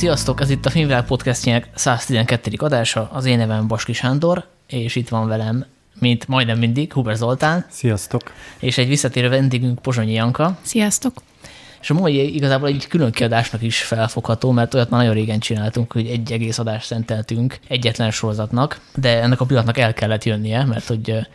Sziasztok, ez itt a Filmvilág podcastjának 112. adása, az én nevem Baski Sándor, és itt van velem, mint majdnem mindig, Huber Zoltán. Sziasztok. És egy visszatérő vendégünk Pozsonyi Janka. Sziasztok. És a mai igazából egy külön kiadásnak is felfogható, mert olyat már nagyon régen csináltunk, hogy egy egész adást szenteltünk egyetlen sorozatnak, de ennek a pillanatnak el kellett jönnie, mert hogy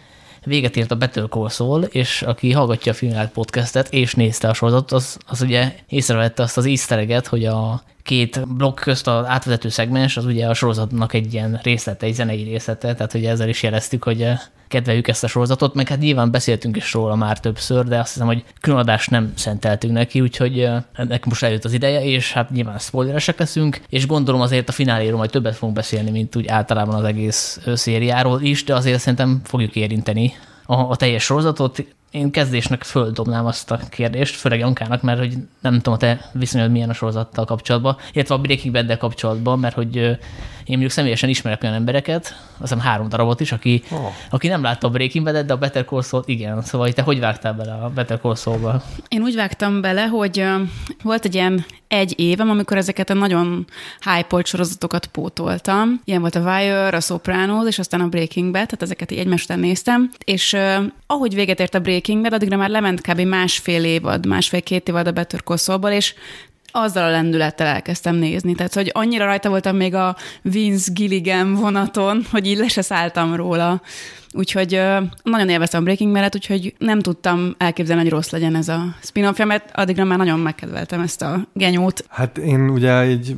véget ért a Better Call Saul, és aki hallgatja a Filmvilág podcastet és nézte a sorozatot, az, az ugye észrevette azt az easter hogy a két blokk közt az átvezető szegmens, az ugye a sorozatnak egy ilyen részlete, egy zenei részlete, tehát hogy ezzel is jeleztük, hogy eh, kedveljük ezt a sorozatot, meg hát nyilván beszéltünk is róla már többször, de azt hiszem, hogy különadást nem szenteltünk neki, úgyhogy eh, ennek most eljött az ideje, és hát nyilván spoileresek leszünk, és gondolom azért a fináléról majd többet fogunk beszélni, mint úgy általában az egész szériáról is, de azért szerintem fogjuk érinteni a, a teljes sorozatot, én kezdésnek földobnám azt a kérdést, főleg Jankának, mert hogy nem tudom, a te viszonyod milyen a sorozattal kapcsolatban, illetve a Breaking bad kapcsolatban, mert hogy én mondjuk személyesen ismerek olyan embereket, azt hiszem három darabot is, aki, oh. aki nem látta a Breaking bad de a Better Call Saul igen. Szóval te hogy vágtál bele a Better Call Saul-ba? Én úgy vágtam bele, hogy volt egy ilyen egy évem, amikor ezeket a nagyon hype sorozatokat pótoltam. Ilyen volt a Wire, a Sopranos, és aztán a Breaking Bad, tehát ezeket így egymás után néztem. És uh, ahogy véget ért a Breaking Bad, addigra már lement kb. másfél évad, másfél-két évad a Better Call és azzal a lendülettel elkezdtem nézni. Tehát, hogy annyira rajta voltam még a Vince Gilligan vonaton, hogy így le se szálltam róla. Úgyhogy nagyon élveztem a Breaking bad úgyhogy nem tudtam elképzelni, hogy rossz legyen ez a spin mert addigra már nagyon megkedveltem ezt a genyót. Hát én ugye egy,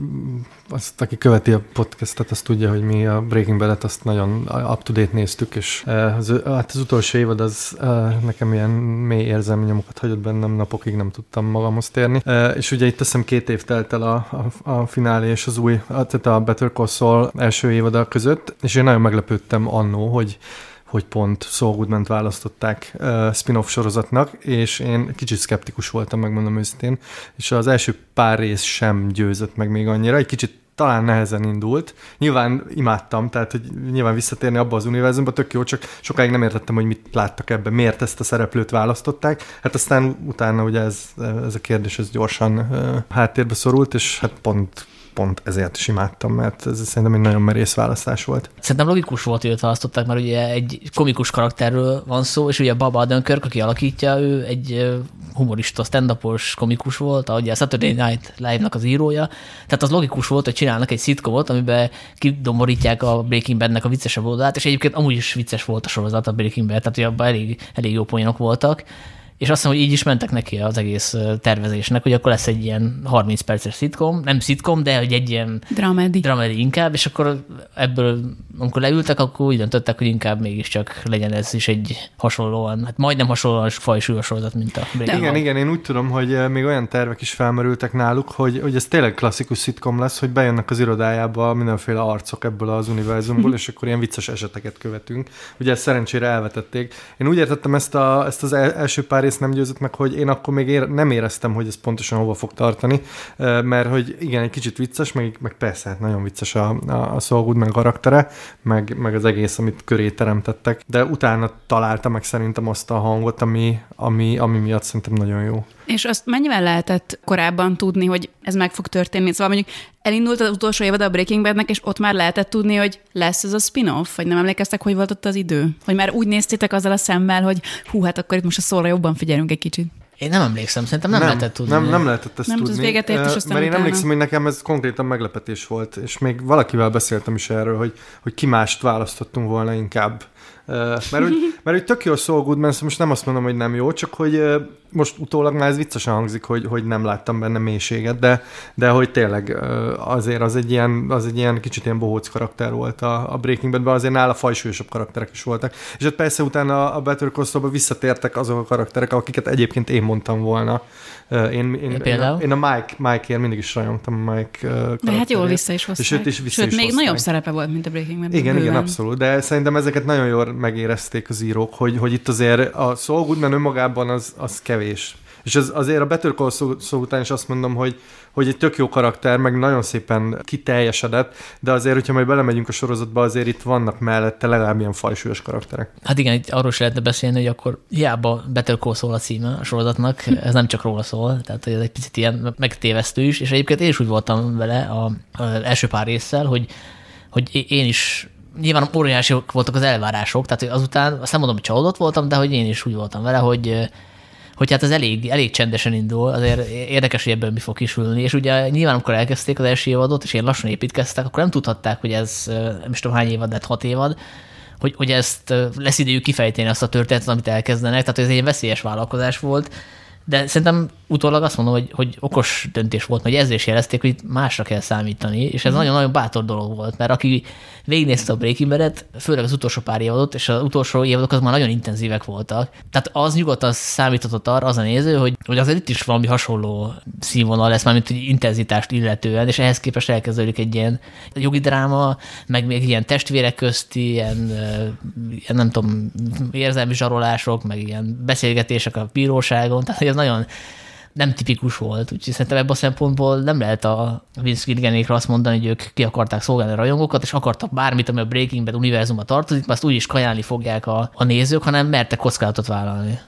azt, aki követi a podcastet, azt tudja, hogy mi a Breaking Bad-et azt nagyon up-to-date néztük, és az, hát az utolsó évad az nekem ilyen mély érzelmi nyomokat hagyott bennem, napokig nem tudtam magamhoz térni. És ugye itt teszem két év telt el a, a, a finálé és az új, tehát a Better Call Saul első évada között, és én nagyon meglepődtem annó, hogy hogy pont Saul goodman választották uh, spin-off sorozatnak, és én kicsit szkeptikus voltam, megmondom őszintén, és az első pár rész sem győzött meg még annyira, egy kicsit talán nehezen indult. Nyilván imádtam, tehát hogy nyilván visszatérni abba az univerzumba tök jó, csak sokáig nem értettem, hogy mit láttak ebben, miért ezt a szereplőt választották. Hát aztán utána ugye ez, ez a kérdés ez gyorsan uh, háttérbe szorult, és hát pont pont ezért is imádtam, mert ez szerintem egy nagyon merész választás volt. Szerintem logikus volt, hogy őt választották, mert ugye egy komikus karakterről van szó, és ugye Baba Dunkirk, aki alakítja, ő egy humorista, stand komikus volt, ahogy a Saturday Night Live-nak az írója. Tehát az logikus volt, hogy csinálnak egy szitkomot, amiben kidomborítják a Breaking Bad-nek a viccesebb oldalát, és egyébként amúgy is vicces volt a sorozat a Breaking Bad, tehát abban elég, elég jó poénok voltak és azt mondom, hogy így is mentek neki az egész tervezésnek, hogy akkor lesz egy ilyen 30 perces szitkom, nem szitkom, de hogy egy ilyen dramedi. dramedi inkább, és akkor ebből, amikor leültek, akkor úgy döntöttek, hogy inkább mégiscsak legyen ez is egy hasonlóan, hát majdnem hasonlóan fajsúlyos sorozat, mint a Breaking Igen, igen, én úgy tudom, hogy még olyan tervek is felmerültek náluk, hogy, hogy ez tényleg klasszikus szitkom lesz, hogy bejönnek az irodájába mindenféle arcok ebből az univerzumból, és akkor ilyen vicces eseteket követünk. Ugye ezt szerencsére elvetették. Én úgy értettem ezt, a, ezt az első pár rész nem győzött meg, hogy én akkor még ér, nem éreztem, hogy ez pontosan hova fog tartani, mert hogy igen, egy kicsit vicces, meg, meg persze, hát nagyon vicces a, a, a Saul Goodman karaktere, meg, meg az egész, amit köré teremtettek, de utána találta meg szerintem azt a hangot, ami, ami, ami miatt szerintem nagyon jó. És azt mennyivel lehetett korábban tudni, hogy ez meg fog történni? Szóval mondjuk elindult az utolsó évad a Breaking Badnek, és ott már lehetett tudni, hogy lesz ez a spin-off, vagy nem emlékeztek, hogy volt ott az idő? Hogy már úgy néztétek azzal a szemmel, hogy hú, hát akkor itt most a szóra jobban figyelünk egy kicsit. Én nem emlékszem, szerintem nem, nem lehetett tudni. Nem, nem lehetett ezt nem tudni. véget ért, és aztán Mert én utána. emlékszem, hogy nekem ez konkrétan meglepetés volt, és még valakivel beszéltem is erről, hogy, hogy ki mást választottunk volna inkább mert, hogy, mert hogy tök jó Saul Goodman, szóval most nem azt mondom, hogy nem jó, csak hogy most utólag már ez viccesen hangzik, hogy, hogy nem láttam benne mélységet, de, de hogy tényleg azért az egy ilyen, az egy ilyen kicsit ilyen bohóc karakter volt a, a Breaking Badben, azért nála fajsúlyosabb karakterek is voltak. És ott persze utána a Better Call visszatértek azok a karakterek, akiket egyébként én mondtam volna, én, én, én, a, én a Mike, Mike-ért mindig is rajongtam a Mike De hát jól vissza is hozták. És őt is vissza Sőt, is még hozták. nagyobb szerepe volt, mint a Breaking Bad. Igen, bőven. igen, abszolút. De szerintem ezeket nagyon jól megérezték az írók, hogy, hogy itt azért a Saul Goodman önmagában az, az kevés És ez azért a Better Call szó után is azt mondom, hogy, hogy egy tök jó karakter, meg nagyon szépen kiteljesedett, de azért, hogyha majd belemegyünk a sorozatba, azért itt vannak mellette legalább ilyen fajsúlyos karakterek. Hát igen, arról is lehetne beszélni, hogy akkor hiába Better Call szól a címe a sorozatnak, ez nem csak róla szól, tehát hogy ez egy picit ilyen megtévesztő is, és egyébként én is úgy voltam vele az első pár résszel, hogy, hogy én is nyilván óriási voltak az elvárások, tehát azután azt nem mondom, hogy csalódott voltam, de hogy én is úgy voltam vele, hogy hogy hát ez elég, elég csendesen indul, azért érdekes, hogy ebből mi fog kisülni, és ugye nyilván amikor elkezdték az első évadot, és én lassan építkeztek, akkor nem tudhatták, hogy ez nem is tudom hány évad, de hat évad, hogy, hogy ezt lesz idejük kifejteni azt a történetet, amit elkezdenek, tehát ez egy veszélyes vállalkozás volt, de szerintem utólag azt mondom, hogy, hogy okos döntés volt, hogy ezzel is jelezték, hogy itt másra kell számítani, és ez mhm. nagyon-nagyon bátor dolog volt, mert aki végignézte a Breaking Bad-et, főleg az utolsó pár évadot, és az utolsó évadok az már nagyon intenzívek voltak. Tehát az nyugodtan számíthatott arra az a néző, hogy, hogy azért itt is valami hasonló színvonal lesz, mármint hogy intenzitást illetően, és ehhez képest elkezdődik egy ilyen jogi dráma, meg még ilyen testvérek közti, ilyen, ilyen nem tudom, érzelmi zsarolások, meg ilyen beszélgetések a bíróságon, tehát ez nagyon nem tipikus volt, úgyhogy szerintem ebből a szempontból nem lehet a Vince Gilliganékre azt mondani, hogy ők ki akarták szolgálni a rajongókat, és akartak bármit, ami a Breaking Bad univerzumba tartozik, mert azt úgy is kajálni fogják a, a nézők, hanem mertek kockázatot vállalni.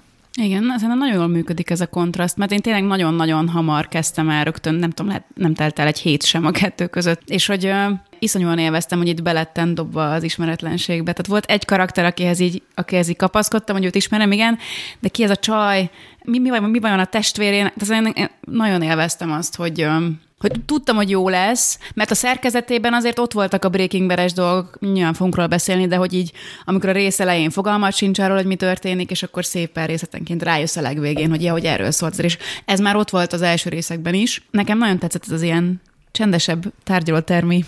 Igen, szerintem nagyon jól működik ez a kontraszt, mert én tényleg nagyon-nagyon hamar kezdtem el rögtön, nem tudom, lehet, nem telt el egy hét sem a kettő között, és hogy uh, iszonyúan élveztem, hogy itt beletten dobva az ismeretlenségbe. Tehát volt egy karakter, akihez így, akihez így kapaszkodtam, hogy őt ismerem, igen, de ki ez a csaj, mi, mi, mi van a testvérén, tehát én nagyon élveztem azt, hogy hogy tudtam, hogy jó lesz, mert a szerkezetében azért ott voltak a Breaking Bad-es dolgok, nyilván fogunk róla beszélni, de hogy így, amikor a rész elején fogalmat sincs arról, hogy mi történik, és akkor szépen részletenként rájössz a legvégén, hogy ja, hogy erről szólt. És ez már ott volt az első részekben is. Nekem nagyon tetszett ez az ilyen csendesebb tárgyalótermi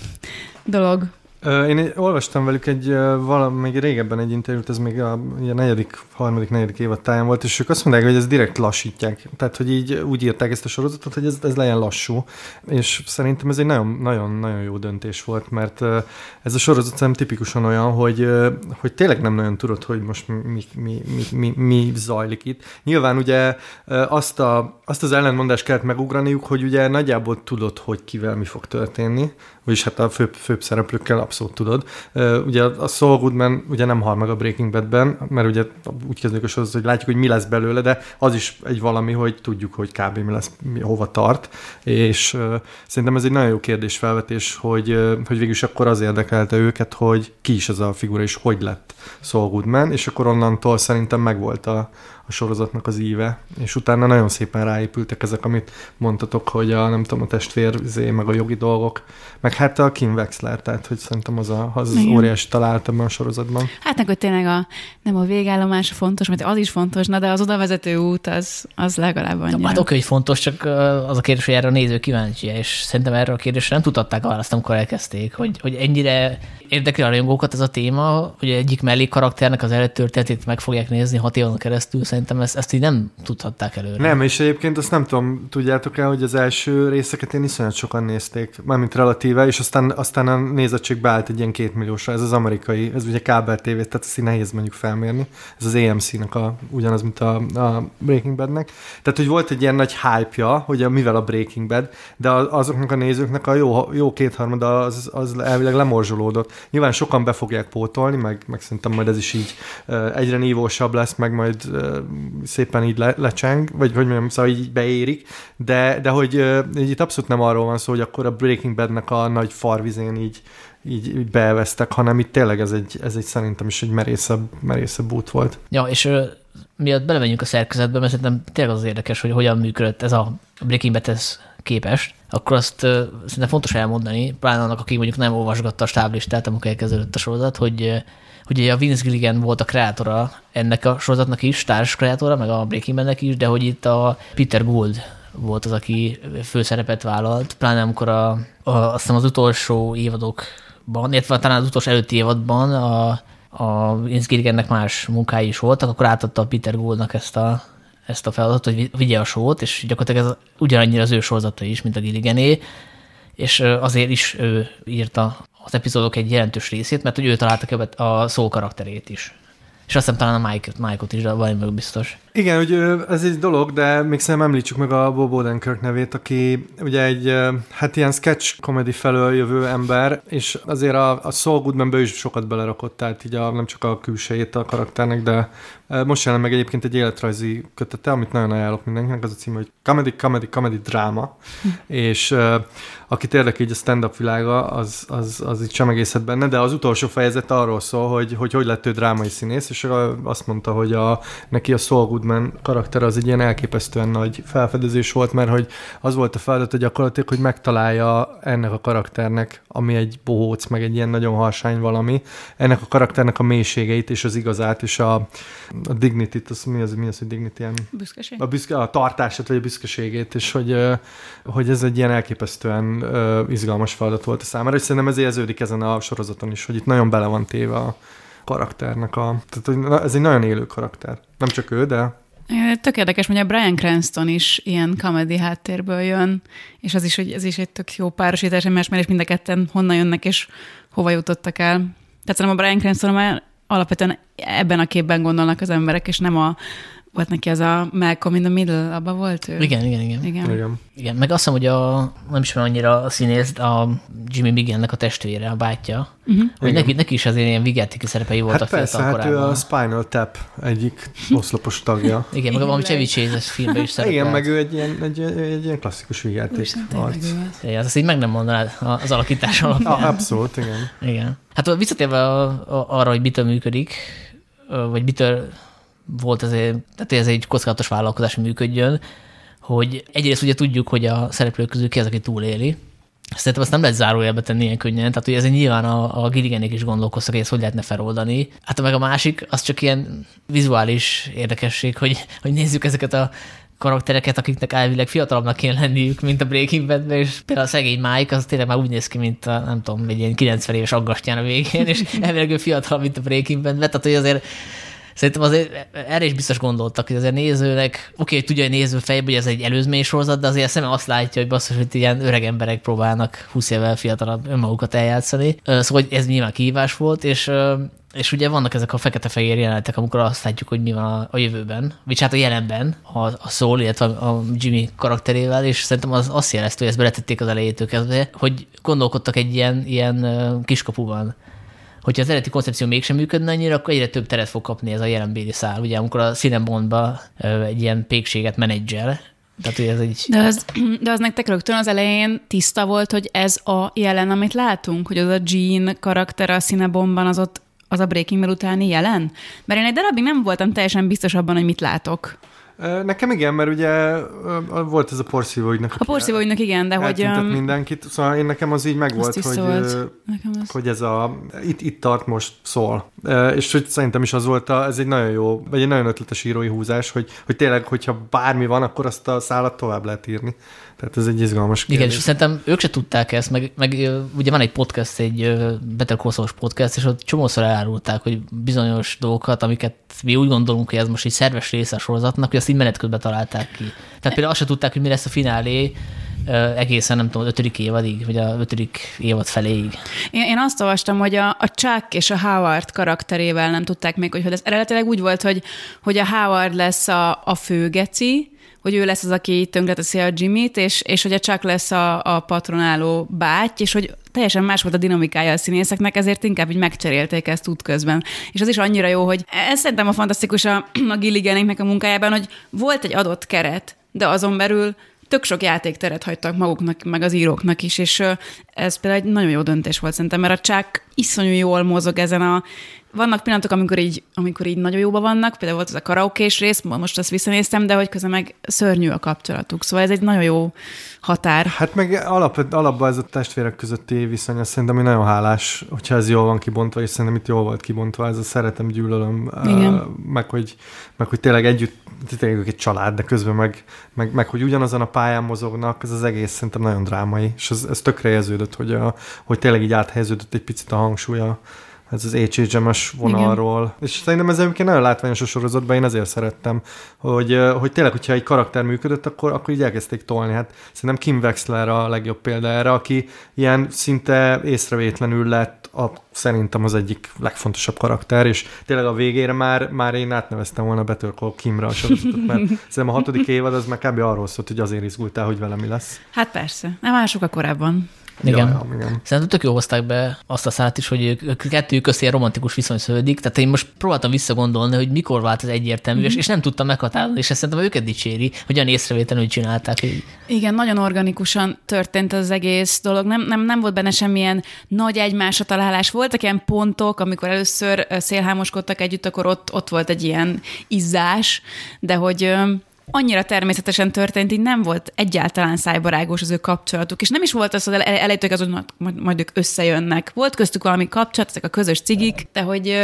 dolog. Én olvastam velük egy valami, még régebben egy interjút, ez még a, a negyedik, harmadik, negyedik évad táján volt, és ők azt mondják, hogy ez direkt lassítják. Tehát, hogy így úgy írták ezt a sorozatot, hogy ez, ez legyen lassú. És szerintem ez egy nagyon, nagyon, jó döntés volt, mert ez a sorozat szerintem tipikusan olyan, hogy, hogy tényleg nem nagyon tudod, hogy most mi, mi, mi, mi, mi zajlik itt. Nyilván ugye azt, a, azt az ellentmondást kellett megugraniuk, hogy ugye nagyjából tudod, hogy kivel mi fog történni, vagyis hát a főbb, főbb szereplőkkel abszolút tudod. Ugye a Saul Goodman ugye nem hal meg a Breaking Badben, mert ugye úgy kezdődik a sorozat, hogy látjuk, hogy mi lesz belőle, de az is egy valami, hogy tudjuk, hogy kb. mi lesz, mi, hova tart, és uh, szerintem ez egy nagyon jó kérdés felvetés, hogy, hogy végülis akkor az érdekelte őket, hogy ki is ez a figura, és hogy lett Saul Goodman, és akkor onnantól szerintem megvolt a, a sorozatnak az íve, és utána nagyon szépen ráépültek ezek, amit mondtatok, hogy a, nem tudom, a testvér, zé, meg a jogi dolgok, meg hát a Kim Wexler, tehát hogy szerintem az a, az, az óriási talált ebben a sorozatban. Hát meg, hogy tényleg a, nem a végállomás fontos, mert az is fontos, na, de az odavezető út az, az legalább annyira. Hát oké, hogy fontos, csak az a kérdés, hogy erre a néző kíváncsi, és szerintem erre a kérdésre nem tudták a választ, amikor elkezdték, hogy, hogy ennyire érdekli a rajongókat ez a téma, hogy egyik mellé karakternek az előtt meg fogják nézni hat évon keresztül, szerintem ezt, ezt így nem tudhatták előre. Nem, és egyébként azt nem tudom, tudjátok el, hogy az első részeket én iszonyat sokan nézték, mármint relatíve, és aztán, aztán a nézettség beállt egy ilyen kétmilliósra. Ez az amerikai, ez ugye kábel TV, tehát ezt így nehéz mondjuk felmérni. Ez az AMC-nek a, ugyanaz, mint a, a Breaking Badnek. Tehát, hogy volt egy ilyen nagy hype-ja, hogy a, mivel a Breaking Bad, de azoknak a nézőknek a jó, jó kétharmada az, az elvileg lemorzsolódott. Nyilván sokan be fogják pótolni, meg, meg szerintem majd ez is így egyre nívósabb lesz, meg majd szépen így le, lecseng, vagy hogy mondjam, szóval így beérik, de, de hogy így itt abszolút nem arról van szó, hogy akkor a Breaking Badnek a nagy farvizén így, így, így hanem itt tényleg ez egy, ez egy szerintem is egy merészebb, merészebb út volt. Ja, és miatt belemegyünk a szerkezetbe, mert szerintem tényleg az érdekes, hogy hogyan működött ez a Breaking Badhez képest, akkor azt uh, szerintem fontos elmondani, pláne annak, aki mondjuk nem olvasgatta a stáblistát, amikor elkezdődött a sorozat, hogy hogy a Vince Gilligan volt a kreátora ennek a sorozatnak is, társ kreátora, meg a Breaking Badnek is, de hogy itt a Peter Gould volt az, aki főszerepet vállalt, pláne amikor a, a, azt hiszem az utolsó évadokban, illetve talán az utolsó előtti évadban a, a Vince Gilligannek más munkái is voltak, akkor átadta a Peter Gouldnak ezt a, ezt a feladatot, hogy vigye a sót, és gyakorlatilag ez ugyanannyira az ő sorozata is, mint a Gilligané, és azért is ő írta az epizódok egy jelentős részét, mert hogy ő találta a szó karakterét is. És azt hiszem talán a Mike, Mike-ot is, de valami biztos. Igen, hogy ez egy dolog, de még szerintem említsük meg a Bob Odenkirk nevét, aki ugye egy, hát ilyen sketch comedy felől jövő ember, és azért a, a Saul Goodman is sokat belerakott, tehát így a, nem csak a külsejét a karakternek, de most jelent meg egyébként egy életrajzi kötete, amit nagyon ajánlok mindenkinek, az a cím, hogy Comedy, Comedy, Comedy Dráma, és uh, akit érdekel így a stand-up világa, az, az, az itt sem egészet benne, de az utolsó fejezet arról szól, hogy hogy, hogy lett ő drámai színész, és azt mondta, hogy a, neki a Saul Goodman karakter az egy ilyen elképesztően nagy felfedezés volt, mert hogy az volt a feladat, hogy gyakorlatilag, hogy megtalálja ennek a karakternek, ami egy bohóc, meg egy ilyen nagyon harsány valami, ennek a karakternek a mélységeit és az igazát, és a, a dignity az mi az, mi az, hogy dignity? Büszkeség? A, büszke, a tartását, vagy a büszkeségét, és hogy, hogy ez egy ilyen elképesztően izgalmas feladat volt a számára, és szerintem ez érződik ezen a sorozaton is, hogy itt nagyon bele van téve a karakternek a... Tehát ez egy nagyon élő karakter. Nem csak ő, de Tök érdekes, hogy a Brian Cranston is ilyen comedy háttérből jön, és az is, hogy ez is egy tök jó párosítás, mert és mind a ketten honnan jönnek, és hova jutottak el. Tehát szerintem a Brian Cranston már alapvetően ebben a képben gondolnak az emberek, és nem a volt neki az a Malcolm in the Middle, abban volt ő? Igen, igen, igen. Igen, igen. igen. meg azt hiszem, hogy a, nem is annyira a színész, a Jimmy Miggennek a testvére, a bátyja, uh-huh. hogy neki, neki is azért ilyen vigyátéki szerepei volt hát a persze, hát korábban. ő a Spinal Tap egyik oszlopos tagja. igen, meg valami Chevy Chase filmben is szerepelt. Igen, meg ő egy ilyen, egy, egy, egy ilyen klasszikus vigyáték arc. Igen, azt így meg nem mondanád az alakítás alapján. Ah, abszolút, igen. Igen. Hát visszatérve a, a, arra, hogy mitől működik, vagy mitől volt ezért, tehát ez egy kockázatos vállalkozás működjön, hogy egyrészt ugye tudjuk, hogy a szereplők közül ki az, aki túléli, Szerintem azt nem lehet zárójelbe tenni ilyen könnyen, tehát hogy ez nyilván a, a Gilliganék is gondolkoztak, hogy ezt hogy lehetne feloldani. Hát meg a másik, az csak ilyen vizuális érdekesség, hogy, hogy nézzük ezeket a karaktereket, akiknek elvileg fiatalabbnak kéne lenniük, mint a Breaking bad és például a szegény Mike, az tényleg már úgy néz ki, mint a, nem tudom, egy ilyen 90 éves aggastyán a végén, és elvileg ő fiatalabb, mint a Breaking bad tehát hogy azért Szerintem azért erre is biztos gondoltak, hogy azért nézőnek, oké, hogy tudja, hogy néző fejben, hogy ez egy előzmény sorozat, de azért a szeme azt látja, hogy basszus, hogy ilyen öreg emberek próbálnak 20 évvel fiatalabb önmagukat eljátszani. Szóval hogy ez nyilván kihívás volt, és és ugye vannak ezek a fekete-fehér jelenetek, amikor azt látjuk, hogy mi van a, a jövőben, vagy hát a jelenben, a, a Soul, illetve a Jimmy karakterével, és szerintem az azt jelezte, hogy ezt beletették az elejétől kezdve, hogy gondolkodtak egy ilyen, ilyen kiskapuban hogyha az eredeti koncepció mégsem működne annyira, akkor egyre több teret fog kapni ez a jelenbéli szál. Ugye, amikor a Cinebondba egy ilyen pékséget menedzsel, tehát, hogy ez egy... De az, de az nektek rögtön az elején tiszta volt, hogy ez a jelen, amit látunk, hogy az a Jean karakter a Cinebomban az ott az a Breaking Bad utáni jelen? Mert én egy darabig nem voltam teljesen biztos abban, hogy mit látok. Nekem igen, mert ugye volt ez a porszívóügynek. A porszívóügynek igen, de hogy... Mindenkit, szóval én nekem az így megvolt, hogy, nekem az... hogy ez a, itt, itt tart most szól. És hogy szerintem is az volt, a, ez egy nagyon jó, vagy egy nagyon ötletes írói húzás, hogy, hogy tényleg, hogyha bármi van, akkor azt a szállat tovább lehet írni. Tehát ez egy izgalmas kérdés. Igen, és szerintem ők se tudták ezt, meg, meg ugye van egy podcast, egy Better Call podcast, és ott csomószor elárulták, hogy bizonyos dolgokat, amiket mi úgy gondolunk, hogy ez most egy szerves része a sorozatnak, hogy azt így menet közben találták ki. Tehát például azt se tudták, hogy mi lesz a finálé, egészen nem tudom, ötödik évadig, vagy a ötödik évad feléig. Én, én azt olvastam, hogy a, a Chuck és a Howard karakterével nem tudták még, hogy, hogy ez eredetileg úgy volt, hogy, hogy a Howard lesz a, a főgeci, hogy ő lesz az, aki tönkreteszi a Jimmy-t, és, és hogy a Chuck lesz a, a patronáló báty, és hogy teljesen más volt a dinamikája a színészeknek, ezért inkább így megcserélték ezt útközben. És az is annyira jó, hogy ez szerintem a fantasztikus a, a Gilliganéknek a munkájában, hogy volt egy adott keret, de azon belül tök sok játékteret hagytak maguknak, meg az íróknak is, és ez például egy nagyon jó döntés volt szerintem, mert a Chuck iszonyú jól mozog ezen a vannak pillanatok, amikor így, amikor így nagyon jóban vannak, például volt az a karaokés rész, most azt visszanéztem, de hogy közben meg szörnyű a kapcsolatuk. Szóval ez egy nagyon jó határ. Hát meg alap, alapban ez a testvérek közötti viszony, azt szerintem én nagyon hálás, hogyha ez jól van kibontva, és szerintem itt jól volt kibontva, ez a szeretem, gyűlölöm, Igen. meg, hogy, meg hogy tényleg együtt, tényleg egy család, de közben meg, meg, meg, hogy ugyanazon a pályán mozognak, ez az egész szerintem nagyon drámai, és ez, ez tökre érződött, hogy, a, hogy tényleg így áthelyeződött egy picit a hangsúly a, ez az HHM-es vonalról. Igen. És szerintem ez egyébként nagyon látványos a sorozatban, én azért szerettem, hogy, hogy tényleg, hogyha egy karakter működött, akkor, akkor így elkezdték tolni. Hát szerintem Kim Wexler a legjobb példa erre, aki ilyen szinte észrevétlenül lett a, szerintem az egyik legfontosabb karakter, és tényleg a végére már, már én átneveztem volna Better Call Kimra a sorozatot, mert szerintem a hatodik évad az már kb. arról szólt, hogy azért izgultál, hogy vele mi lesz. Hát persze, nem már sokkal korábban. Igen. Ja, ja, igen. Szerintem tök jó hozták be azt a szállat is, hogy ők kettőjük közé romantikus viszony szövődik. Tehát én most próbáltam visszagondolni, hogy mikor vált ez egyértelmű, mm-hmm. és, és nem tudtam meghatározni, és ezt szerintem őket dicséri, hogy olyan észrevétlenül csinálták. Hogy... Igen, nagyon organikusan történt az egész dolog. Nem, nem, nem volt benne semmilyen nagy egymásra találás. Voltak ilyen pontok, amikor először szélhámoskodtak együtt, akkor ott, ott volt egy ilyen izzás, de hogy annyira természetesen történt, így nem volt egyáltalán szájbarágos az ő kapcsolatuk, és nem is volt az, hogy elejtők az, hogy majd, majd ők összejönnek. Volt köztük valami kapcsolat, ezek a közös cigik, de hogy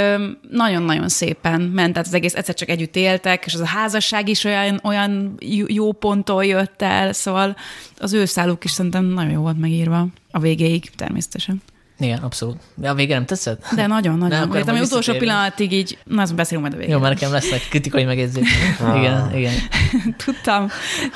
nagyon-nagyon szépen ment, tehát az egész egyszer csak együtt éltek, és az a házasság is olyan, olyan jó ponttól jött el, szóval az ő száluk is szerintem nagyon jó volt megírva a végéig természetesen. Igen, abszolút. De a vége nem tetszett? De nagyon, nagyon. Nem, hogy utolsó pillanatig így, na, azt beszélünk majd a végén. Jó, mert nekem lesz egy kritikai megjegyzés. ah. Igen, igen. tudtam,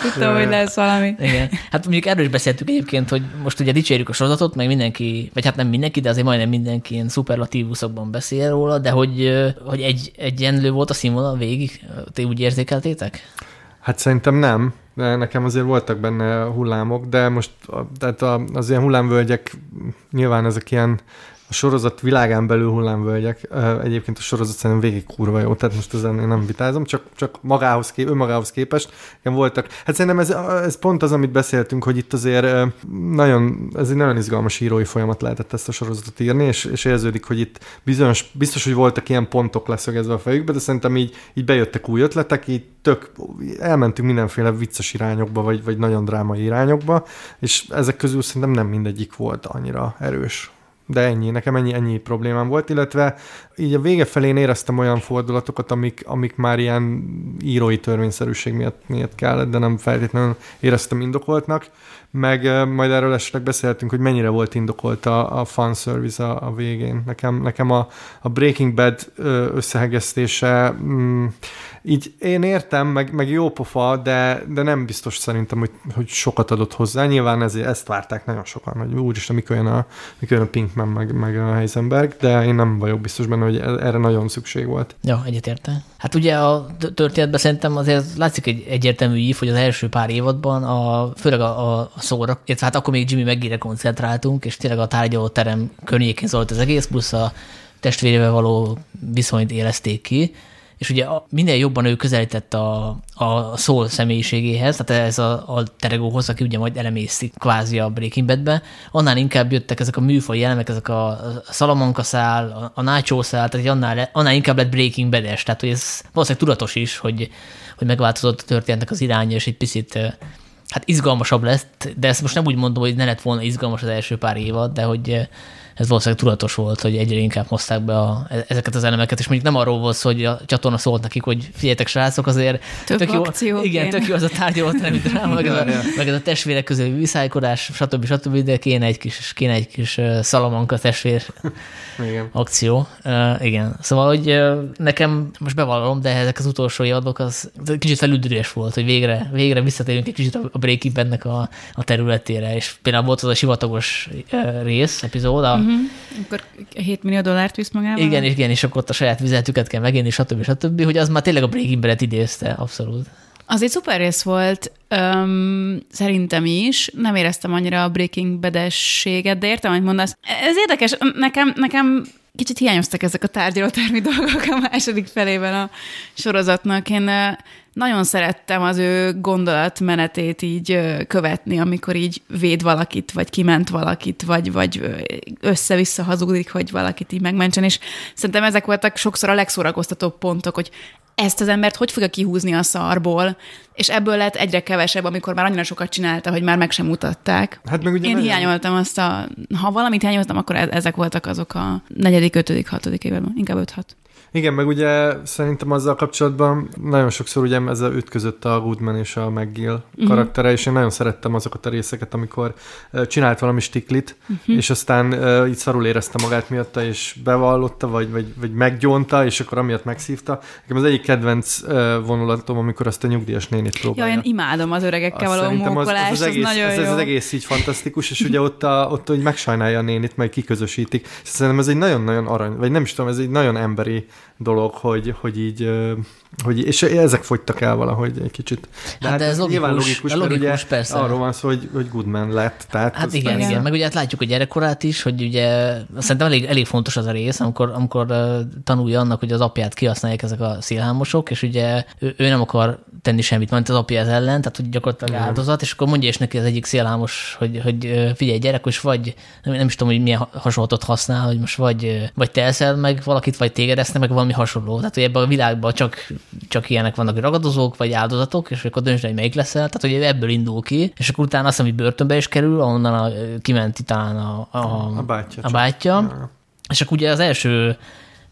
tudtam, hogy lesz valami. Igen. Hát mondjuk erről is beszéltük egyébként, hogy most ugye dicsérjük a sorozatot, meg mindenki, vagy hát nem mindenki, de azért majdnem mindenki ilyen szuperlatívuszokban beszél róla, de hogy, hogy egy, egyenlő volt a színvonal végig, ti úgy érzékeltétek? Hát szerintem nem de nekem azért voltak benne hullámok, de most tehát az ilyen hullámvölgyek nyilván ezek ilyen a sorozat világán belül hullámvölgyek. Egyébként a sorozat szerintem végig kurva jó, tehát most ezen én nem vitázom, csak, csak magához, kép, önmagához képest igen, voltak. Hát szerintem ez, ez pont az, amit beszéltünk, hogy itt azért nagyon, ez egy nagyon izgalmas írói folyamat lehetett ezt a sorozatot írni, és, és érződik, hogy itt bizonyos, biztos, hogy voltak ilyen pontok leszögezve a fejükbe, de szerintem így, így bejöttek új ötletek, így tök, elmentünk mindenféle vicces irányokba, vagy, vagy nagyon drámai irányokba, és ezek közül szerintem nem mindegyik volt annyira erős de ennyi, nekem ennyi, ennyi problémám volt, illetve így a vége felén éreztem olyan fordulatokat, amik, amik már ilyen írói törvényszerűség miatt, miatt kellett, de nem feltétlenül éreztem indokoltnak, meg majd erről esetleg beszéltünk, hogy mennyire volt indokolt a, a fanservice a, a végén. Nekem, nekem a, a Breaking Bad összehegesztése mm, így én értem, meg, meg jó pofa, de, de nem biztos szerintem, hogy, hogy sokat adott hozzá. Nyilván ezért ezt várták nagyon sokan, hogy úristen, mikor jön a, mikor jön a Pinkman, meg, meg a Heisenberg, de én nem vagyok biztos benne, hogy e, erre nagyon szükség volt. Ja, egyetértem. Hát ugye a történetben szerintem azért látszik egy egyértelmű ív, hogy az első pár évadban, a, főleg a, a szóra, illetve hát akkor még Jimmy megére koncentráltunk, és tényleg a tárgyaló terem környékén szólt az egész, plusz a testvérével való viszonyt érezték ki, és ugye minél jobban ő közelített a, a szól személyiségéhez, tehát ez a, a teregóhoz, aki ugye majd elemészik kvázi a Breaking Badbe, annál inkább jöttek ezek a műfai elemek, ezek a Salamanca szál, a, a Nacho szál, tehát annál, annál inkább lett Breaking Bad-es, tehát hogy ez valószínűleg tudatos is, hogy, hogy megváltozott a történetnek az iránya, és egy picit hát izgalmasabb lett, de ezt most nem úgy mondom, hogy ne lett volna izgalmas az első pár évad, de hogy ez valószínűleg tudatos volt, hogy egyre inkább hozták be a, ezeket az elemeket, és mondjuk nem arról volt szó, hogy a csatorna szólt nekik, hogy figyeljetek srácok, azért Több tök jó, igen, tök jó az a tárgyaló nem dráma, meg, a, meg ez a testvérek közül viszálykodás, stb. stb. de kéne egy kis, kéne egy kis szalamanka testvér igen. akció. Uh, igen, szóval, hogy uh, nekem most bevallom, de ezek az utolsó évadok az kicsit felüldülés volt, hogy végre, végre visszatérünk egy kicsit a break bennek a, a területére, és például volt az a sivatagos uh, rész, epizód, a, Uh-huh. Akkor 7 millió dollárt visz magával? Igen, igen, és akkor ott a saját vizeletüket kell megenni, stb. stb. Hogy az már tényleg a Breaking Bad-et idézte, abszolút. Az egy szuper rész volt, um, szerintem is. Nem éreztem annyira a Breaking bad de értem, hogy mondasz. Ez érdekes, nekem, nekem kicsit hiányoztak ezek a tárgyalótermi dolgok a második felében a sorozatnak. Én nagyon szerettem az ő gondolatmenetét így követni, amikor így véd valakit, vagy kiment valakit, vagy, vagy össze-vissza hazudik, hogy valakit így megmentsen, és szerintem ezek voltak sokszor a legszórakoztatóbb pontok, hogy ezt az embert hogy fogja kihúzni a szarból, és ebből lett egyre kevesebb, amikor már annyira sokat csinálta, hogy már meg sem mutatták. Hát meg ugye Én hiányoltam azt a, ha valamit hiányoltam, akkor e- ezek voltak azok a negyedik, ötödik, hatodik évben, inkább öt-hat. Igen, meg ugye szerintem azzal kapcsolatban nagyon sokszor ugye ez ütközött a Goodman és a McGill uh-huh. karaktere, és én nagyon szerettem azokat a részeket, amikor csinált valami stiklit, uh-huh. és aztán uh, így szarul érezte magát miatta, és bevallotta, vagy, vagy, vagy meggyónta, és akkor amiatt megszívta. Nekem az egyik kedvenc uh, vonulatom, amikor azt a nyugdíjas nénit próbálja. Ja, én imádom az öregekkel azt való mókolás, az, az, az, egész, az nagyon ez, jó. Ez az egész így fantasztikus, és ugye ott, a, ott hogy megsajnálja a nénit, majd kiközösítik. Szerintem ez egy nagyon-nagyon arany, vagy nem is tudom, ez egy nagyon emberi dolog, hogy, hogy így, hogy, és ezek fogytak el valahogy egy kicsit. De hát, hát ez logikus, nyilván logikus, logikus mert ugye persze. arról van szó, hogy, hogy Goodman lett. Tehát hát igen, persze. igen, meg ugye hát látjuk a gyerekkorát is, hogy ugye szerintem elég, elég fontos az a rész, amikor, amikor tanulja annak, hogy az apját kihasználják ezek a szélhámosok, és ugye ő, ő nem akar tenni semmit, mert az apja ez ellen, tehát hogy gyakorlatilag áldozat, és akkor mondja is neki az egyik szélhámos, hogy, hogy figyelj gyerek, és vagy nem, nem is tudom, hogy milyen hasonlatot használ, hogy most vagy, vagy te eszel meg valakit, vagy téged esznek meg valami hasonló. Tehát, hogy ebben a világban csak, csak ilyenek vannak, ragadozók, vagy áldozatok, és akkor döntsd, hogy melyik leszel. Tehát, hogy ebből indul ki, és akkor utána azt hogy börtönbe is kerül, ahonnan a, kimenti talán a, a, a bátyja. A bátyja. És akkor ugye az első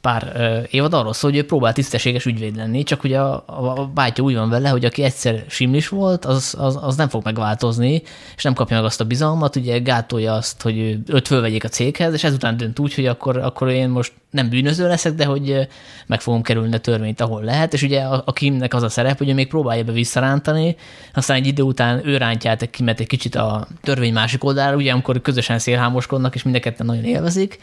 pár évad arról szól, hogy ő próbál tisztességes ügyvéd lenni, csak ugye a, a, a bátyja úgy van vele, hogy aki egyszer simlis volt, az, az, az nem fog megváltozni, és nem kapja meg azt a bizalmat, ugye gátolja azt, hogy őt fölvegyék a céghez, és ezután dönt úgy, hogy akkor, akkor én most nem bűnöző leszek, de hogy meg fogom kerülni a törvényt, ahol lehet, és ugye a, a Kimnek az a szerep, hogy ő még próbálja be visszarántani, aztán egy idő után ő rántját Kimet egy kicsit a törvény másik oldalára, ugye amikor közösen szélhámoskodnak, és mind nagyon élvezik,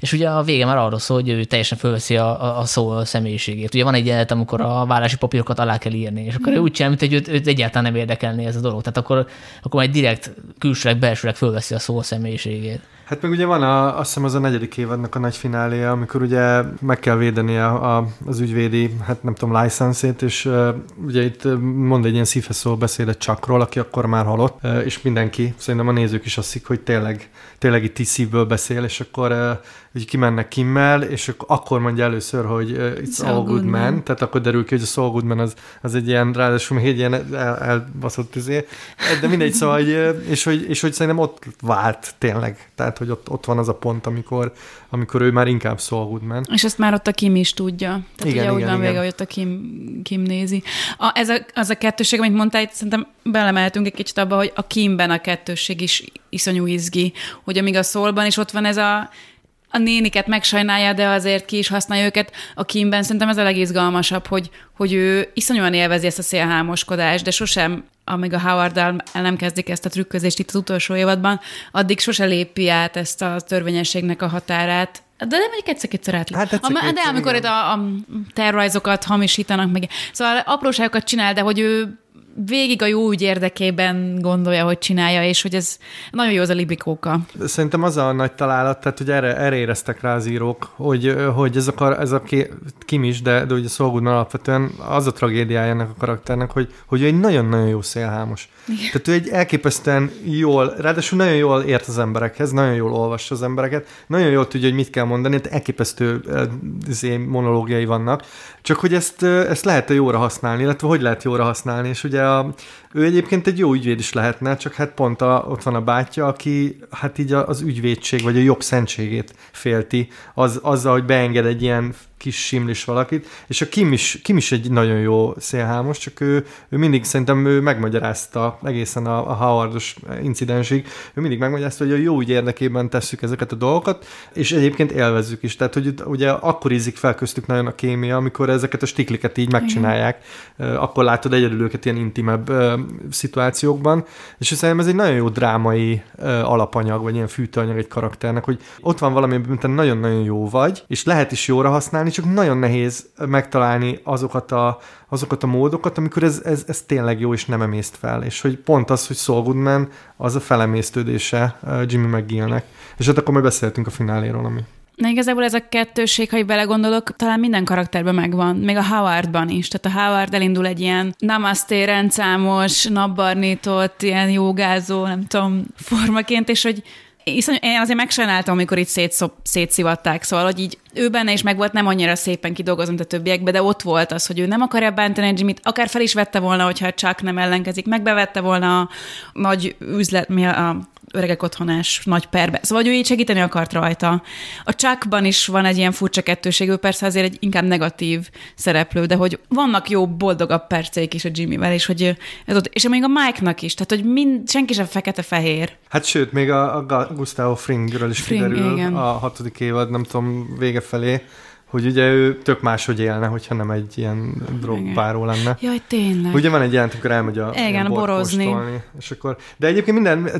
és ugye a vége már arról szól, hogy ő teljesen fölveszi a, a, szó személyiségét. Ugye van egy jelenet, amikor a vállási papírokat alá kell írni, és akkor mm. ő úgy csinál, mint hogy őt, őt egyáltalán nem érdekelné ez a dolog. Tehát akkor, akkor majd direkt külsőleg, belsőleg fölveszi a szó személyiségét. Hát meg ugye van a, azt hiszem az a negyedik évadnak a nagy fináléja, amikor ugye meg kell védeni a, a, az ügyvédi, hát nem tudom, licenszét, és uh, ugye itt mond egy ilyen szívhez szóló beszédet Csakról, aki akkor már halott, uh, és mindenki, szerintem a nézők is azt hogy tényleg, tényleg itt szívből beszél, és akkor uh, hogy kimennek Kimmel, és akkor mondja először, hogy uh, it's, it's all, all good man. man, tehát akkor derül ki, hogy a Saul Goodman az, az egy ilyen, ráadásul még egy ilyen el, elbaszott izé, de mindegy, szóval, hogy, és, hogy, és hogy szerintem ott vált tényleg, tehát hogy ott, ott van az a pont, amikor, amikor ő már inkább Saul Goodman. És ezt már ott a Kim is tudja. Tehát igen, ugye úgy van vége, hogy ott a Kim, Kim nézi. A, ez a, az a kettőség, amit mondtál, itt szerintem belemeltünk egy kicsit abba, hogy a Kimben a kettősség is iszonyú izgi, hogy amíg a szólban is ott van ez a a néniket megsajnálja, de azért ki is használja őket. A Kimben szerintem ez a legizgalmasabb, hogy, hogy ő iszonyúan élvezi ezt a szélhámoskodást, de sosem, amíg a howard el nem kezdik ezt a trükközést itt az utolsó évadban, addig sose lépi át ezt a törvényességnek a határát, de nem egy egyszer-kétszer át. Hát egyszer, a, de amikor itt a, a tervrajzokat hamisítanak, meg szóval apróságokat csinál, de hogy ő végig a jó ügy érdekében gondolja, hogy csinálja, és hogy ez nagyon jó az a libikóka. Szerintem az a nagy találat, tehát hogy erre, erre éreztek rá az írók, hogy, hogy ez a, ez a Kim is, de, de ugye Szolgudna alapvetően az a tragédiája ennek a karakternek, hogy, hogy ő egy nagyon-nagyon jó szélhámos. Igen. Tehát ő egy elképesztően jól, ráadásul nagyon jól ért az emberekhez, nagyon jól olvassa az embereket, nagyon jól tudja, hogy mit kell mondani, tehát elképesztő izé, monológiai vannak, csak hogy ezt, ezt lehet-e jóra használni, illetve hogy lehet jóra használni, és ugye a, ő egyébként egy jó ügyvéd is lehetne, csak hát pont a, ott van a bátyja, aki hát így az ügyvédség, vagy a jog szentségét félti, az, azzal, hogy beenged egy ilyen kis simlis valakit, és a Kim is, Kim is egy nagyon jó szélhámos, csak ő, ő mindig szerintem ő megmagyarázta egészen a, a Howardos incidensig, ő mindig megmagyarázta, hogy a jó ügy érdekében tesszük ezeket a dolgokat, és egyébként élvezzük is. Tehát, hogy ugye akkor ízik fel köztük nagyon a kémia, amikor ezeket a stikliket így megcsinálják, Igen. akkor látod egyedül őket ilyen intimebb szituációkban, és szerintem ez egy nagyon jó drámai alapanyag, vagy ilyen fűtőanyag egy karakternek, hogy ott van valami, mint nagyon-nagyon jó vagy, és lehet is jóra használni, csak nagyon nehéz megtalálni azokat a, azokat a módokat, amikor ez, ez, ez tényleg jó, és nem emészt fel. És hogy pont az, hogy Saul Goodman, az a felemésztődése Jimmy McGillnek. És hát akkor majd beszéltünk a fináléról, ami Na igazából ez a kettőség, ha belegondolok, talán minden karakterben megvan, még a Howardban is. Tehát a Howard elindul egy ilyen namaste rendszámos, napbarnított, ilyen jogázó, nem tudom, formaként, és hogy Iszony, én azért megsajnáltam, amikor itt szétszop, szétszivatták, szóval, hogy így ő benne is meg volt, nem annyira szépen kidolgozom, mint a többiekbe, de ott volt az, hogy ő nem akarja bántani Jimmy-t, akár fel is vette volna, hogyha csak nem ellenkezik, megbevette volna a nagy üzlet, mi a, a öregek otthonás nagy perbe. Szóval hogy ő így segíteni akart rajta. A Chuckban is van egy ilyen furcsa kettőség, ő persze azért egy inkább negatív szereplő, de hogy vannak jó, boldogabb perceik is a Jimmyvel, és hogy ez ott, és még a Mike-nak is, tehát hogy mind, senki sem fekete-fehér. Hát sőt, még a, a Gustavo Fringről is Fring, kiderül igen. a hatodik évad, nem tudom, vége felé, hogy ugye ő tök máshogy élne, hogyha nem egy ilyen drogbáró lenne. Jaj, tényleg. Ugye van egy jelent, amikor elmegy a Igen, borozni. kóstolni, és akkor, de egyébként minden,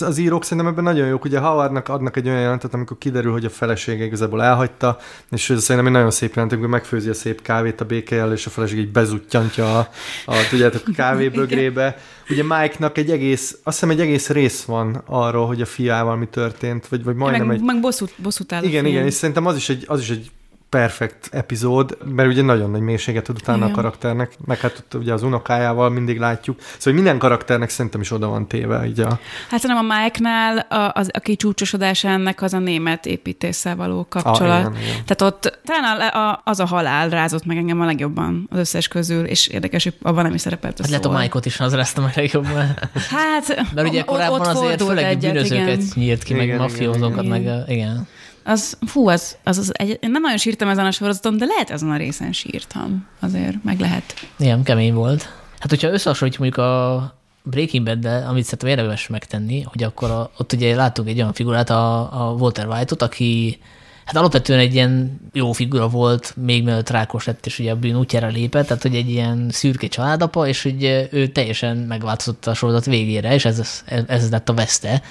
az írók szerintem ebben nagyon jók, ugye Howardnak adnak egy olyan jelentet, amikor kiderül, hogy a felesége igazából elhagyta, és ez szerintem egy nagyon szép jelent, amikor megfőzi a szép kávét a békejel, és a feleség így bezuttyantja a, a tudjátok, a kávébögrébe. Ugye Mike-nak egy egész, azt hiszem egy egész rész van arról, hogy a fiával mi történt, vagy, vagy majdnem meg, egy... meg bosszút, bosszút áll Igen, igen, és szerintem az is egy, az is egy perfekt epizód, mert ugye nagyon nagy mélységet ad utána Igen. a karakternek, meg hát ott ugye az unokájával mindig látjuk. Szóval minden karakternek szerintem is oda van téve így a... Hát szerintem a Mike-nál, a, az, aki csúcsosodása ennek az a német építésszel való kapcsolat. Ah, igen, igen. Tehát ott talán a, a, az a halál rázott meg engem a legjobban az összes közül, és érdekes, hogy abban nem is szerepelt a Hát lehet a. Mike-ot is az ráztam a legjobban. Hát, Mert ugye ott- korábban ott azért fordult főleg egyet, bűnözőket igen. nyírt ki, meg Igen, igen, mafiózókat, igen. meg a- igen. Az, fú, az, az, az egy, én nem nagyon sírtam ezen a sorozaton, de lehet ezen a részen sírtam. Azért, meg lehet. Igen, kemény volt. Hát, hogyha összehasonlítjuk mondjuk a Breaking bad amit szerintem érdemes megtenni, hogy akkor a, ott ugye láttunk egy olyan figurát, a, a Walter White-ot, aki hát alapvetően egy ilyen jó figura volt, még mielőtt rákos lett, és ugye a bűn útjára lépett, tehát hogy egy ilyen szürke családapa, és hogy ő teljesen megváltozott a sorozat végére, és ez, ez, ez lett a veszte.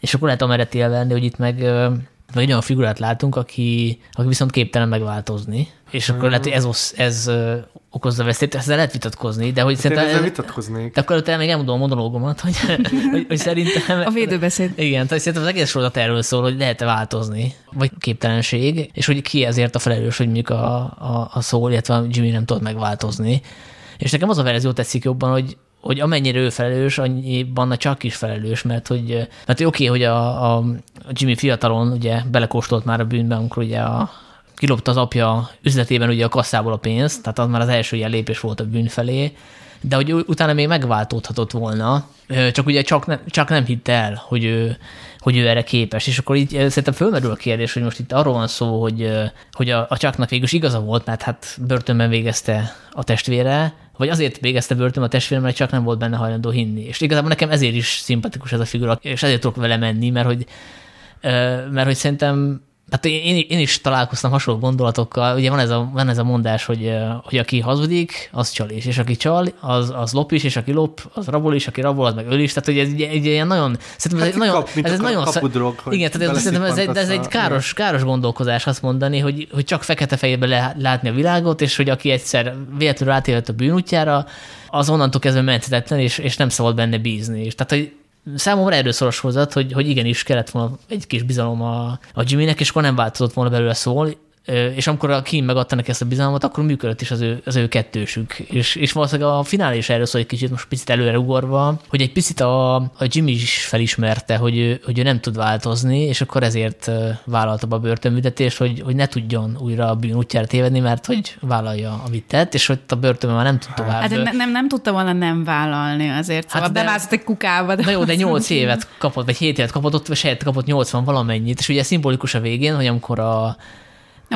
És akkor lehet amerre élvelni, hogy itt meg, meg egy olyan figurát látunk, aki, aki viszont képtelen megváltozni. És akkor lehet, hogy ez, osz- ez ö, okozza veszélyt, ezzel lehet vitatkozni, de hogy Én szerintem... ezzel vitatkoznék. De akkor előtte még elmondom a monológomat, hogy, hogy, hogy szerintem... A védőbeszéd. Igen, tehát szerintem az egész sorozat erről szól, hogy lehet-e változni, vagy képtelenség, és hogy ki ezért a felelős, hogy mondjuk a, a, a szól, illetve a Jimmy nem tud megváltozni. És nekem az a verzió tetszik jobban, hogy hogy amennyire ő felelős, annyiban a csak is felelős, mert hogy, mert oké, okay, hogy a, a Jimmy fiatalon ugye belekóstolt már a bűnbe, amikor ugye a, kilopta az apja üzletében ugye a kasszából a pénzt, tehát az már az első ilyen lépés volt a bűn felé, de hogy utána még megváltódhatott volna, csak ugye csak, ne, csak nem hitte el, hogy ő, hogy ő erre képes. És akkor így szerintem fölmerül a kérdés, hogy most itt arról van szó, hogy, hogy a, a csaknak végül is igaza volt, mert hát börtönben végezte a testvére, vagy azért végezte börtönben a testvére, mert csak nem volt benne hajlandó hinni. És igazából nekem ezért is szimpatikus ez a figura, és ezért tudok vele menni, mert hogy, mert hogy szerintem Hát én, én is találkoztam hasonló gondolatokkal. Ugye van ez a, van ez a mondás, hogy, hogy aki hazudik, az csal is, és aki csal, az, az lop is, és aki lop, az rabol is, aki rabol, az meg öl is. Tehát, hogy ez egy, egy ilyen nagyon, szerintem ez Hát nagyon, kap- ez egy nagyon, kapudrog, hogy igen, tehát szerintem ez, egy, ez egy káros, káros gondolkozás azt mondani, hogy, hogy csak fekete-fehérbe le, látni a világot, és hogy aki egyszer véletlenül átélhet a bűnútjára, az onnantól kezdve menthetetlen, és, és nem szabad benne bízni. És tehát, hogy számomra erről szoros hozzat, hogy, hogy igenis kellett volna egy kis bizalom a, a Jimmynek, és akkor nem változott volna belőle szól, és amikor a Kim megadta neki ezt a bizalmat, akkor működött is az ő, az ő kettősük. És, és valószínűleg a finálé is erről szól egy kicsit, most picit előre ugorva, hogy egy picit a, a Jimmy is felismerte, hogy ő, hogy ő nem tud változni, és akkor ezért vállalta be a börtönbüntetést, hogy, hogy ne tudjon újra a bűn útjára tévedni, mert hogy vállalja, amit tett, és hogy a börtönben már nem tud tovább. Hát ne, nem, nem tudta volna nem vállalni azért. Szóval Hát hát de- bemászott egy kukába. De Na jó, de az- 8 évet kapott, vagy 7 évet kapott, ott vagy kapott 80 valamennyit, és ugye szimbolikus a végén, hogy amikor a,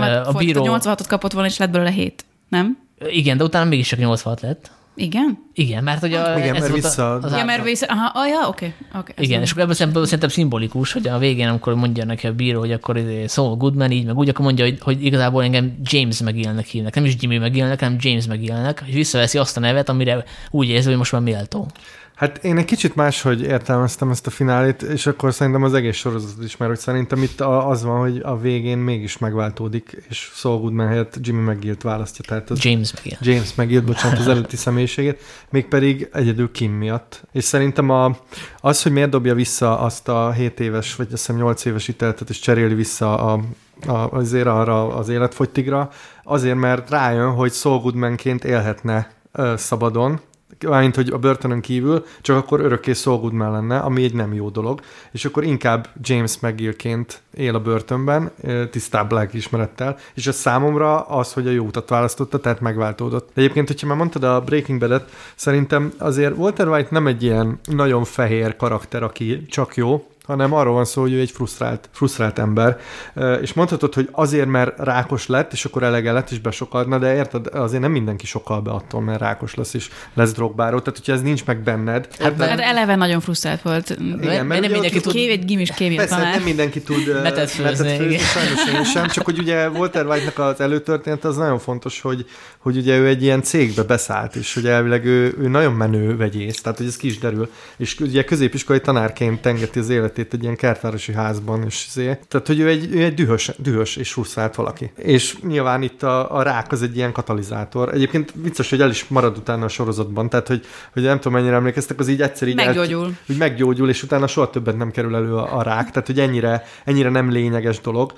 Nem, hát a bíró... 86-ot kapott volna, és lett belőle 7. Nem? Igen, de utána mégis csak 86 lett. Igen? Igen, mert hogy a, Igen, ez mert vissza- az át- mert vissza... Aha, ah, ja, oké. oké, ez igen, és akkor ebből szempontból szerintem szimbolikus, hogy a végén, amikor mondja neki a bíró, hogy akkor izé Saul Goodman így, meg úgy, akkor mondja, hogy, hogy igazából engem James McGillnek hívnak. Nem is Jimmy McGillnek, hanem James McGillnek, és visszaveszi azt a nevet, amire úgy érzi, hogy most már méltó. Hát én egy kicsit máshogy értelmeztem ezt a finálét, és akkor szerintem az egész sorozatot is, mert hogy szerintem itt az van, hogy a végén mégis megváltódik, és Saul Goodman helyett Jimmy McGill-t választja, tehát az James McGill. James McGill, bocsánat, az előtti személyiségét, mégpedig egyedül Kim miatt. És szerintem a, az, hogy miért dobja vissza azt a 7 éves, vagy azt hiszem 8 éves iteltet, és cseréli vissza a, a, azért arra az életfogytigra, azért, mert rájön, hogy Saul Goodmanként élhetne szabadon, Mármint, hogy a börtönön kívül, csak akkor örökké Saul Goodman lenne, ami egy nem jó dolog, és akkor inkább James McGillként él a börtönben, tisztább lelkiismerettel, és ez számomra az, hogy a jó utat választotta, tehát megváltódott. De egyébként, hogyha már mondtad a Breaking Bad-et, szerintem azért Walter White nem egy ilyen nagyon fehér karakter, aki csak jó, hanem arról van szó, hogy ő egy frusztrált, frusztrált ember, és mondhatod, hogy azért, mert rákos lett, és akkor elege lett, és besokadna, de érted, azért nem mindenki sokal be attól, mert rákos lesz, és lesz drogbáró, tehát hogyha ez nincs meg benned. Hát, hát eleve nagyon frusztrált volt. Igen, mert nem mindenki tud... Kév, egy gimis kémia Persze, tanár. nem mindenki tud metet főzni, metet főzni sajnos én sem, csak hogy ugye Walter White-nak az előtörténet az nagyon fontos, hogy, hogy ugye ő egy ilyen cégbe beszállt, és hogy elvileg ő, ő nagyon menő vegyész, tehát hogy ez ki is derül, és ugye középiskolai tanárként tengeti az életét egy ilyen kertvárosi házban, és azért, tehát hogy ő egy, ő egy dühös, dühös és frusztrált valaki. És nyilván itt a, a rák az egy ilyen katalizátor. Egyébként vicces, hogy el is marad utána a sorozatban, tehát hogy, hogy nem tudom mennyire emlékeztek, az így egyszer így meggyógyul. El, hogy meggyógyul, és utána soha többet nem kerül elő a, a rák, tehát hogy ennyire, ennyire nem lényeges dolog.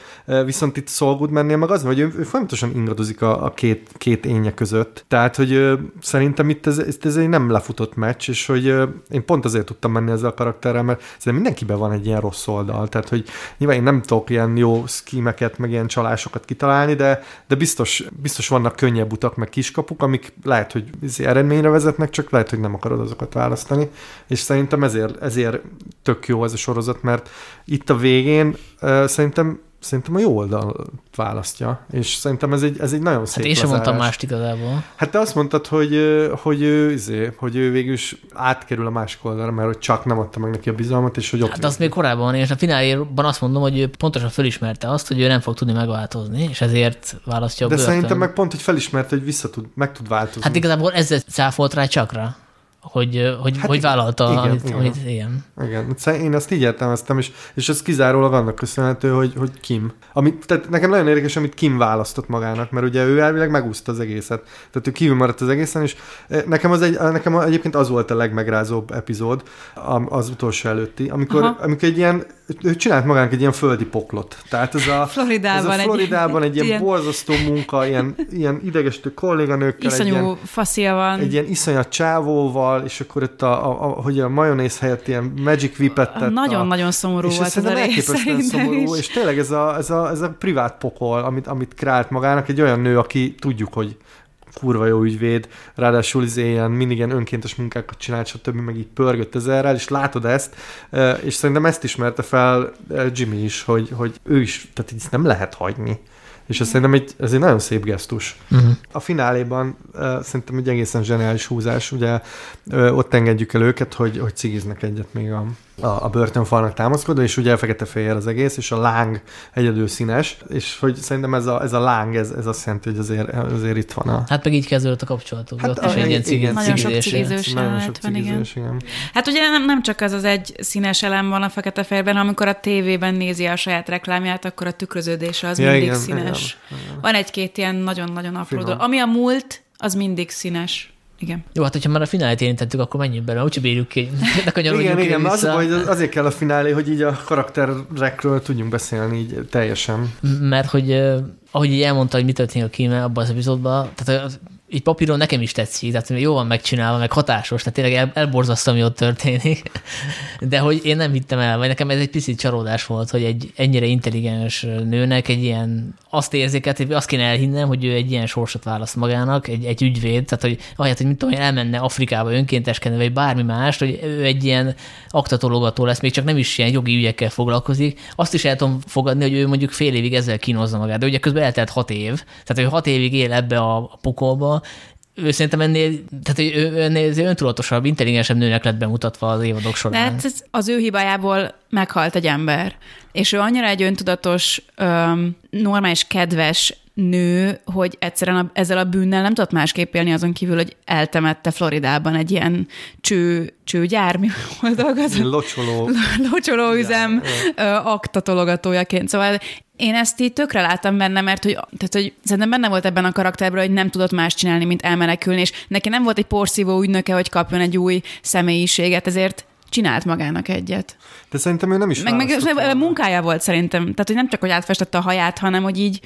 Viszont itt Saul Goodmannél meg az, hogy ő, ő folyamatosan ingadozik a, a két, két énje között. Tehát, hogy ö, szerintem itt ez, ez, ez egy nem lefutott meccs, és hogy ö, én pont azért tudtam menni ezzel a karakterrel, mert szerintem mindenkiben van egy ilyen rossz oldal. Tehát, hogy nyilván én nem tudok ilyen jó szkímeket, meg ilyen csalásokat kitalálni, de, de biztos, biztos vannak könnyebb utak, meg kiskapuk, amik lehet, hogy izé eredményre vezetnek, csak lehet, hogy nem akarod azokat választani. És szerintem ezért, ezért tök jó ez a sorozat, mert itt a végén uh, szerintem szerintem a jó oldal választja, és szerintem ez egy, ez egy nagyon szép Hát én sem mondtam mást igazából. Hát te azt mondtad, hogy, hogy, ő, izé, hogy ő végül is átkerül a másik oldalra, mert hogy csak nem adta meg neki a bizalmat, és hogy ott... Hát azt még korábban, és a fináléban azt mondom, hogy ő pontosan felismerte azt, hogy ő nem fog tudni megváltozni, és ezért választja a De börtön. szerintem meg pont, hogy felismerte, hogy vissza tud, meg tud változni. Hát igazából ezzel cáfolt rá csakra hogy, hogy, hát hogy vállalta, igen, amit, igen. amit igen. Igen, én ezt így értelmeztem, és, és ez kizárólag annak köszönhető, hogy, hogy Kim. Ami, tehát nekem nagyon érdekes, amit Kim választott magának, mert ugye ő elvileg megúszta az egészet. Tehát ő kívül maradt az egészen, és nekem, az egy, nekem egyébként az volt a legmegrázóbb epizód, az utolsó előtti, amikor, amikor egy ilyen, ő csinált magának egy ilyen földi poklot. Tehát ez a Floridában, ez a Floridában egy, egy ilyen, ilyen borzasztó munka, ilyen, ilyen idegesítő kolléganőkkel. Iszonyú egy ilyen, faszia van. Egy ilyen iszonyat csávóval, és akkor itt a, a, a, hogy a majonéz helyett ilyen magic whippet tett. Nagyon-nagyon szomorú és volt ez a rész, szomorú, is. és tényleg ez a, ez a, ez a privát pokol, amit, amit kreált magának, egy olyan nő, aki tudjuk, hogy kurva jó ügyvéd, ráadásul izé ilyen mindig ilyen önkéntes munkákat csinált, stb. meg így pörgött ezerrel, és látod ezt, és szerintem ezt ismerte fel Jimmy is, hogy, hogy ő is, tehát így nem lehet hagyni. És ez szerintem egy, ez egy nagyon szép gesztus. Uh-huh. A fináléban uh, szerintem egy egészen zseniális húzás, ugye uh, ott engedjük el őket, hogy, hogy cigiznek egyet még a, a, a börtönfalnak támaszkodva, és ugye fekete-fehér az egész, és a láng egyedül színes, és hogy szerintem ez a, ez a láng, ez, ez azt jelenti, hogy azért, azért itt van a... Hát meg így kezdődött a kapcsolatuk, hát ott a, is egy ilyen cigizés. Nagyon sok cigizős Nagyon sok van, igen. igen. Hát ugye nem, nem csak az az egy színes elem van a fekete-fehérben, amikor a tévében nézi a saját reklámját, akkor a tükröződése az ja, mindig igen, színes. Igen, igen. Van egy-két ilyen nagyon-nagyon apró dolog. Ami a múlt, az mindig színes. Igen. Jó, hát hogyha már a finálét érintettük, akkor menjünk bele, úgyse bírjuk ki. igen, igen, az, hogy azért kell a finálé, hogy így a karakterekről tudjunk beszélni így teljesen. Mert hogy ahogy így elmondta, hogy mi történik a kíme abban az epizódban, tehát így papíron nekem is tetszik, tehát jó van megcsinálva, meg hatásos, tehát tényleg el, elborzasztom, ami ott történik. De hogy én nem hittem el, vagy nekem ez egy picit csalódás volt, hogy egy ennyire intelligens nőnek egy ilyen, azt érzéket, hogy azt kéne elhinnem, hogy ő egy ilyen sorsot választ magának, egy, egy ügyvéd, tehát hogy ahelyett, hogy mit tudom, hogy elmenne Afrikába önkénteskedni, vagy bármi más, hogy ő egy ilyen aktatologató lesz, még csak nem is ilyen jogi ügyekkel foglalkozik, azt is el tudom fogadni, hogy ő mondjuk fél évig ezzel kínozza magát, de ugye közben eltelt hat év, tehát hogy hat évig él ebbe a pokolba, ő szerintem ennél, tehát ő, ennél öntudatosabb, intelligensebb nőnek lett bemutatva az évadok során. Hát ez az ő hibájából meghalt egy ember. És ő annyira egy öntudatos, normális, kedves nő, hogy egyszerűen a, ezzel a bűnnel nem tudott másképp élni azon kívül, hogy eltemette Floridában egy ilyen cső, csőgyár, mi hol dolgozott? Locsoló. Locsoló üzem aktatologatójaként. Szóval én ezt így tökre láttam benne, mert hogy, tehát, hogy szerintem benne volt ebben a karakterben, hogy nem tudott más csinálni, mint elmenekülni, és neki nem volt egy porszívó ügynöke, hogy kapjon egy új személyiséget, ezért csinált magának egyet. De szerintem ő nem is Meg, meg munkája volt szerintem. Tehát, hogy nem csak, hogy átfestette a haját, hanem, hogy így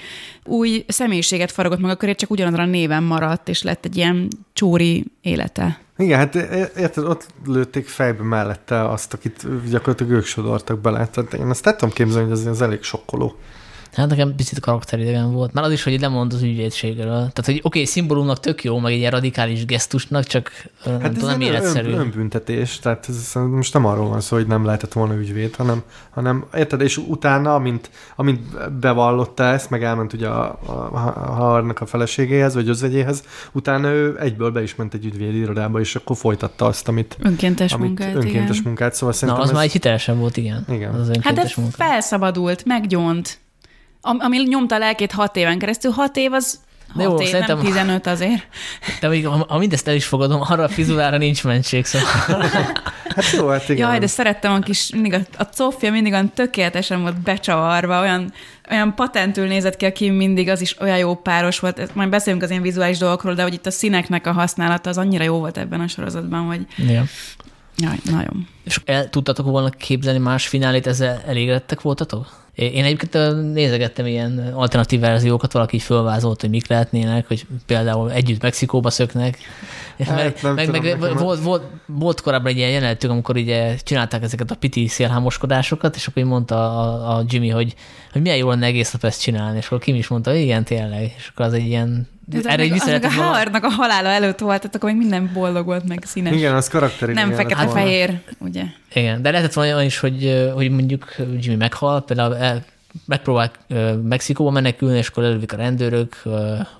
új személyiséget faragott maga köré, csak ugyanazra a néven maradt, és lett egy ilyen csóri élete. Igen, hát érted, ott lőtték fejbe mellette azt, akit gyakorlatilag ők sodortak bele. Tehát én ezt tettem képzelni, hogy ez, az elég sokkoló Hát nekem picit karakteridegen volt. Már az is, hogy lemond az ügyvédségről. Tehát, hogy oké, okay, szimbólumnak tök jó, meg egy ilyen radikális gesztusnak, csak hát nem tudom, nem életszerű. Ön, önbüntetés, tehát ez most nem arról van szó, hogy nem lehetett volna ügyvéd, hanem, hanem érted, és utána, amint, amint bevallotta ezt, meg elment ugye a, a, a, a, a feleségéhez, vagy özvegyéhez, utána ő egyből be is ment egy ügyvédi irodába, és akkor folytatta azt, amit... Önkéntes amit munkát, Önkéntes igen. munkát, szóval szerintem Na, az ez... már egy hitelesen volt, igen. Igen. Az Hát ez munka. felszabadult, meggyónt. Am- ami nyomta a lelkét hat éven keresztül. Hat év az De hat jó, év, szerintem- nem 15 azért. De még, ha, ha mindezt el is fogadom, arra a fizulára nincs mentség, szóval. Hát jó, hát igen. Jaj, de szerettem a kis, mindig a, a cofja mindig olyan tökéletesen volt becsavarva, olyan, olyan patentül nézett ki a Kim mindig, az is olyan jó páros volt. Ezt Majd beszélünk az ilyen vizuális dolgokról, de hogy itt a színeknek a használata az annyira jó volt ebben a sorozatban, hogy ja. jaj, nagyon. És el tudtatok volna képzelni más finálét, ezzel elégedettek voltatok? Én egyébként nézegettem ilyen alternatív verziókat, valaki így fölvázolt, hogy mik lehetnének, hogy például együtt Mexikóba szöknek. Hát, meg, meg, meg nekem volt, volt, volt, korábban egy ilyen jelenetük, amikor ugye csinálták ezeket a piti szélhámoskodásokat, és akkor így mondta a, a Jimmy, hogy, hogy milyen jó lenne egész nap ezt csinálni, és akkor Kim is mondta, hogy igen, tényleg, és akkor az egy ilyen... Erre így még, vissza a Howardnak a halála előtt volt, tehát akkor még minden boldog volt, meg színes. Igen, az karakteri. nem fekete-fehér, ugye? Igen, de lehetett volna olyan is, hogy, hogy mondjuk Jimmy meghal, például el, megpróbál Mexikóba menekülni, és akkor elővik a rendőrök,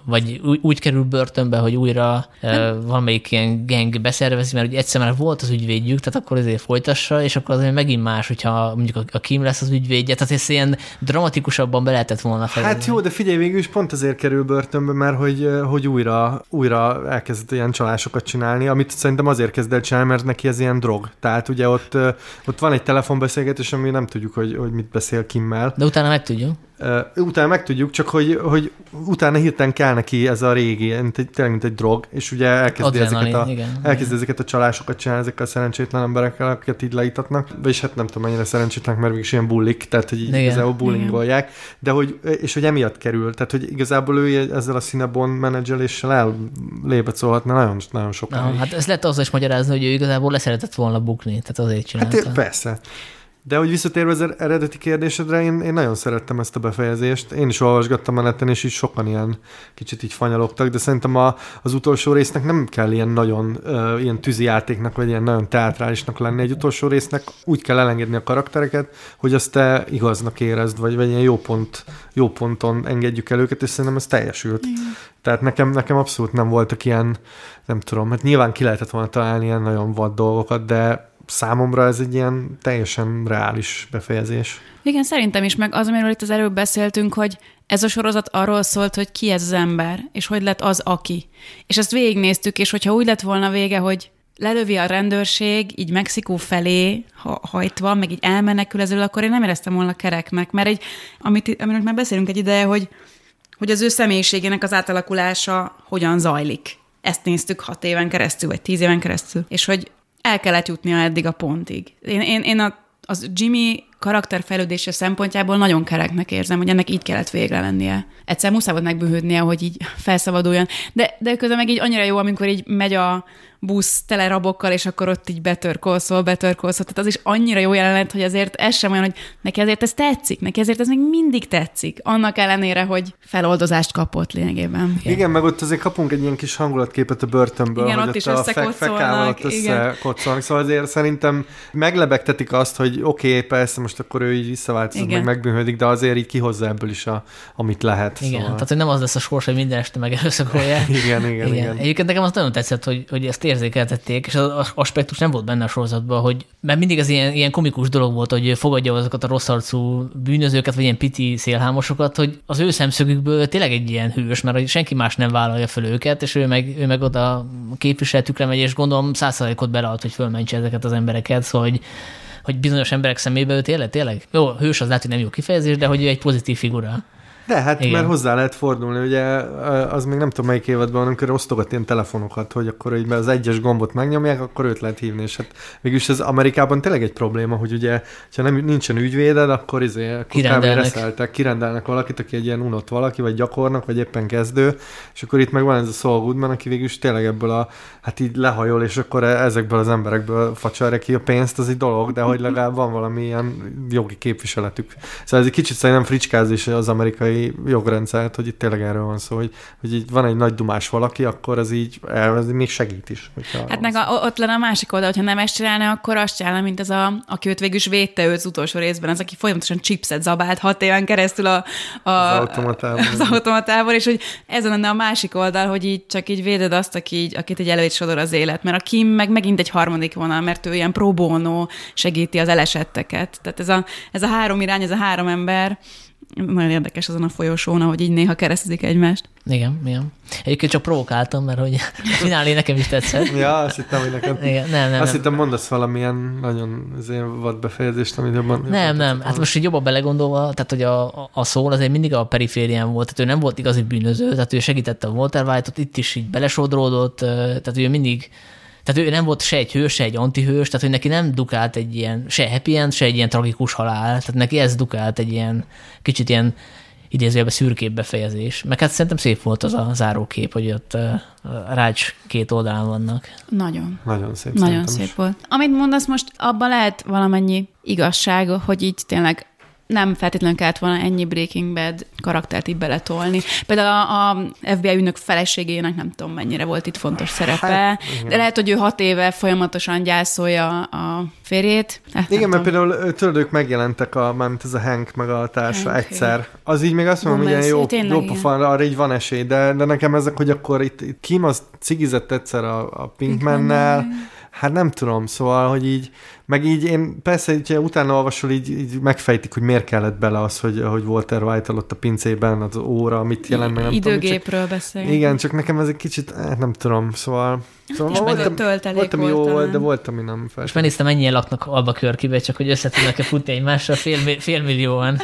vagy úgy, úgy kerül börtönbe, hogy újra ö, valamelyik ilyen gang beszervezi, mert ugye egyszer már volt az ügyvédjük, tehát akkor azért folytassa, és akkor azért megint más, hogyha mondjuk a, a Kim lesz az ügyvédje, tehát ezt ilyen dramatikusabban be lehetett volna fejezni. Hát jó, de figyelj, végül is pont azért kerül börtönbe, mert hogy, hogy újra, újra elkezdett ilyen csalásokat csinálni, amit szerintem azért kezd el csinálni, mert neki ez ilyen drog. Tehát ugye ott, ott van egy telefonbeszélgetés, ami nem tudjuk, hogy, hogy mit beszél Kimmel. De utána megtudjuk. Uh, utána megtudjuk, csak hogy, hogy utána hirtelen kell neki ez a régi, mint egy, tényleg mint egy drog, és ugye elkezdi, Adrenalin, ezeket a, igen. elkezdi ezeket a csalásokat csinálni ezekkel a szerencsétlen emberekkel, akiket így leítatnak, vagyis hát nem tudom mennyire szerencsétlenek, mert mégis ilyen bullik, tehát hogy így Igen. igazából bullyingolják, de hogy, és hogy emiatt kerül, tehát hogy igazából ő ezzel a Cinnabon menedzseléssel ellébecolhatna nagyon, nagyon sokáig. Na, hát ez lehet azzal is magyarázni, hogy ő igazából leszeretett volna bukni, tehát azért csinálta. Hát persze. De hogy visszatérve az er- eredeti kérdésedre, én, én nagyon szerettem ezt a befejezést. Én is olvasgattam a neten, és így sokan ilyen kicsit így fanyalogtak, de szerintem a, az utolsó résznek nem kell ilyen nagyon uh, ilyen tűzi játéknak, vagy ilyen nagyon teátrálisnak lenni. Egy utolsó résznek úgy kell elengedni a karaktereket, hogy azt te igaznak érezd, vagy, vagy ilyen jó, pont, jó ponton engedjük el őket, és szerintem ez teljesült. Igen. Tehát nekem, nekem abszolút nem voltak ilyen, nem tudom, hát nyilván ki lehetett volna találni ilyen nagyon vad dolgokat, de számomra ez egy ilyen teljesen reális befejezés. Igen, szerintem is, meg az, amiről itt az előbb beszéltünk, hogy ez a sorozat arról szólt, hogy ki ez az ember, és hogy lett az, aki. És ezt végignéztük, és hogyha úgy lett volna vége, hogy lelövi a rendőrség, így Mexikó felé ha, hajtva, meg így elmenekül ezzel, akkor én nem éreztem volna kereknek, mert egy, amit, amiről már beszélünk egy ideje, hogy, hogy az ő személyiségének az átalakulása hogyan zajlik. Ezt néztük hat éven keresztül, vagy tíz éven keresztül, és hogy el kellett jutnia eddig a pontig. Én, én, én a, az Jimmy karakterfejlődése szempontjából nagyon kereknek érzem, hogy ennek így kellett végre lennie. Egyszer muszáj volt megbűhődnie, hogy így felszabaduljon. De, de közben meg így annyira jó, amikor így megy a busz tele rabokkal, és akkor ott így betörkolszol, betörkolszol. Tehát az is annyira jó jelenet, hogy azért ez sem olyan, hogy neki azért ez tetszik, neki azért ez még mindig tetszik. Annak ellenére, hogy feloldozást kapott lényegében. Igen, igen meg ott azért kapunk egy ilyen kis hangulatképet a börtönből, Igen, hogy ott is a fe- fekával ott igen. összekocolnak. Szóval azért szerintem meglebegtetik azt, hogy oké, okay, persze most akkor ő így visszaváltozott, Igen. meg megbűnhődik, de azért így kihozza ebből is, a, amit lehet. Igen, szóval. tehát hogy nem az lesz a sors, hogy minden este megerőszakolják. igen, igen, igen, Igen. Egyébként nekem az nagyon tetszett, hogy, hogy ezt érzékeltették, és az aspektus nem volt benne a sorozatban, hogy mert mindig ez ilyen, ilyen komikus dolog volt, hogy fogadja azokat a rossz arcú bűnözőket, vagy ilyen piti szélhámosokat, hogy az ő szemszögükből tényleg egy ilyen hős, mert senki más nem vállalja föl őket, és ő meg, ő meg oda képviseletükre megy, és gondolom százszerzalékot belead, hogy fölmentse ezeket az embereket, szóval hogy hogy bizonyos emberek szemébe ő tényleg, tényleg, jó, hős az lehet, hogy nem jó kifejezés, de hogy ő egy pozitív figura. De hát, Igen. mert hozzá lehet fordulni, ugye az még nem tudom melyik évadban, amikor osztogat ilyen telefonokat, hogy akkor így az egyes gombot megnyomják, akkor őt lehet hívni, és hát végülis ez Amerikában tényleg egy probléma, hogy ugye, ha nem, nincsen ügyvéded, akkor izé, Kirendelnek. kirendelnek valakit, aki egy ilyen unott valaki, vagy gyakornok, vagy éppen kezdő, és akkor itt meg van ez a Saul Goodman, aki végülis tényleg ebből a, hát így lehajol, és akkor e- ezekből az emberekből facsarja ki a pénzt, az egy dolog, de hogy legalább van valami ilyen jogi képviseletük. Szóval ez egy kicsit szerintem fricskázás az amerikai jogrendszert, hogy itt tényleg erről van szó, hogy, hogy így van egy nagy dumás valaki, akkor ez így, ez még segít is. Hát meg a, ott lenne a másik oldal, hogyha nem ezt csinálna, akkor azt csinálna, mint ez a, aki őt végül is védte őt az utolsó részben, az, aki folyamatosan chipset zabált hat éven keresztül a, a, Az automatában. az automatával, és hogy ez lenne a másik oldal, hogy így csak így véded azt, aki így, akit egy előtt sodor az élet, mert a Kim meg megint egy harmadik vonal, mert ő ilyen pro bono segíti az elesetteket. Tehát ez a, ez a három irány, ez a három ember, nagyon érdekes azon a folyosón, ahogy így néha keresztezik egymást. Igen, igen. Egyébként csak provokáltam, mert hogy a finálé nekem is tetszett. Ja, azt hittem, hogy neked... Igen, nem, nem, azt nem. hittem, mondasz valamilyen nagyon az én vad befejezést, amit jobban... Nem, jobban nem. Hát most így jobban belegondolva, tehát hogy a, a- szól azért mindig a periférián volt, tehát ő nem volt igazi bűnöző, tehát ő segítette a Walter White-ot, itt is így belesodródott, tehát ő mindig, tehát ő nem volt se egy hős, se egy antihős, tehát hogy neki nem dukált egy ilyen, se happy end, se egy ilyen tragikus halál, tehát neki ez dukált egy ilyen kicsit ilyen idézőjelben szürkébb befejezés. Meg hát szerintem szép volt az a zárókép, hogy ott uh, rács két oldalán vannak. Nagyon. Nagyon szép. Nagyon szép is. volt. Amit mondasz most, abban lehet valamennyi igazság, hogy így tényleg nem feltétlenül kellett volna ennyi Breaking Bad karaktert így beletolni. Például a, a FBI ügynök feleségének nem tudom mennyire volt itt fontos szerepe, Hát, igen. de lehet, hogy ő hat éve folyamatosan gyászolja a férjét. Hát, Igen, mert tudom. például tudod, ők megjelentek, a, mármint ez a Hank meg a társa Hank, egyszer. Az így még azt mondom, hogy ilyen jó, jó pofa, arra így van esély, de, de nekem ezek, hogy akkor itt, itt Kim az cigizett egyszer a, a Pinkmannel, hát nem tudom, szóval, hogy így, meg így én persze, hogyha utána olvasol, így, így megfejtik, hogy miért kellett bele az, hogy, hogy Walter White ott a pincében az óra, mit jelent, meg nem Időgépről beszél. Igen, csak nekem ez egy kicsit, eh, nem tudom, szóval... szóval És meg volt, volt, ami jó volt de volt, ami nem Most feltétlenül. megnéztem, mennyien laknak körkibe, csak hogy össze tudnak-e futni egymásra fél, félmillióan.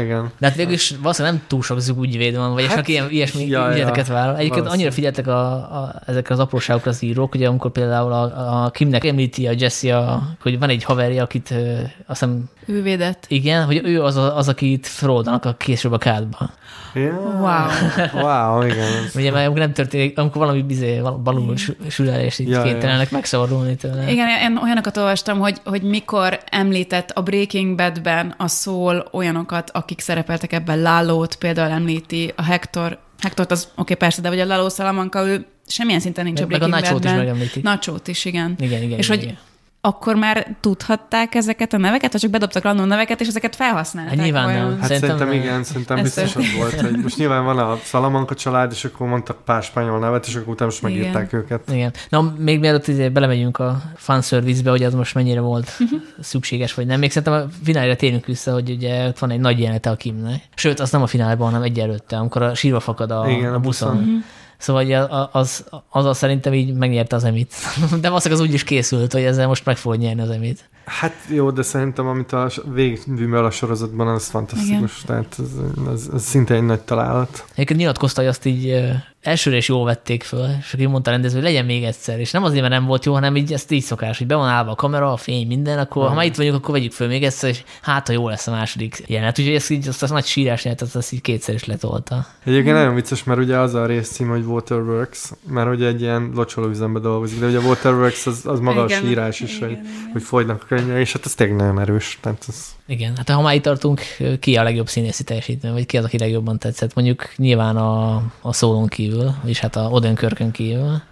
Igen. De hát végül is valószínűleg nem túl sok ügyvéd van, vagy hát, csak ilyen, ilyesmi ja, ja, ügyleteket vállal. Egyébként annyira figyeltek a, a, ezekre az apróságokra az írók, ugye amikor például a, a Kimnek említi a Jesse, a, hogy van egy haverja, akit ö, azt hiszem, Ő védett. igen, hogy ő az, a- az akit feloldanak a később a kádba. Ja. Wow. Wow, igen. Ugye mert amikor nem történik, amikor valami bizé, balul sül el, és így Ja, ja, ja. kénytelenek megszabadulni tőle. Igen, én olyanokat olvastam, hogy, hogy mikor említett a Breaking Badben a szól olyanokat, akik szerepeltek ebben, Lálót például említi, a Hector, Hectort az oké, okay, persze, de vagy a Laló Salamanca, ő semmilyen szinten nincs a Meg a Breaking Nachót is Badben. megemlítik. Nacsót is, igen. Igen, igen. És igen, hogy igen. Akkor már tudhatták ezeket a neveket, vagy csak bedobtak random neveket, és ezeket felhasználták? Hát nyilván vajon? nem. Hát Szerintem, szerintem, igen, szerintem ez biztos az volt, hogy most nyilván van a Salamanca család, és akkor mondtak pár spanyol nevet, és akkor utána most Igen. megírták őket. Igen. Na, még mielőtt izé belemegyünk a fanservice-be, hogy az most mennyire volt szükséges, vagy nem. Még szerintem a finálra térjünk vissza, hogy ugye ott van egy nagy jelenete a Kimnek. Sőt, az nem a finálban, hanem egy előtte, amikor a sírva fakad a, Igen, a a buszon. buszon. Szóval az, az, az szerintem így megnyerte az emit. De valószínűleg az úgy is készült, hogy ezzel most meg fogod nyerni az emit. Hát jó, de szerintem amit a végigművel a sorozatban, az fantasztikus. Tehát ez, ez, ez szinte egy nagy találat. Egyébként nyilatkozta, hogy azt így elsőre is jól vették föl, és aki mondta a rendező, hogy legyen még egyszer. És nem azért, mert nem volt jó, hanem így ezt így szokás, hogy be van állva a kamera, a fény, minden, akkor ha már itt vagyunk, akkor vegyük föl még egyszer, és hát, ha jó lesz a második jelenet. Úgyhogy ezt így, azt a nagy sírás jelenetet, azt, azt így kétszer is letolta. Egyébként nagyon vicces, mert ugye az a részcím, hogy Waterworks, mert ugye egy ilyen locsolóüzembe dolgozik, de ugye a Waterworks az, az maga Igen, a sírás is, igen, hogy, igen. hogy folynak a könyvek, és hát ez tényleg nagyon erős. Tehát ez, Igen, hát ha már itt tartunk, ki a legjobb színészi teljesítmény, vagy ki az, aki legjobban tetszett? Mondjuk nyilván a, a szólón kívül, és hát a Odenkirkön kívül.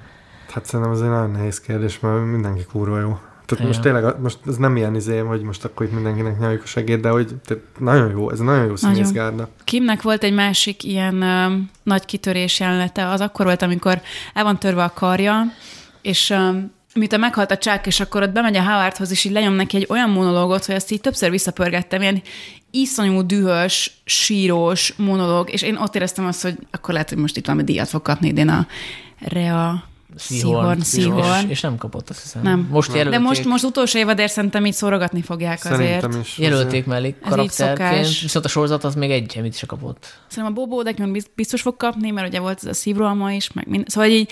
hát szerintem ez egy nagyon nehéz kérdés, mert mindenki kurva jó. Tehát Igen. most tényleg, most ez nem ilyen izé, hogy most akkor itt mindenkinek nyaljuk a segéd, de hogy tehát nagyon jó, ez nagyon jó színészgárda. Kimnek volt egy másik ilyen um, nagy kitörés jelenete, az akkor volt, amikor el van törve a karja, és um, miután meghalt a csák, és akkor ott bemegy a Howardhoz, és így lenyom neki egy olyan monológot, hogy azt így többször visszapörgettem, ilyen iszonyú dühös, sírós monológ, és én ott éreztem azt, hogy akkor lehet, hogy most itt valami díjat fog kapni idén a Rea Seahorn, Seahorn. És, és, nem kapott, azt hiszem. Nem. Most De jelölték, most, most utolsó évadért szerintem így szórogatni fogják azért. Szerintem is. jelölték mellé karakterként, viszont a sorozat az még egy amit se kapott. Szerintem a Bobo Odenkirk biz- biztos fog kapni, mert ugye volt ez a szívrohalma is, meg minden. Szóval így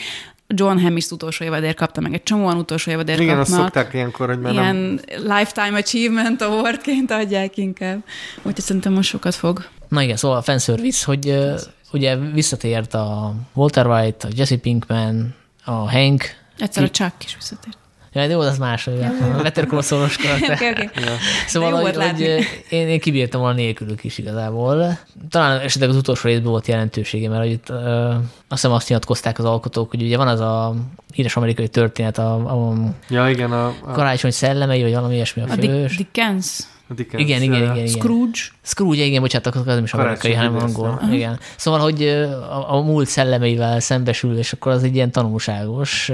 John Hamm is utolsó évadért kapta, meg egy csomóan utolsó évadért Igen, azt kapnak. szokták ilyenkor, hogy már nem... Ilyen Lifetime Achievement Awardként adják inkább. Úgyhogy szerintem most sokat fog. Na igen, szóval a fanservice, hogy uh, ugye visszatért a Walter White, a Jesse Pinkman, a Hank, Egyszer a Chuck is visszatért. Ja, de jó, az más, hogy a Better Call Saul-os karakter. Oké, oké. Szóval, jó hogy, hogy én, én kibírtam volna nélkülük is igazából. Talán esetleg az utolsó részben volt jelentősége, mert hogy itt, ö, azt hiszem azt nyilatkozták az alkotók, hogy ugye van az a híres amerikai történet, a, a Ja, igen, a, a, karácsony szellemei, vagy valami ilyesmi a fős. Dickens, a Dickens. Igen, igen, igen, igen. Scrooge. Scrooge, igen, bocsánat, akkor az nem is amerikai, hanem angol. Igen. Szóval, hogy a, a múlt szellemeivel szembesül, és akkor az egy ilyen tanulságos,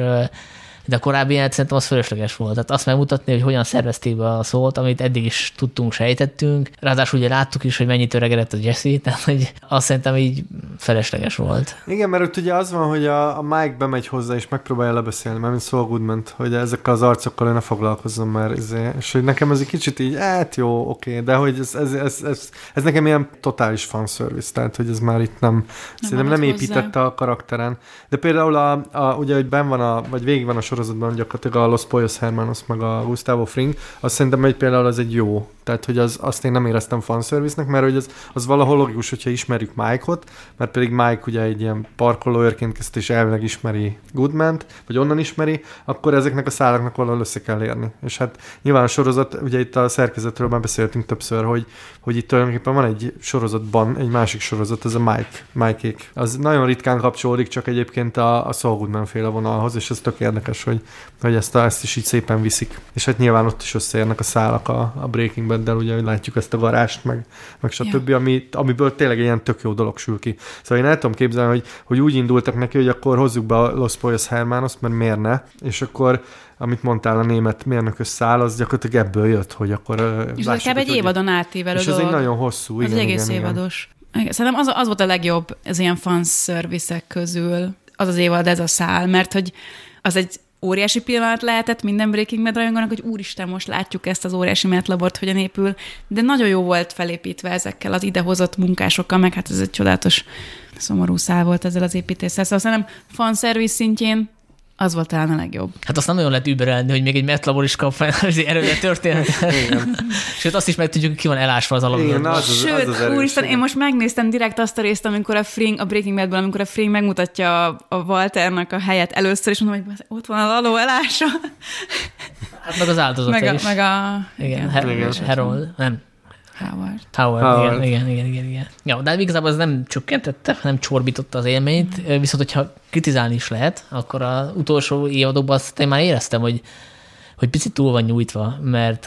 de a korábbi jelent szerintem az fölösleges volt. Tehát azt megmutatni, hogy hogyan szervezték be a szót, amit eddig is tudtunk, sejtettünk. Ráadásul ugye láttuk is, hogy mennyit öregedett a Jesse, tehát hogy azt szerintem így felesleges volt. Igen, mert ott ugye az van, hogy a, a Mike bemegy hozzá, és megpróbálja lebeszélni, mert mint Saul Goodman, hogy ezekkel az arcokkal ő ne foglalkozzon már, izé, és hogy nekem ez egy kicsit így, hát jó, oké, de hogy ez, ez, ez, ez, ez nekem ilyen totális fanservice, tehát hogy ez már itt nem, nem szerintem nem építette a karakteren. De például a, a ugye, hogy ben van a, vagy végig van a sorozatban gyakorlatilag a Los Pollos Hermanos, meg a Gustavo Fring, azt szerintem, hogy például az egy jó, tehát hogy az, azt én nem éreztem fanservice-nek, mert hogy az, az valahol logikus, hogyha ismerjük Mike-ot, mert pedig Mike ugye egy ilyen parkolóőrként kezdte, és elvileg ismeri Goodment, vagy onnan ismeri, akkor ezeknek a szálaknak valahol össze kell érni. És hát nyilván a sorozat, ugye itt a szerkezetről már beszéltünk többször, hogy, hogy itt tulajdonképpen van egy sorozatban egy másik sorozat, ez a Mike, Mike-ék. Az nagyon ritkán kapcsolódik csak egyébként a, a Saul Goodman féle vonalhoz, és ez tök érdekes, hogy, hogy ezt, ezt is így szépen viszik. És hát nyilván ott is összeérnek a szálak a, a Breaking Bad-del, ugye, hogy látjuk ezt a garást, meg, meg stb., ja. ami, amiből tényleg ilyen tök jó dolog sül ki. Szóval én el tudom képzelni, hogy, hogy úgy indultak neki, hogy akkor hozzuk be a Los Pollos Hermanos, mert miért ne, és akkor amit mondtál, a német mérnökös szál, az gyakorlatilag ebből jött, hogy akkor És ez egy hogy- évadon átívelő És ez egy nagyon hosszú, Az igen, egy egész igen, évados. Igen. Szerintem az, az volt a legjobb az ilyen fanszerviszek közül, az az évad, ez a szál, mert hogy az egy óriási pillanat lehetett minden Breaking Bad rajongónak, hogy úristen, most látjuk ezt az óriási metlabort, hogyan épül, de nagyon jó volt felépítve ezekkel az idehozott munkásokkal, meg hát ez egy csodálatos szomorú szál volt ezzel az építéssel. Szóval szerintem fanszervisz szintjén az volt talán a legjobb. Hát azt nem nagyon lehet überelni, hogy még egy metlabor is kap fel az erőre történetet. Sőt, azt is meg tudjuk, ki van elásva az na, az az, Sőt, az az úristen, én most megnéztem direkt azt a részt, amikor a Fring, a Breaking Badből, amikor a Fring megmutatja a, a Walternak a helyet először, és mondom, hogy ott van a laló elása, Hát meg az áldozata meg a, is. meg a igen, Her- Igen. Harold, nem, Howard. Howard, Howard. Igen, igen, igen, igen, igen. Ja, de igazából ez nem csökkentette, nem csorbította az élményt, viszont hogyha kritizálni is lehet, akkor az utolsó évadokban azt én már éreztem, hogy hogy picit túl van nyújtva, mert,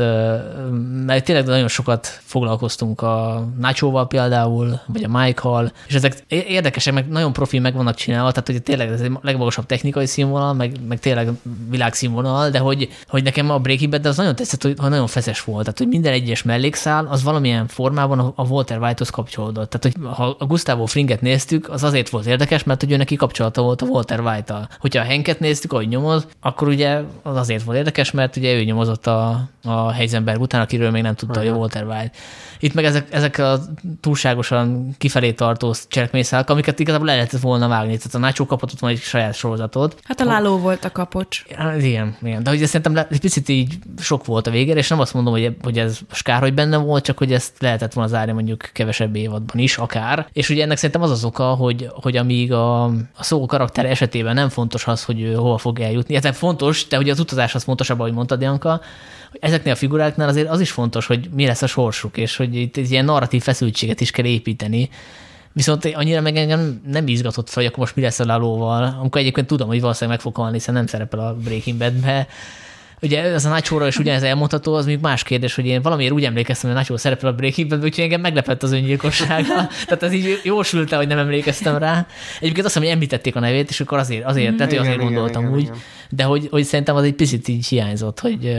mert tényleg nagyon sokat foglalkoztunk a Nacho-val például, vagy a Mike-hal, és ezek érdekesek, meg nagyon profi meg vannak csinálva, tehát hogy tényleg ez egy legmagasabb technikai színvonal, meg, meg tényleg világszínvonal, de hogy, hogy nekem a Breaking Bad az nagyon tetszett, hogy, hogy nagyon feszes volt, tehát hogy minden egyes mellékszál az valamilyen formában a Walter White-hoz kapcsolódott. Tehát, hogy ha a Gustavo Fringet néztük, az azért volt érdekes, mert hogy ő neki kapcsolata volt a Walter White-tal. Hogyha a Henket néztük, ahogy nyomoz, akkor ugye az azért volt érdekes, mert ugye ő nyomozott a, a Heisenberg után, akiről még nem tudta, hogy a Walter White. Itt meg ezek, ezek a túlságosan kifelé tartó cselekményszálak, amiket igazából le lehetett volna vágni. Tehát a Nacho kapott ott van egy saját sorozatot, Hát a láló volt a kapocs. Hát Igen, igen. De ugye szerintem egy picit így sok volt a végére, és nem azt mondom, hogy, hogy ez skár, hogy benne volt, csak hogy ezt lehetett volna zárni mondjuk kevesebb évadban is, akár. És ugye ennek szerintem az az oka, hogy, hogy amíg a, a szó karakter esetében nem fontos az, hogy ő hova fog eljutni. Ez fontos, de ugye az utazás az fontosabb, ahogy mondtad, Janka, ezeknél a figuráknál azért az is fontos, hogy mi lesz a sorsuk, és hogy itt ilyen narratív feszültséget is kell építeni, Viszont annyira meg engem nem izgatott fel, hogy akkor most mi lesz a lalóval, amikor egyébként tudom, hogy valószínűleg meg fog halni, hiszen nem szerepel a Breaking Badbe. Ugye ez a Nacho-ra is ugyanez elmondható, az még más kérdés, hogy én valamiért úgy emlékeztem, hogy a Nacho szerepel a Breaking Bad, úgyhogy engem meglepett az öngyilkossága. Tehát ez így jósült hogy nem emlékeztem rá. Egyébként azt hiszem, hogy említették a nevét, és akkor azért, azért, tehát Igen, azért igen, gondoltam igen, úgy. igen. De hogy, hogy szerintem az egy picit így hiányzott, hogy,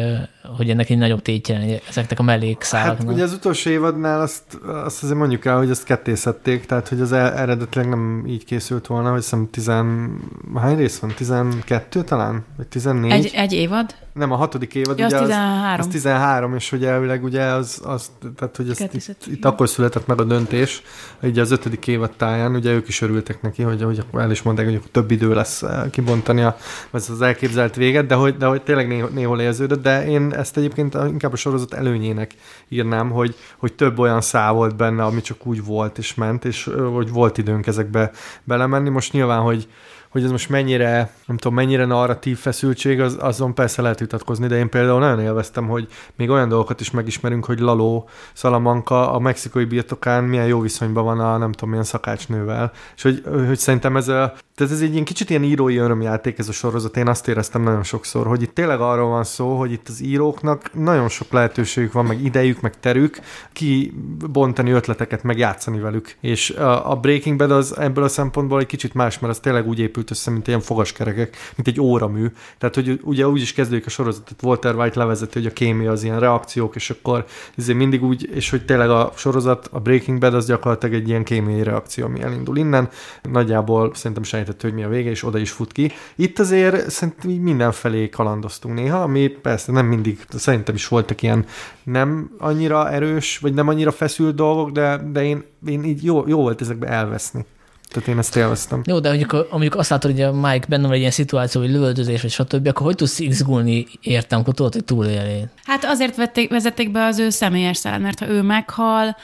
hogy ennek egy nagyobb tétje ezeknek a Hát mellékszálaknak. ugye az utolsó évadnál azt, azt azért mondjuk el, hogy ezt kettészették, tehát hogy az eredetileg nem így készült volna, hogy hiszem tizen... Hány rész van? 12 talán? Vagy 14? Egy, egy évad? Nem, a hatodik évad, Ja, az ugye 13. Az 13, és hogy elvileg ugye az, az tehát hogy Kettészet, itt, itt akkor született meg a döntés, ugye az ötödik évad táján, ugye ők is örültek neki, hogy, hogy el is mondták, hogy több idő lesz eh, kibontani a, az, az elképzelt véget, de hogy, de hogy tényleg néhol, néhol érződött, de én ezt egyébként inkább a sorozat előnyének írnám, hogy, hogy több olyan szál volt benne, ami csak úgy volt és ment, és hogy volt időnk ezekbe belemenni. Most nyilván, hogy hogy ez most mennyire, nem tudom, mennyire narratív feszültség, az, azon persze lehet vitatkozni, de én például nagyon élveztem, hogy még olyan dolgokat is megismerünk, hogy Laló Salamanca a mexikai birtokán milyen jó viszonyban van a nem tudom milyen szakácsnővel, és hogy, hogy szerintem ez a, tehát ez egy ilyen kicsit ilyen írói örömjáték ez a sorozat, én azt éreztem nagyon sokszor, hogy itt tényleg arról van szó, hogy itt az íróknak nagyon sok lehetőségük van, meg idejük, meg terük kibontani ötleteket, meg játszani velük. És a, Breaking Bad az ebből a szempontból egy kicsit más, mert az tényleg úgy épült össze, mint ilyen fogaskerekek, mint egy óramű. Tehát, hogy ugye úgy is kezdődik a sorozat, tehát Walter White levezeti, hogy a kémia az ilyen reakciók, és akkor ezért mindig úgy, és hogy tényleg a sorozat, a Breaking Bad az gyakorlatilag egy ilyen kémiai reakció, ami elindul innen. Nagyjából szerintem sejtett, hogy mi a vége, és oda is fut ki. Itt azért szerintem mindenfelé kalandoztunk néha, ami persze nem mindig, szerintem is voltak ilyen nem annyira erős, vagy nem annyira feszült dolgok, de, de én, én így jó, jó volt ezekbe elveszni. Tehát én ezt élveztem. Jó, de mondjuk, mondjuk azt látod, hogy a Mike benne van egy ilyen szituáció, hogy lövöldözés, vagy stb., akkor hogy tudsz izgulni értem, akkor tudod, hogy túlélni. Hát azért vették, vezették be az ő személyes szállat, mert ha ő meghal,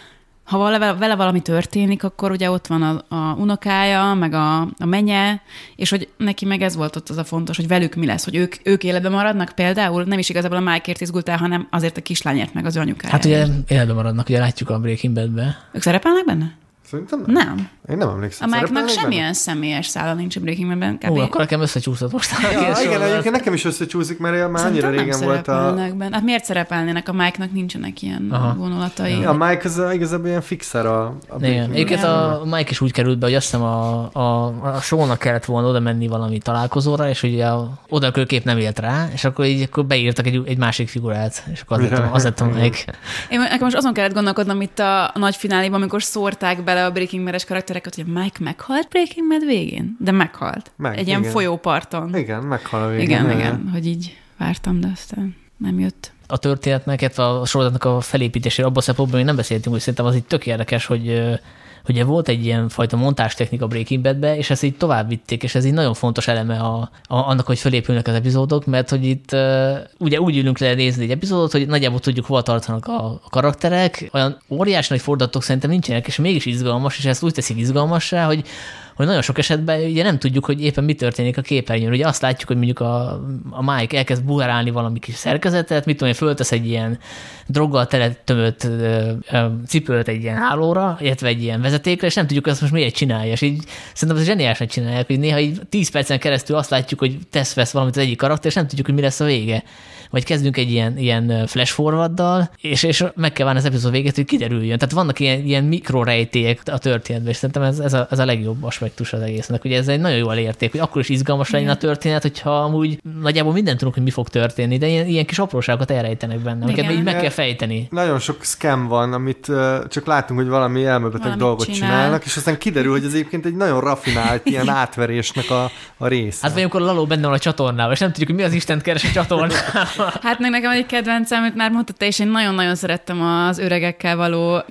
ha vele, vele valami történik, akkor ugye ott van a, a unokája, meg a, a menye, és hogy neki meg ez volt ott az a fontos, hogy velük mi lesz, hogy ők, ők életben maradnak például, nem is igazából a Mike-ért izgultál, hanem azért a kislányért, meg az ő anyukájáért. Hát ugye életben maradnak, ugye látjuk a Breaking Bad-be. Ők szerepelnek benne? Szerintem nem. Nem. Én nem emlékszem. A Mike-nak Szerepelnek benne? semmilyen személyes szála nincs a Breaking Bad-ben. Ó, akkor nekem összecsúszott most. Ja, igen, sorozat. egyébként nekem is összecsúszik, mert már annyira régen volt a... benne. Hát miért szerepelnének? A Mike-nak nincsenek ilyen Aha. Vonulatai. Ja, a Mike az igazából ilyen fixer a, a Igen. Egyébként a Mike is úgy került be, hogy azt hiszem a, a, a Sean-nak kellett volna oda menni valami találkozóra, és ugye a, oda a kőkép nem élt rá, és akkor így akkor beírtak egy, egy másik figurát, és akkor az lett, a- az lett a Mike. Én nekem most azon kellett gondolkodnom itt a, a nagy fináléban, amikor szórták bele a Breaking Bad-es karaktereket, hogy Mike meghalt Breaking Bad végén? De meghalt. Meg, Egy ilyen igen. folyóparton. Igen, meghal a végén. Igen, Ja, igen, hogy így vártam, de aztán nem jött. a történetnek, illetve a sorozatnak a felépítésére abban a szempontból még nem beszéltünk, hogy szerintem az így tök érdekes, hogy ugye volt egy ilyen fajta montástechnika Breaking Badbe, és ezt így tovább vitték, és ez így nagyon fontos eleme a, a, annak, hogy felépülnek az epizódok, mert hogy itt uh, ugye úgy ülünk le nézni egy epizódot, hogy nagyjából tudjuk, hol tartanak a, a karakterek, olyan óriási nagy fordulatok szerintem nincsenek, és mégis izgalmas, és ezt úgy teszik izgalmassá, hogy hogy nagyon sok esetben ugye nem tudjuk, hogy éppen mi történik a képernyőn. Ugye azt látjuk, hogy mondjuk a, a Mike elkezd buherálni valami kis szerkezetet, mit tudom én, föltesz egy ilyen droggal teletömött cipőt egy ilyen hálóra, illetve egy ilyen vezetékre, és nem tudjuk, hogy azt most miért csinálja. És így szerintem ez zseniálisan csinálják, hogy néha így 10 percen keresztül azt látjuk, hogy tesz vesz valamit az egyik karakter, és nem tudjuk, hogy mi lesz a vége. Vagy kezdünk egy ilyen, ilyen flash forwarddal, és, és meg kell várni az epizód végét, hogy kiderüljön. Tehát vannak ilyen, ilyen mikrorejtélyek a történetben, és szerintem ez, ez, a, ez a legjobb aspektus az egésznek. Ugye ez egy nagyon jó elérték, hogy akkor is izgalmas legyen a történet, hogyha amúgy nagyjából mindent tudunk, hogy mi fog történni, de ilyen, ilyen kis apróságokat elrejtenek benne, amiket Igen. így meg kell fejteni. Nagyon sok scam van, amit uh, csak látunk, hogy valami elmebeteg dolgot csinál. csinálnak, és aztán kiderül, hogy ez egyébként egy nagyon rafinált ilyen átverésnek a, a része. Hát vagy amikor Laló benne van a csatornával, és nem tudjuk, hogy mi az Istent keres a csatornával. Hát meg nekem egy kedvencem, amit már mondtad te, és én nagyon-nagyon szerettem az öregekkel való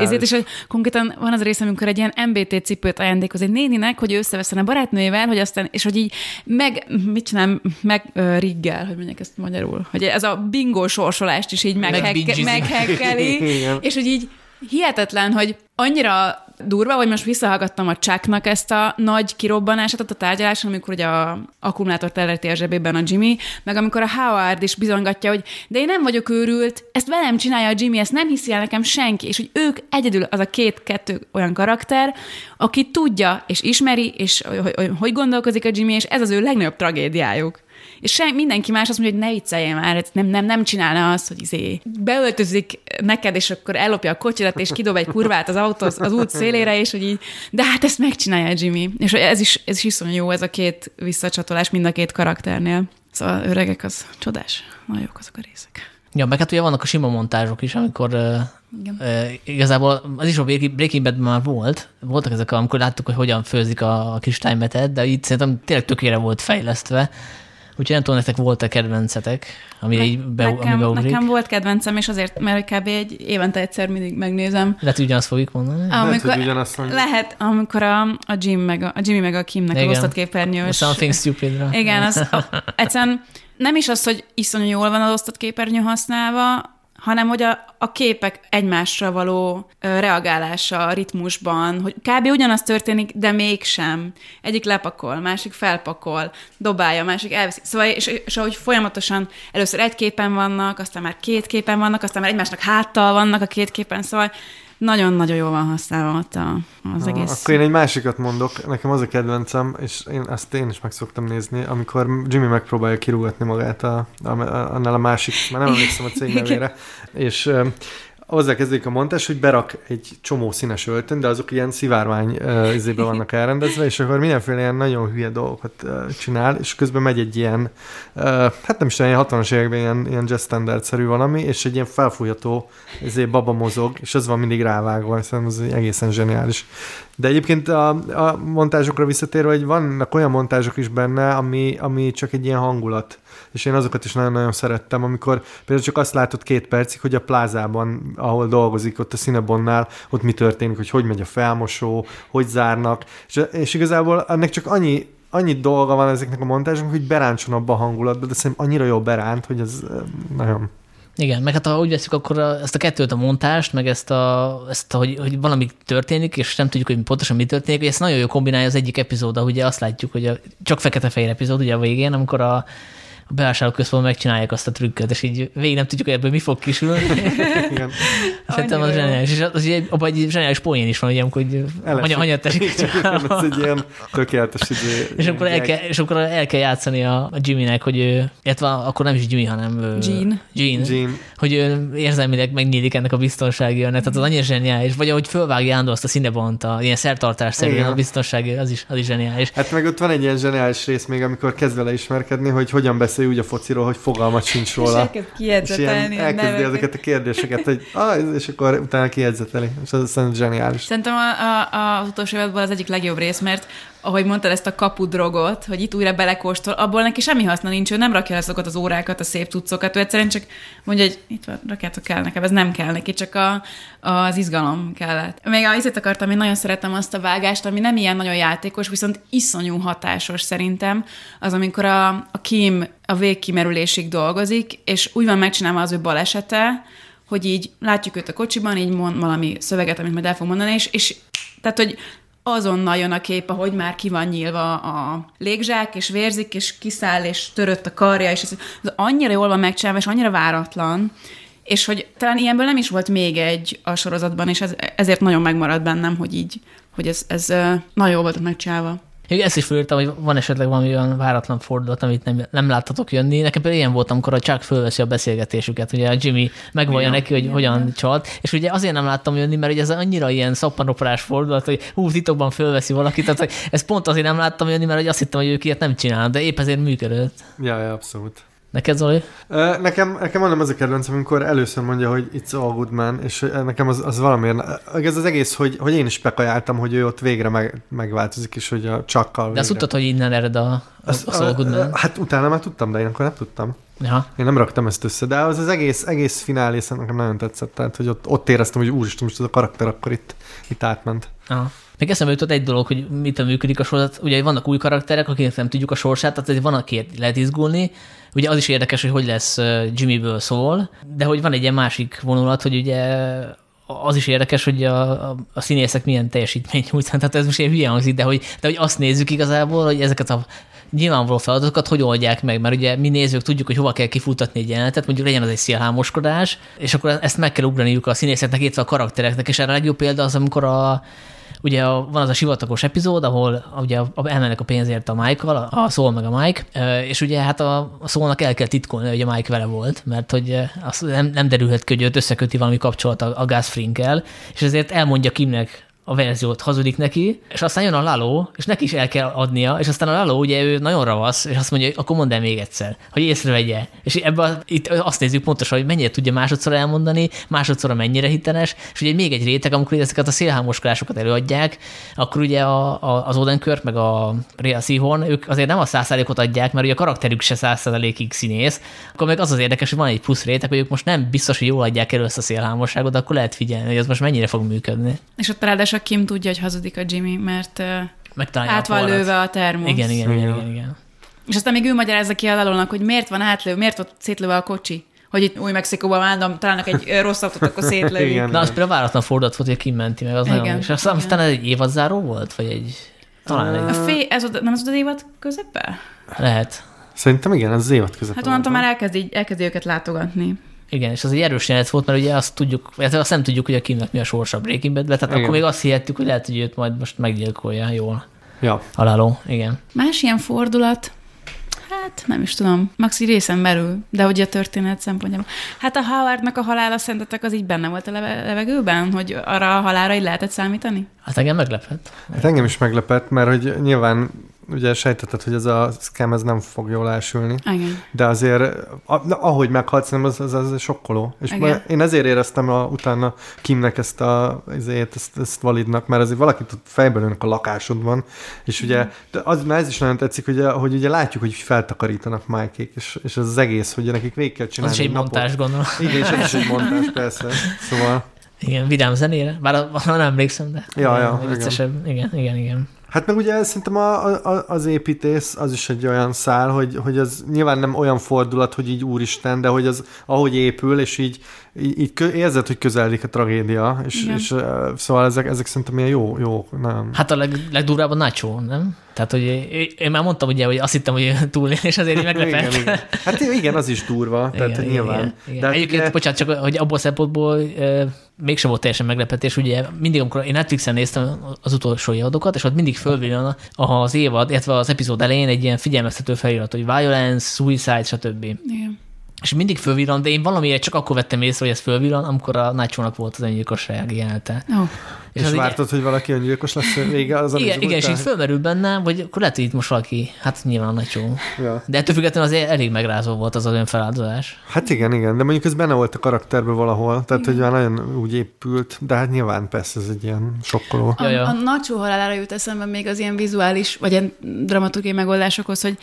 ezért is, hogy konkrétan van az a rész, amikor egy ilyen MBT cipőt ajándékoz egy néninek, hogy ő összeveszene a barátnőjével, hogy aztán, és hogy így meg, mit csinál, meg ö, riggel, hogy mondják ezt magyarul, hogy ez a bingo sorsolást is így meghek- Megbingizik. meghekkeli, Igen. és hogy így hihetetlen, hogy annyira durva, hogy most visszahallgattam a Chucknak ezt a nagy kirobbanását ott a tárgyaláson, amikor ugye a akkumulátor teleti a zsebében a Jimmy, meg amikor a Howard is bizonygatja, hogy de én nem vagyok őrült, ezt velem csinálja a Jimmy, ezt nem hiszi el nekem senki, és hogy ők egyedül az a két-kettő olyan karakter, aki tudja és ismeri, és hogy, hogy gondolkozik a Jimmy, és ez az ő legnagyobb tragédiájuk. És se, mindenki más azt mondja, hogy ne vicceljél már, nem, nem, nem csinálna azt, hogy izé beöltözik neked, és akkor ellopja a kocsidat, és kidob egy kurvát az autó az út szélére, és hogy így, de hát ezt megcsinálja Jimmy. És ez is, ez is iszonyú jó, ez a két visszacsatolás mind a két karakternél. Szóval öregek az csodás. Nagyon jók azok a részek. Ja, meg hát ugye vannak a sima montázsok is, amikor uh, uh, igazából az is a Breaking Bad már volt, voltak ezek, amikor láttuk, hogy hogyan főzik a, a kis tájmetet, de itt szerintem tényleg tökére volt fejlesztve, Úgyhogy nem tudom, nektek volt-e kedvencetek, ami ne, így be, nekem, ami beugrik? Nekem volt kedvencem, és azért, mert kb. egy évente egyszer mindig megnézem. Lehet, hogy ugyanazt fogjuk mondani. Amikor, lehet, hogy ugyanazt mondjuk. Lehet, amikor a, a, Jim meg a, a Jimmy meg a Kimnek Igen. a osztott képernyős. Something stupid Igen, az, a, egyszerűen nem is az, hogy iszonyú jól van az osztott képernyő használva, hanem hogy a, a képek egymásra való reagálása a ritmusban, hogy kb. ugyanaz történik, de mégsem. Egyik lepakol, másik felpakol, dobálja, másik elviszi. Szóval, és, és ahogy folyamatosan először egy képen vannak, aztán már két képen vannak, aztán már egymásnak háttal vannak a két képen, szóval nagyon-nagyon jól van használva ott a, az egész. Akkor én egy másikat mondok, nekem az a kedvencem, és én ezt én is meg szoktam nézni, amikor Jimmy megpróbálja kirúgatni magát a, a, a, annál a másik, már nem emlékszem a cég nevére, és azzal kezdődik a montás, hogy berak egy csomó színes öltön, de azok ilyen szivárvány izébe vannak elrendezve, és akkor mindenféle ilyen nagyon hülye dolgokat csinál, és közben megy egy ilyen, hát nem is tudom, ilyen 60-as években ilyen, ilyen jazz standard-szerű valami, és egy ilyen felfújható izé, baba mozog, és az van mindig rávágva, szerintem az egészen zseniális. De egyébként a, a montázsokra visszatérve, hogy vannak olyan montázsok is benne, ami, ami csak egy ilyen hangulat. És én azokat is nagyon-nagyon szerettem, amikor például csak azt látod két percig, hogy a plázában, ahol dolgozik, ott a Cinebonnál, ott mi történik, hogy hogy megy a felmosó, hogy zárnak, és, és igazából ennek csak annyi annyi dolga van ezeknek a montázsoknak, hogy beráncson abba a hangulatba, de szerintem annyira jó beránt, hogy ez nagyon igen, meg hát ha úgy veszük, akkor a, ezt a kettőt, a montást, meg ezt, a, ezt a, hogy, hogy valami történik, és nem tudjuk, hogy pontosan mi történik, hogy ezt nagyon jó kombinálja az egyik epizód, ugye azt látjuk, hogy a, csak fekete-fehér epizód, ugye a végén, amikor a, a bevásárlóközpontban megcsinálják azt a trükköt, és így végig nem tudjuk, hogy ebből mi fog kisülni. Igen. Szerintem az zseniális. És az, egy, abban egy zseniális poén is van, hogy amikor anya, anya teszik. Ez egy ilyen tökéletes idő. És akkor, el kell, és akkor el kell játszani a, a Jimmy-nek, hogy ő, illetve akkor nem is Jimmy, hanem Jean. Jean, Jean. hogy ő érzelmileg megnyílik ennek a biztonsági jönnek. Tehát az annyira zseniális. Vagy ahogy fölvágja Andor azt a színebont, a ilyen szertartás szerűen a biztonsági, az is, az is zseniális. Hát meg ott van egy ilyen zseniális rész még, amikor kezd vele ismerkedni, hogy hogyan beszél beszél úgy a fociról, hogy fogalmat sincs róla. És elkezdi ezeket a kérdéseket, hogy ah, és akkor utána kijegyzeteli. És ez szerintem zseniális. Szerintem a, a, a utolsó évadban az egyik legjobb rész, mert ahogy mondtad ezt a kapudrogot, hogy itt újra belekóstol, abból neki semmi haszna nincs, ő nem rakja azokat az órákat, a szép cuccokat, ő egyszerűen csak mondja, hogy itt van, rakjátok el nekem, ez nem kell neki, csak a, az izgalom kellett. Még azért akartam, én nagyon szeretem azt a vágást, ami nem ilyen nagyon játékos, viszont iszonyú hatásos szerintem, az amikor a, a Kim a végkimerülésig dolgozik, és úgy van megcsinálva az ő balesete, hogy így látjuk őt a kocsiban, így mond valami szöveget, amit majd el fog mondani, és, és tehát, hogy azonnal jön a kép, ahogy már ki van nyílva a légzsák, és vérzik, és kiszáll, és törött a karja, és ez, ez annyira jól van megcsinálva, és annyira váratlan, és hogy talán ilyenből nem is volt még egy a sorozatban, és ez, ezért nagyon megmaradt bennem, hogy így, hogy ez, ez nagyon jól volt megcsinálva. Én ezt is fölírtam, hogy van esetleg valami olyan váratlan fordulat, amit nem, nem láttatok jönni. Nekem például ilyen volt, amikor a Chuck fölveszi a beszélgetésüket, ugye a Jimmy megvallja neki, hogy igen, hogyan csalt, és ugye azért nem láttam jönni, mert ugye ez annyira ilyen szappanoperás fordulat, hogy hú, titokban fölveszi valakit, tehát hogy ez pont azért nem láttam jönni, mert azt hittem, hogy ők ilyet nem csinálnak, de épp ezért működött. Ja, ja, abszolút. Neked, Zoli? Nekem, nekem mondom az a kedvencem, amikor először mondja, hogy it's all good man, és nekem az, az valamiért, ez az egész, hogy, hogy én is pekajáltam, hogy ő ott végre meg, megváltozik, és hogy a csakkal De azt tudtad, hogy innen ered a, a, a all good man? Hát utána már tudtam, de én akkor nem tudtam. Ja. Én nem raktam ezt össze, de az az egész, egész finálé nekem nagyon tetszett, tehát hogy ott, ott éreztem, hogy úristen, most ez a karakter akkor itt, itt átment. Aha. Még eszembe jutott egy dolog, hogy mitől működik a sorozat. Ugye vannak új karakterek, akiknek nem tudjuk a sorsát, tehát van, akiért lehet izgulni. Ugye az is érdekes, hogy hogy lesz Jimmyből szól, de hogy van egy ilyen másik vonulat, hogy ugye az is érdekes, hogy a, a, a színészek milyen teljesítményt nyújtanak. Tehát ez most ilyen hülye hangzik, de hogy, de hogy azt nézzük igazából, hogy ezeket a nyilvánvaló feladatokat hogy oldják meg, mert ugye mi nézők tudjuk, hogy hova kell kifutatni egy jelenetet, mondjuk legyen az egy szélhámoskodás, és akkor ezt meg kell ugraniuk a színészeknek, illetve a karaktereknek, és erre a legjobb példa az, amikor a, ugye a, van az a sivatagos epizód, ahol ugye elmennek a pénzért a Mike-val, a Szól meg a Mike, és ugye hát a, a Szólnak el kell titkolni, hogy a Mike vele volt, mert hogy az nem, nem derülhet ki, hogy őt összeköti valami kapcsolat a, a Gus Frinkel, és ezért elmondja Kimnek a verziót hazudik neki, és aztán jön a Lalo, és neki is el kell adnia, és aztán a Lalo ugye ő nagyon ravasz, és azt mondja, hogy akkor mondd el még egyszer, hogy észrevegye. És ebben itt azt nézzük pontosan, hogy mennyire tudja másodszor elmondani, másodszor mennyire hiteles, és ugye még egy réteg, amikor ezeket a szélhámoskolásokat előadják, akkor ugye a, a, az Odenkirk meg a Real Seahorn, ők azért nem a százszázalékot adják, mert ugye a karakterük se százszázalékig színész, akkor meg az az érdekes, hogy van egy plusz réteg, hogy ők most nem biztos, hogy jól adják elő ezt a szélhámosságot, akkor lehet figyelni, hogy ez most mennyire fog működni. És ott ráadásul Kim tudja, hogy hazudik a Jimmy, mert Megtalálja át van lőve a termosz. Igen, igen, igen, igen, igen. És aztán még ő magyarázza ki a lalónak, hogy miért van átlő, miért volt szétlőve a kocsi hogy itt Új-Mexikóban vándom, találnak egy rossz autót, akkor szétlőjük. igen, Na, az például váratlan fordulat volt, hogy kimenti meg, az igen, nagyon, és aztán, aztán ez egy évadzáró volt, vagy egy... Talán egy... A fé, ez ott, nem az az évad közepe? Lehet. Szerintem igen, ez az évad közepe. Hát onnantól már elkezdi, elkezdi őket látogatni. Igen, és az egy erős jelenet volt, mert ugye azt tudjuk, azt nem tudjuk, hogy a Kimnek mi a sorsa Breaking Bad, tehát igen. akkor még azt hihettük, hogy lehet, hogy őt majd most meggyilkolja jól. Ja. Haláló, igen. Más ilyen fordulat, Hát nem is tudom. Maxi részen belül, de hogy a történet szempontjából. Hát a Howardnak a halála szerintetek az így benne volt a leve- levegőben, hogy arra a halára így lehetett számítani? Hát engem meglepett. Hát engem is meglepett, mert hogy nyilván ugye sejtetted, hogy ez a scam ez nem fog jól elsülni. Igen. De azért, ahogy meghalsz, nem, az, az, az sokkoló. És Igen. én ezért éreztem a, utána Kimnek ezt a ezért, ezt, ezt validnak, mert azért valakit ott fejben a lakásodban, és ugye de az, mert ez is nagyon tetszik, hogy, hogy ugye látjuk, hogy feltakarítanak mike és, és az, az egész, hogy nekik végig kell csinálni. Az is egy napot. montás, gondolom. Igen, és ez is egy montás, persze. Szóval... Igen, vidám zenére, bár nem emlékszem, de ja, ja, igen. igen, igen, igen. Hát meg ugye szerintem a, a, az építész az is egy olyan szál, hogy, hogy az nyilván nem olyan fordulat, hogy így úristen, de hogy az ahogy épül, és így, így, így érzed, hogy közeledik a tragédia, és, és szóval ezek, ezek szerintem ilyen jó, jó, nem. Hát a leg, legdurvább a Nacho, nem? Tehát, hogy én már mondtam ugye, hogy azt hittem, hogy túlél, és azért így meglepett. igen, igen. Hát igen, az is durva, tehát igen, nyilván. Igen, igen. De hát Egyébként, ugye... bocsánat, csak hogy abból a szempontból e, mégsem volt teljesen meglepetés, ugye mindig, amikor én Netflixen néztem az utolsó évadokat, és ott mindig fölvillan az évad, illetve az epizód elején egy ilyen figyelmeztető felirat, hogy violence, suicide, stb. Igen és mindig fölvillan, de én valamiért csak akkor vettem észre, hogy ez fölvillan, amikor a nacho volt az öngyilkosság jelenete. Oh. És, és vártad, hogy valaki öngyilkos lesz vége az Igen, igen és így fölmerül bennem, hogy akkor lehet, hogy itt most valaki, hát nyilván a Nacho. Ja. De ettől függetlenül azért elég megrázó volt az az önfeláldozás. Hát igen, igen, de mondjuk ez benne volt a karakterben valahol, tehát igen. hogy már nagyon úgy épült, de hát nyilván persze ez egy ilyen sokkoló. A, ja, ja. a Nacho halálára jut eszembe még az ilyen vizuális, vagy ilyen dramaturgiai megoldásokhoz, hogy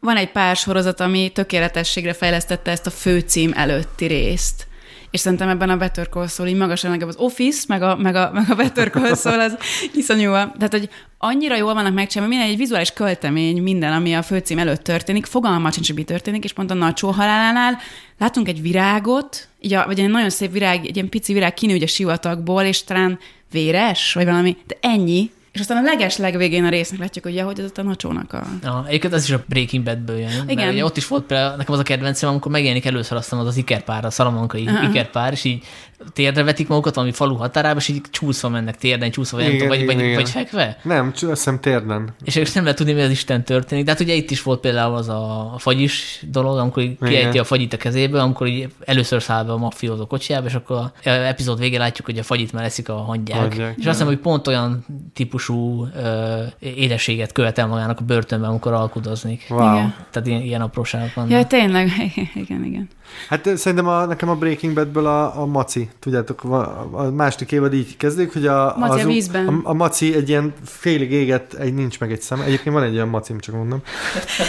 van egy pár sorozat, ami tökéletességre fejlesztette ezt a főcím előtti részt. És szerintem ebben a Better Call Saul így magasan legalább az Office, meg a, meg a, meg a Better Call Saul az iszonyú. Tehát, hogy annyira jól vannak megcsinálva, minden egy vizuális költemény, minden, ami a főcím előtt történik, fogalma sincs, hogy mi történik, és pont a Nacho halálánál látunk egy virágot, így a, vagy egy nagyon szép virág, egy ilyen pici virág kinő a sivatagból, és talán véres, vagy valami, de ennyi, és aztán a leges legvégén a résznek látjuk, hogy ja, hogy ez a nacsónak a... Ja, egyébként ez is a Breaking Badből jön. Igen. Mert ugye ott is volt például, nekem az a kedvencem, amikor megjelenik először aztán az az ikerpár, a szalamankai uh-huh. ikerpár, és így térdre vetik magukat valami falu határába, és így csúszva mennek térden, csúszva, vagy, igen, vagy, vagy, vagy fekve. Nem, hiszem térden. És és nem lehet tudni, mi az Isten történik. De hát ugye itt is volt például az a fagyis dolog, amikor kiejti a fagyit a kezéből, amikor így először száll be a mafiózó kocsiába, és akkor a epizód végén látjuk, hogy a fagyit már eszik a hangyák. hangyák és azt hiszem, hogy pont olyan típusú ö, édességet követel magának a börtönben, amikor alkudozik. Wow. Igen. Tehát ilyen, ilyen apróságok vannak. Ja, tényleg, igen, igen. Hát szerintem a, nekem a Breaking Badből a, a maci, tudjátok, a, a második évad így kezdődik, hogy a, maci az, a, vízben. A, a, maci egy ilyen félig éget, egy nincs meg egy szem. Egyébként van egy ilyen macim, csak mondom.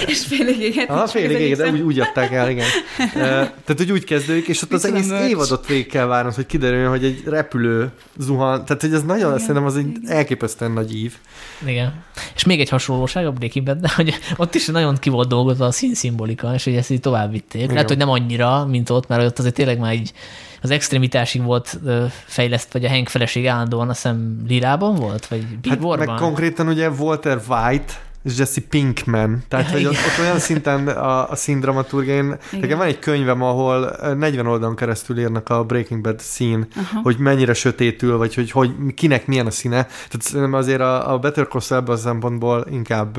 és félig éget. Ah, félig éget, de úgy, úgy adták el, igen. tehát, hogy úgy kezdődik, és ott az egész mörcs. évadot végig kell várnod, hogy kiderüljön, hogy egy repülő zuhan. Tehát, hogy ez nagyon, igen, szerintem az egy elképesztően nagy ív. Igen. És még egy hasonlóság a Breaking Bad, de hogy ott is nagyon ki volt dolgozva a színszimbolika, és hogy ezt így tovább vitték. Lehet, hogy nem annyira, mint ott, mert ott azért tényleg már így az extremitásig volt fejlesztve, vagy a Hank feleség állandóan, azt hiszem lilában volt, vagy hát meg konkrétan ugye Walter White, és Jesse Pinkman. Tehát, Ja, hogy ott, igen. ott olyan szinten a, a színdramaturgia, én, nekem van egy könyvem, ahol 40 oldalon keresztül írnak a Breaking Bad szín, Aha. hogy mennyire sötétül, vagy hogy, hogy kinek milyen a színe. Tehát szerintem azért a, a Better Call Saul ebből a szempontból inkább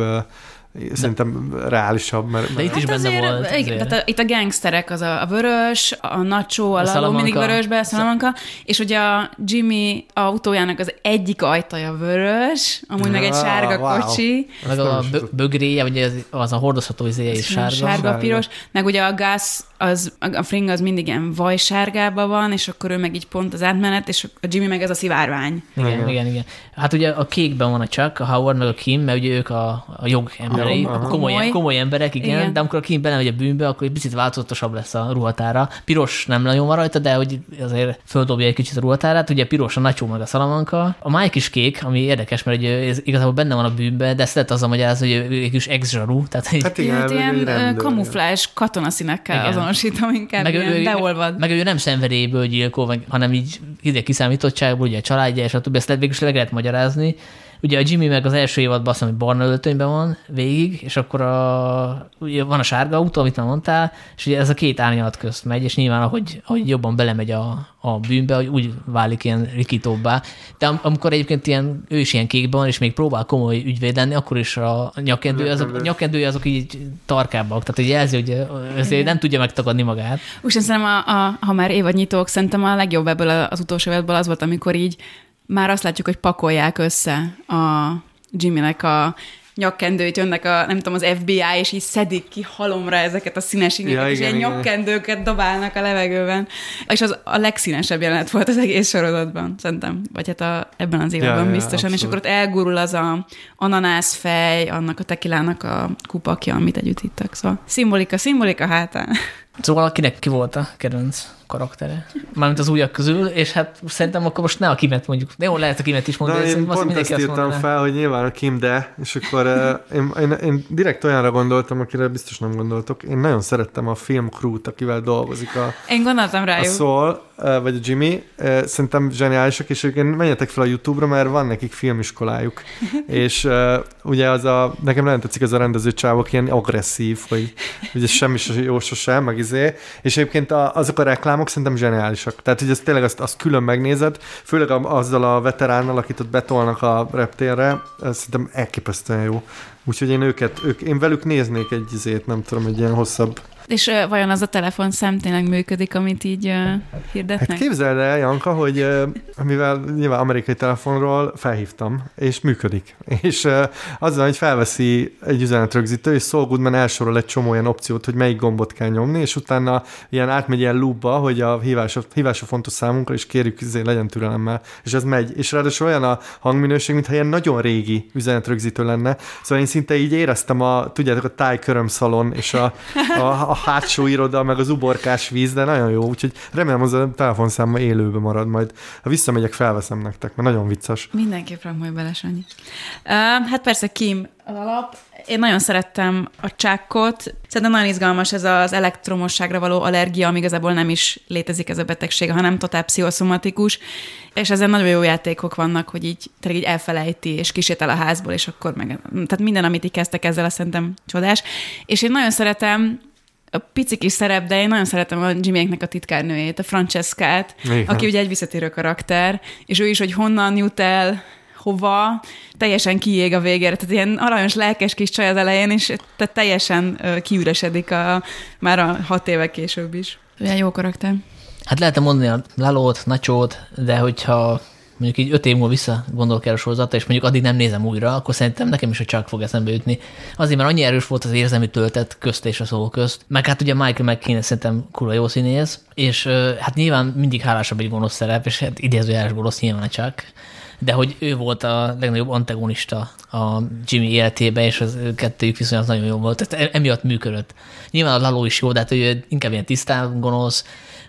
szerintem reálisabb, mert, De itt is benne azért, volt. Igen, azért. tehát a, itt a gangsterek, az a, a vörös, a nacho, a, A laló mindig vörösbe, a Salamanca, és ugye a Jimmy autójának az egyik ajtaja vörös, amúgy meg egy Ah, sárga wow. kocsi, Meg a bögréje, vagy az, az a hordozható izéje is sárga. sárga, piros, meg ugye a Gus, az, a Fring az mindig ilyen vajsárgában van, és akkor ő meg így pont az átmenet, és a Jimmy meg ez a szivárvány. Igen, Igen. igen, igen. Hát ugye a kékben van a Chuck, a Howard, meg a Kim, mert ugye ők a, a jog emberei, Aha. komoly, Komoly. komoly emberek, igen, Igen. de amikor a Kim belemegy a bűnbe, akkor egy picit változatosabb lesz a ruhatára. Piros nem nagyon van rajta, de hogy azért földobja egy kicsit a ruhatárát. Ugye piros a Nacho meg a Salamanca. A Mike is kék, ami érdekes, mert ugye ez igazából benne van a bűnbe, de ezt lehet azzal magyarázni, hogy ő egy kis ex-zsarú, tehát hogy Hát Igen, igen, hát egy ilyen kamuflás katonaszínekkel Igen. azonosítom inkább, meg, ilyen ő, beolvad. meg ő nem szenvedélyből gyilkol, meg, hanem így ide kiszámítottságból, ugye a családja, és a többi, ezt lehet végül is meg lehet magyarázni. Ugye a Jimmy meg az első évadban azt hiszem, hogy barna öltönyben van végig, és akkor a, ugye van a sárga autó, amit már mondtál, és ugye ez a két árnyalat közt megy, és nyilván ahogy, ahogy jobban belemegy a, a bűnbe, hogy úgy válik ilyen rikítóbbá. De am- amikor egyébként ilyen, ő is ilyen kékben van, és még próbál komoly ügyvéd lenni, akkor is a nyakkendő, azok, Nyakkendő. nyakkendője azok így tarkábbak, tehát hogy jelzi, hogy azért nem tudja megtagadni magát. Úgy szerintem, a, a, ha már évadnyitók, szerintem a legjobb ebből a- az utolsó évadból az volt, amikor így már azt látjuk, hogy pakolják össze a Jimmynek a nyakkendőt, jönnek a, nem tudom, az FBI, és így szedik ki halomra ezeket a színes ingeket, Ja, és igen, ilyen igen. nyakkendőket dobálnak a levegőben. És az a legszínesebb jelenet volt az egész sorozatban, szerintem. Vagy hát a, ebben az évadban Ja, ja, biztosan. És abszolút. akkor ott elgurul az a ananászfej, annak a tekilának a kupakja, amit együtt ittak. Szóval szimbolika, szimbolika hátán. Szóval akinek ki volt a kedvenc karaktere? Mármint az újak közül, és hát szerintem akkor most ne a Kimet mondjuk. De jó, lehet a Kimet is mondani, Na, de én azt pont ezt írtam mondaná. fel, hogy nyilván a Kim de, és akkor uh, én, én, én, direkt olyanra gondoltam, akire biztos nem gondoltok. Én nagyon szerettem a film crew-t, akivel dolgozik a, Én gondoltam a rájuk. Saul, uh, vagy a Jimmy. Uh, szerintem zseniálisak, és egyébként menjetek fel a YouTube-ra, mert van nekik filmiskolájuk. és ugye az a, nekem nagyon tetszik ez a rendező csávok, ilyen agresszív, hogy ugye semmi se jó sosem, meg izé. És egyébként a, azok a reklámok szerintem zseniálisak. Tehát, hogy ezt tényleg azt, azt külön megnézed, főleg a, azzal a veteránnal, akit ott betolnak a reptérre, ez szerintem elképesztően jó. Úgyhogy én őket, ők, én velük néznék egy izét, nem tudom, egy ilyen hosszabb. És uh, vajon az a telefonszám tényleg működik, amit így uh, hirdetnek? Hát képzeld el, Janka, hogy ö, mivel nyilván amerikai telefonról felhívtam, és működik. És ö, azzal, hogy felveszi egy üzenetrögzítő, és Saul Goodman elsorol egy csomó olyan opciót, hogy melyik gombot kell nyomni, és utána ilyen átmegy ilyen loopba, hogy a hívás, hívás a fontos számunkra, és kérjük, hogy legyen türelemmel. És ez megy. És ráadásul olyan a hangminőség, mintha ilyen nagyon régi üzenetrögzítő lenne. Szóval én szinte így éreztem a, tudjátok, a tájkörömszalon, és a, a, a hátsó iroda, meg az uborkás víz, de nagyon jó, úgyhogy remélem az a telefonszáma élőbe marad majd. Ha visszamegyek, felveszem nektek, mert nagyon vicces. Mindenképp rakd majd bele, Sanyi. Uh, hát persze Kim az alap. Én nagyon szerettem a csákkot. Szerintem nagyon izgalmas ez az elektromosságra való allergia, ami igazából nem is létezik ez a betegség, hanem totál pszichoszomatikus. És ezen nagyon jó játékok vannak, hogy így tényleg így elfelejti, és kisétál a házból, és akkor meg... Tehát minden, amit így kezdtek ezzel, azt szerintem csodás. És én nagyon szeretem a pici kis szerep, de én nagyon szeretem a Jimmyeknek a titkárnőjét, a Francescát, Igen. aki ugye egy visszatérő karakter, és ő is, hogy honnan jut el, hova, teljesen kiég a végére, tehát ilyen aranyos, lelkes kis csaj az elején, és tehát teljesen kiüresedik a, már a hat éve később is. Olyan jó karakter. Hát lehetne mondani a Lalót, Nacsót, de hogyha mondjuk így öt év múlva vissza gondolok el a sorozatra, és mondjuk addig nem nézem újra, akkor szerintem nekem is a csak fog eszembe jutni. Azért, mert annyi erős volt az érzelmi töltet közt és a szó közt. Meg hát ugye Michael McKean szerintem kurva jó színész, és hát nyilván mindig hálásabb egy gonosz szerep, és hát idézőjeles gonosz nyilván csak de hogy ő volt a legnagyobb antagonista a Jimmy életében, és az kettőjük viszony az nagyon jó volt. Tehát e- emiatt működött. Nyilván a Laló is jó, de hát ő inkább ilyen tisztán gonosz,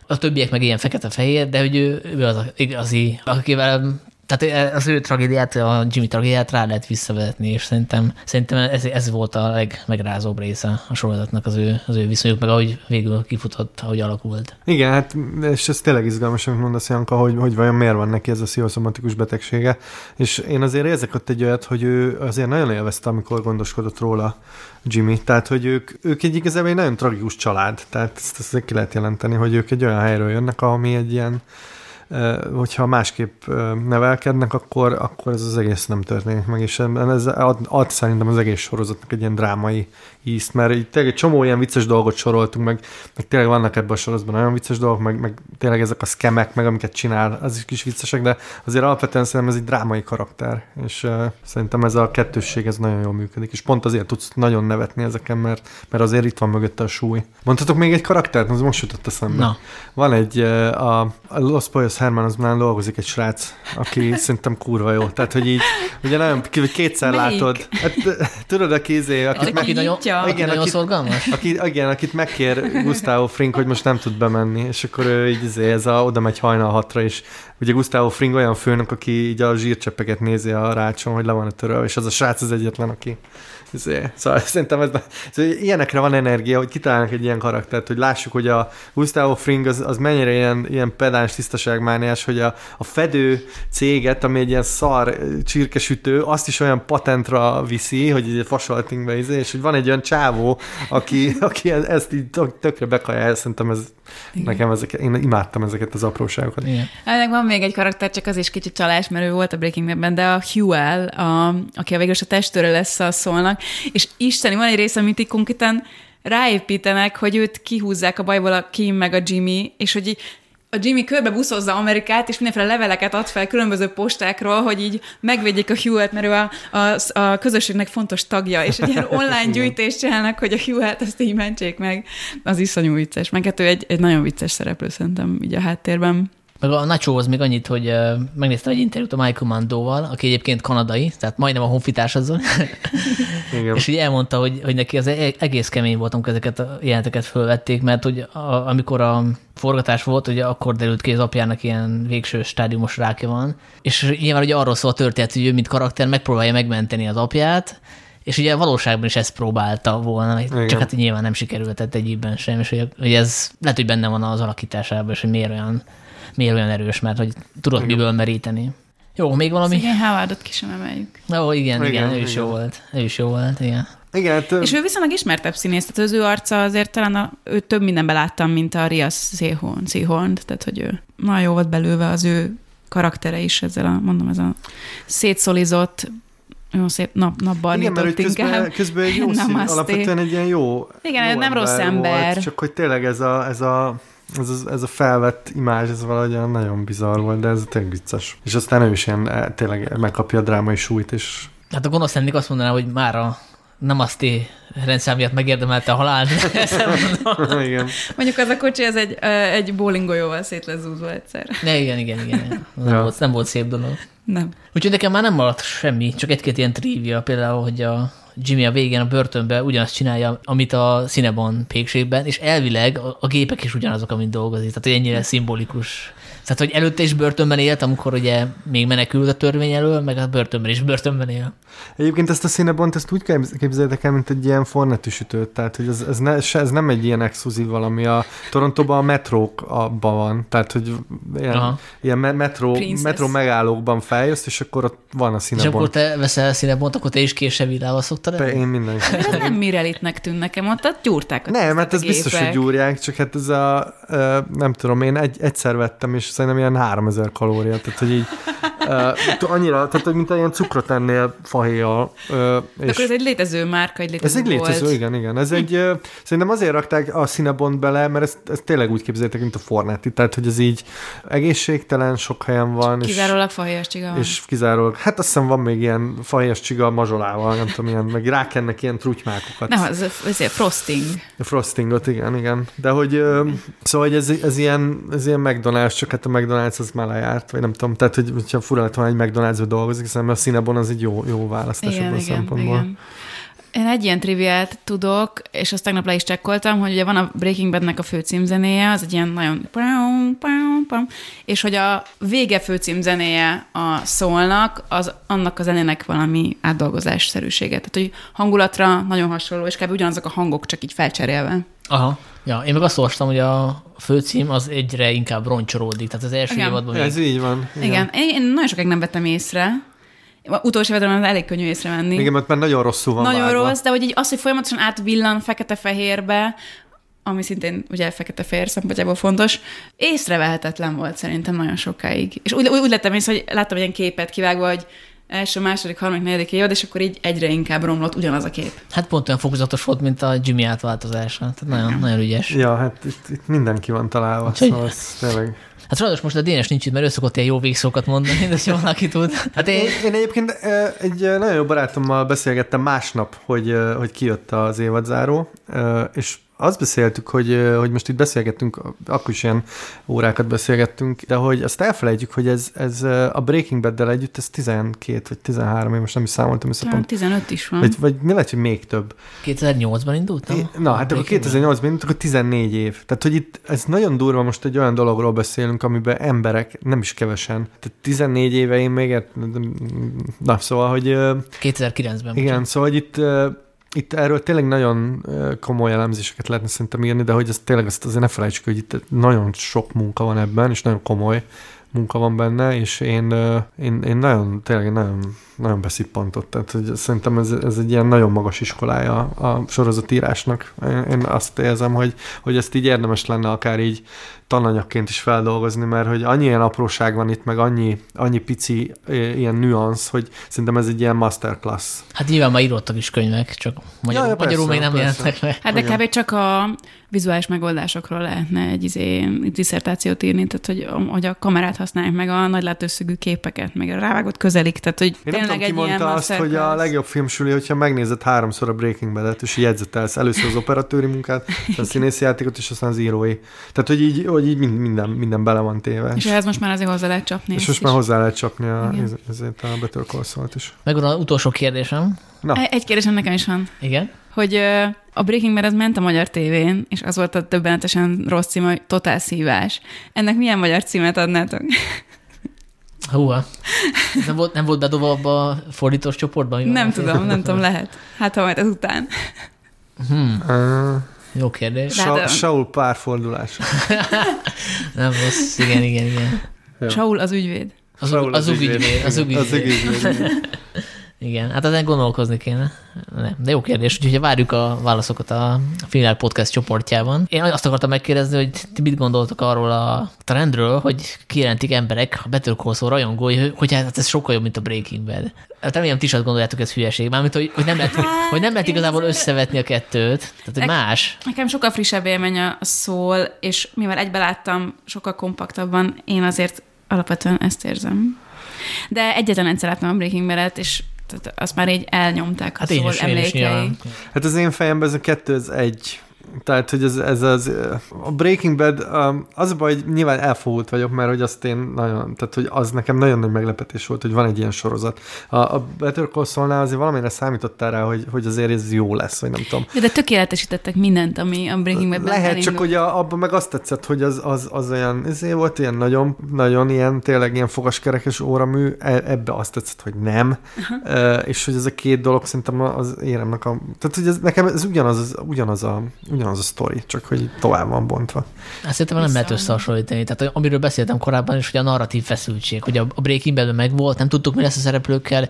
a többiek meg ilyen fekete-fehér, de hogy ő, ő az igazi, akivel Tehát az ő tragédiát, a Jimmy tragédiát rá lehet visszavezetni, és szerintem, szerintem ez, ez volt a legmegrázóbb része a sorozatnak az ő, az ő viszonyuk, meg ahogy végül kifutott, ahogy alakult. Igen, hát és ez tényleg izgalmas, amit mondasz, Janka, hogy, hogy vajon miért van neki ez a pszichoszomatikus betegsége. És én azért érzek ott egy olyat, hogy ő azért nagyon élvezte, amikor gondoskodott róla Jimmy. Tehát, hogy ők, ők egy igazából egy nagyon tragikus család. Tehát ezt, ezt ki lehet jelenteni, hogy ők egy olyan helyről jönnek, ami egy ilyen hogyha másképp nevelkednek, akkor, akkor ez az egész nem történik meg, és ez ad, ad szerintem az egész sorozatnak egy ilyen drámai ízt, mert így tényleg egy csomó ilyen vicces dolgot soroltunk, meg, meg tényleg vannak ebben a sorozatban nagyon vicces dolgok, meg, meg tényleg ezek a szkemek, meg amiket csinál, az is kis viccesek, de azért alapvetően szerintem ez egy drámai karakter, és uh, szerintem ez a kettősség ez nagyon jól működik, és pont azért tudsz nagyon nevetni ezeken, mert, mert azért itt van mögötte a súly. Mondhatok még egy karaktert, az most jutott eszembe. Na. Van egy, uh, a, a Los Poyos Herman, az már dolgozik egy srác, aki szerintem kurva jó. Tehát, hogy így, ugye nagyon, kétszer Melyik? látod. Hát, tudod, a kézé, akit meg, nagyon, nyitja. Igen, nagyon akit, szorgalmas? Aki, igen, akit megkér Gustavo Fring, hogy most nem tud bemenni, és akkor ő így izé, ez a, oda megy hajnal hatra, és ugye Gustavo Fring olyan főnök, aki így a zsírcseppeket nézi a rácson, hogy le van a töröl, és az a srác az egyetlen, aki Izé, szóval szerintem ez, szóval ilyenekre van energia, hogy kitalálnak egy ilyen karaktert, hogy lássuk, hogy a Gustavo Fring az, az mennyire ilyen, ilyen pedáns, tisztaságmániás, hogy a, a fedő céget, ami egy ilyen szar csirkesütő, azt is olyan patentra viszi, hogy egy fasaltingbe izé, és hogy van egy olyan csávó, aki, aki ezt így tökre bekajál, szerintem ez igen. nekem ezek, én imádtam ezeket az apróságokat. Igen. Ennek van még egy karakter, csak az is kicsit csalás, mert ő volt a Breaking Bad-ben, de a Huel, a, aki a végül a testőre lesz a szólnak, és isteni, van egy része, amit így konkrétan ráépítenek, hogy őt kihúzzák a bajból a Kim meg a Jimmy, és hogy így a Jimmy körbe buszozza Amerikát, és mindenféle leveleket ad fel különböző postákról, hogy így megvédjék a Hewitt, mert ő a, a, a közösségnek fontos tagja, és egy ilyen online gyűjtést csinálnak, hogy a Hewitt ezt így mentsék meg. Az iszonyú vicces. Meg hát ő egy, egy nagyon vicces szereplő szerintem így a háttérben. Meg a Nachohoz még annyit, hogy uh, megnéztem egy interjút a Michael Mandóval, aki egyébként kanadai, tehát majdnem a honfitárs azzal. Igen. és így elmondta, hogy, hogy neki az e-, egész kemény volt, amikor ezeket a jelenteket fölvették, mert hogy a, amikor a forgatás volt, ugye akkor derült ki, az apjának ilyen végső stádiumos rákja van, és nyilván ugye arról szól a történet, hogy ő, mint karakter megpróbálja megmenteni az apját, és ugye valóságban is ezt próbálta volna, Igen. csak hát nyilván nem sikerült egyébben sem, és hogy, hogy ez lehet, hogy benne van az alakításában, és hogy miért olyan miért olyan erős, mert hogy tudod miből meríteni. Jó, még valami? Igen, Howardot ki sem emeljük. Ó, igen, igen, igen, ő is igen. jó volt. Ő is jó volt, igen. Igen, hát, és ő viszonylag ismertebb színész, tehát az ő arca azért talán a, ő több mindenben láttam, mint a Rias Seahorn, Seahorn, tehát hogy ő nagyon jó volt belőve az ő karaktere is ezzel a, mondom, ez a szétszolizott, jó szép nap, napbarnitot Igen, mert közben, közben egy jó szín, alapvetően egy ilyen jó Igen, jó nem rossz ember. Volt, csak hogy tényleg ez a, ez a ez, a, ez a felvett imázs, ez valahogy nagyon bizarr volt, de ez tényleg vicces. És aztán ő is ilyen e, tényleg megkapja a drámai súlyt, és... Hát a gonosz lennék azt mondaná, hogy már a Namaste rendszám miatt megérdemelte a halált. igen. Mondjuk az a kocsi, ez egy, egy bowlingolyóval szét lesz zúzva egyszer. Ne, igen, igen, igen. Nem, ja. volt, nem volt szép dolog. Nem. Úgyhogy nekem már nem maradt semmi, csak egy-két ilyen trivia, például, hogy a Jimmy a végén a börtönben ugyanazt csinálja, amit a Cinnabon pékségben, és elvileg a, a gépek is ugyanazok, amit dolgozik. Tehát, ennyire szimbolikus tehát, hogy előtte is börtönben élt, amikor ugye még menekült a törvény elől, meg a börtönben is börtönben él. Egyébként ezt a színebont, ezt úgy képzeljétek el, mint egy ilyen fornetűsütőt, tehát hogy ez, ez, ne, ez nem egy ilyen exkluzív valami. A Torontóban a metrók abban van, tehát hogy ilyen, ilyen metró, metró megállókban feljössz, és akkor ott van a színebont. És akkor te veszel színebont, akkor te is késevillával szoktad el? Én minden. Ez nem mirelitnek tűnt nekem, ott, ott gyúrták. Nem, mert ez biztos, hogy gyúrják, csak hát ez a, nem tudom, én egy, egyszer vettem, és szerintem ilyen 3000 kalória, tehát hogy így uh, annyira, tehát mint ilyen cukrot ennél fahéjjal. Uh, és akkor ez egy létező márka, egy létező Ez egy létező, volt. igen, igen. Ez egy, uh, szerintem azért rakták a Cinnabont bele, mert ezt, ezt tényleg úgy képzeljétek, mint a Fornetti, tehát hogy ez így egészségtelen, sok helyen van. Kizárólag fahéjas csiga van. És kizárólag, hát azt hiszem van még ilyen fahéjas csiga mazsolával, nem tudom, ilyen, meg rákennek ilyen trutymákokat. Nem, ez egy frosting. A frostingot, igen, igen. De hogy, uh, szóval hogy ez, ez, ilyen, ez ilyen McDonald's, csak hát a McDonald's az már lejárt, vagy nem tudom, tehát hogy, hogyha fura lett volna egy McDonald's-ba dolgozik, hiszen a Cinnabon az egy jó, jó választás igen, ebből a szempontból. Igen. Én egy ilyen triviát tudok, és azt tegnap le is csekkoltam, hogy ugye van a Breaking Badnek a főcímzenéje, az egy ilyen nagyon és hogy a vége főcímzenéje a szólnak, az annak a zenének valami átdolgozásszerűsége. Tehát, hogy hangulatra nagyon hasonló, és kb. ugyanazok a hangok, csak így felcserélve. Aha. Ja, én meg azt olvastam, hogy a főcím az egyre inkább roncsolódik, tehát az első Igen. évadban Ez még... így van. Igen, Igen. Én, én nagyon sokáig nem vettem észre. Utolsó évadban elég könnyű észrevenni. Igen, mert már nagyon rosszul van Nagyon vágva. rossz, de hogy így az, hogy folyamatosan átvillan fekete-fehérbe, ami szintén ugye fekete-fehér szempontjából fontos, észrevehetetlen volt szerintem nagyon sokáig. És úgy, úgy, úgy lettem észre, hogy láttam egy ilyen képet kivágva, hogy első, második, harmadik, negyedik évad, és akkor így egyre inkább romlott ugyanaz a kép. Hát pont olyan fokozatos volt, mint a Jimmy átváltozása. Tehát nagyon, nagyon ügyes. Ja, hát itt, itt mindenki van találva, Úgyhogy- szóval ez tényleg... Hát sajnos most a Dénes nincs itt, mert ő szokott ilyen jó végszókat mondani, de ha valaki tud. Hát én, Én, én egyébként egy nagyon jó barátommal beszélgettem másnap, hogy, hogy kijött az évadzáró, és azt beszéltük, hogy, hogy most itt beszélgettünk, akkor is ilyen órákat beszélgettünk, de hogy azt elfelejtjük, hogy ez, ez a Breaking Bad-del együtt, ez 12 vagy 13, én most nem is számoltam össze Talán pont. 15 is van. Vagy, vagy mi lehet, hogy még több. 2008-ban indult, nem? Na, hát akkor 2008 ben akkor 14 év. Tehát, hogy itt ez nagyon durva, most egy olyan dologról beszélünk, amiben emberek, nem is kevesen, tehát 14 éve én még, na, szóval, hogy ö, 2009-ben. igen, szóval, hogy itt itt erről tényleg nagyon komoly elemzéseket lehetne szerintem írni, de hogy ez tényleg azt azért ne felejtsük, hogy itt nagyon sok munka van ebben, és nagyon komoly munka van benne, és én, én, én nagyon, tényleg nagyon, nagyon beszippantott. Tehát hogy szerintem ez, ez egy ilyen nagyon magas iskolája a sorozatírásnak. Én azt érzem, hogy, hogy ezt így érdemes lenne akár így tananyagként is feldolgozni, mert hogy annyi ilyen apróság van itt, meg annyi, annyi pici ö, ilyen nüansz, hogy szerintem ez egy ilyen masterclass. Hát nyilván már írottak is könyvek, csak magyar, Ja, ja, magyarul persze, még nem persze. jelentek meg. Hát de kb. csak a vizuális megoldásokról lehetne egy izé, diszertációt írni, tehát hogy, hogy a kamerát használják, meg a nagy látószögű képeket, meg a rávágott közelik, tehát hogy Én nem tudom, ki mondta azt, hogy a legjobb filmsüli, hogyha megnézed háromszor a Breaking Bad-et, és jegyzetelsz először az operatőri munkát, aztán a színészi játékot, és aztán az írói. Tehát, hogy így, hogy így mind- minden, minden bele van téve. És ehhez most már azért hozzá lehet csapni. és most is. már hozzá lehet csapni a, ez- ezért a Better Call Saul-t is. Megvan az utolsó kérdésem. Na, E- Egy kérdésem nekem is van, Igen. hogy a Breaking Bad az ment a magyar tévén, és az volt a többenetesen rossz cím, hogy Totál Szívás. Ennek milyen magyar címet adnátok? Húha. Ez nem volt, nem volt bedobva abba a fordítós csoportban? nem tudom, nem tudom, lehet. Hát ha majd ezután. Hmm, uh, jó kérdés. Sa- Saul párfordulás. Nem rossz. Igen, igen, igen. Jó. Saul az ügyvéd. Az, Saul az, az ügyvéd. Az Igen, Az ügyvéd. Igen, hát ezen gondolkozni kéne. Nem, de jó kérdés, úgyhogy várjuk a válaszokat a Filmár Podcast csoportjában. Én azt akartam megkérdezni, hogy ti mit gondoltok arról a trendről, hogy kijelentik emberek, a Better Call Saul rajongói, hogy- hát ez sokkal jobb, mint a Breaking Bad. Hát remélem, ti is azt gondoljátok, ez hülyeség. Mármint, hogy, hogy nem lehet, hogy nem lehet igazából összevetni a kettőt. Tehát, hogy más. Nekem sokkal frissebb élmény a a szól, és mivel egybe láttam sokkal kompaktabban, én azért alapvetően ezt érzem. De egyetlen egyszer láttam a Breaking Bad-et, és tehát azt már így elnyomták a Hát szól én is, én is emlékei. Hát az én fejemben ez a kettő, ez egy. Tehát, hogy ez, ez az, a Breaking Bad, um, az a baj, hogy nyilván elfogult vagyok, mert hogy azt én nagyon, tehát hogy az nekem nagyon nagy meglepetés volt, hogy van egy ilyen sorozat. A, a Better Call Saul-nál azért valamire számítottál rá, hogy, hogy azért ez jó lesz, vagy nem tudom. De, de tökéletesítettek mindent, ami a Breaking Bad-ben Lehet, csak elindult. hogy a, abban meg azt tetszett, hogy az, az, az olyan, ezért volt ilyen nagyon, nagyon ilyen, tényleg ilyen fogaskerekes óramű, e- ebbe azt tetszett, hogy nem, uh, és hogy ez a két dolog szerintem az éremnek a, tehát hogy ez, nekem ez ugyanaz, az, ugyanaz, a, ugyanaz a sztori, csak hogy tovább van bontva. Hát szerintem nem lehet összehasonlítani. Tehát amiről beszéltem korábban is, hogy a narratív feszültség, hogy a a Breaking Bad meg volt, nem tudtuk, mi lesz a szereplőkkel,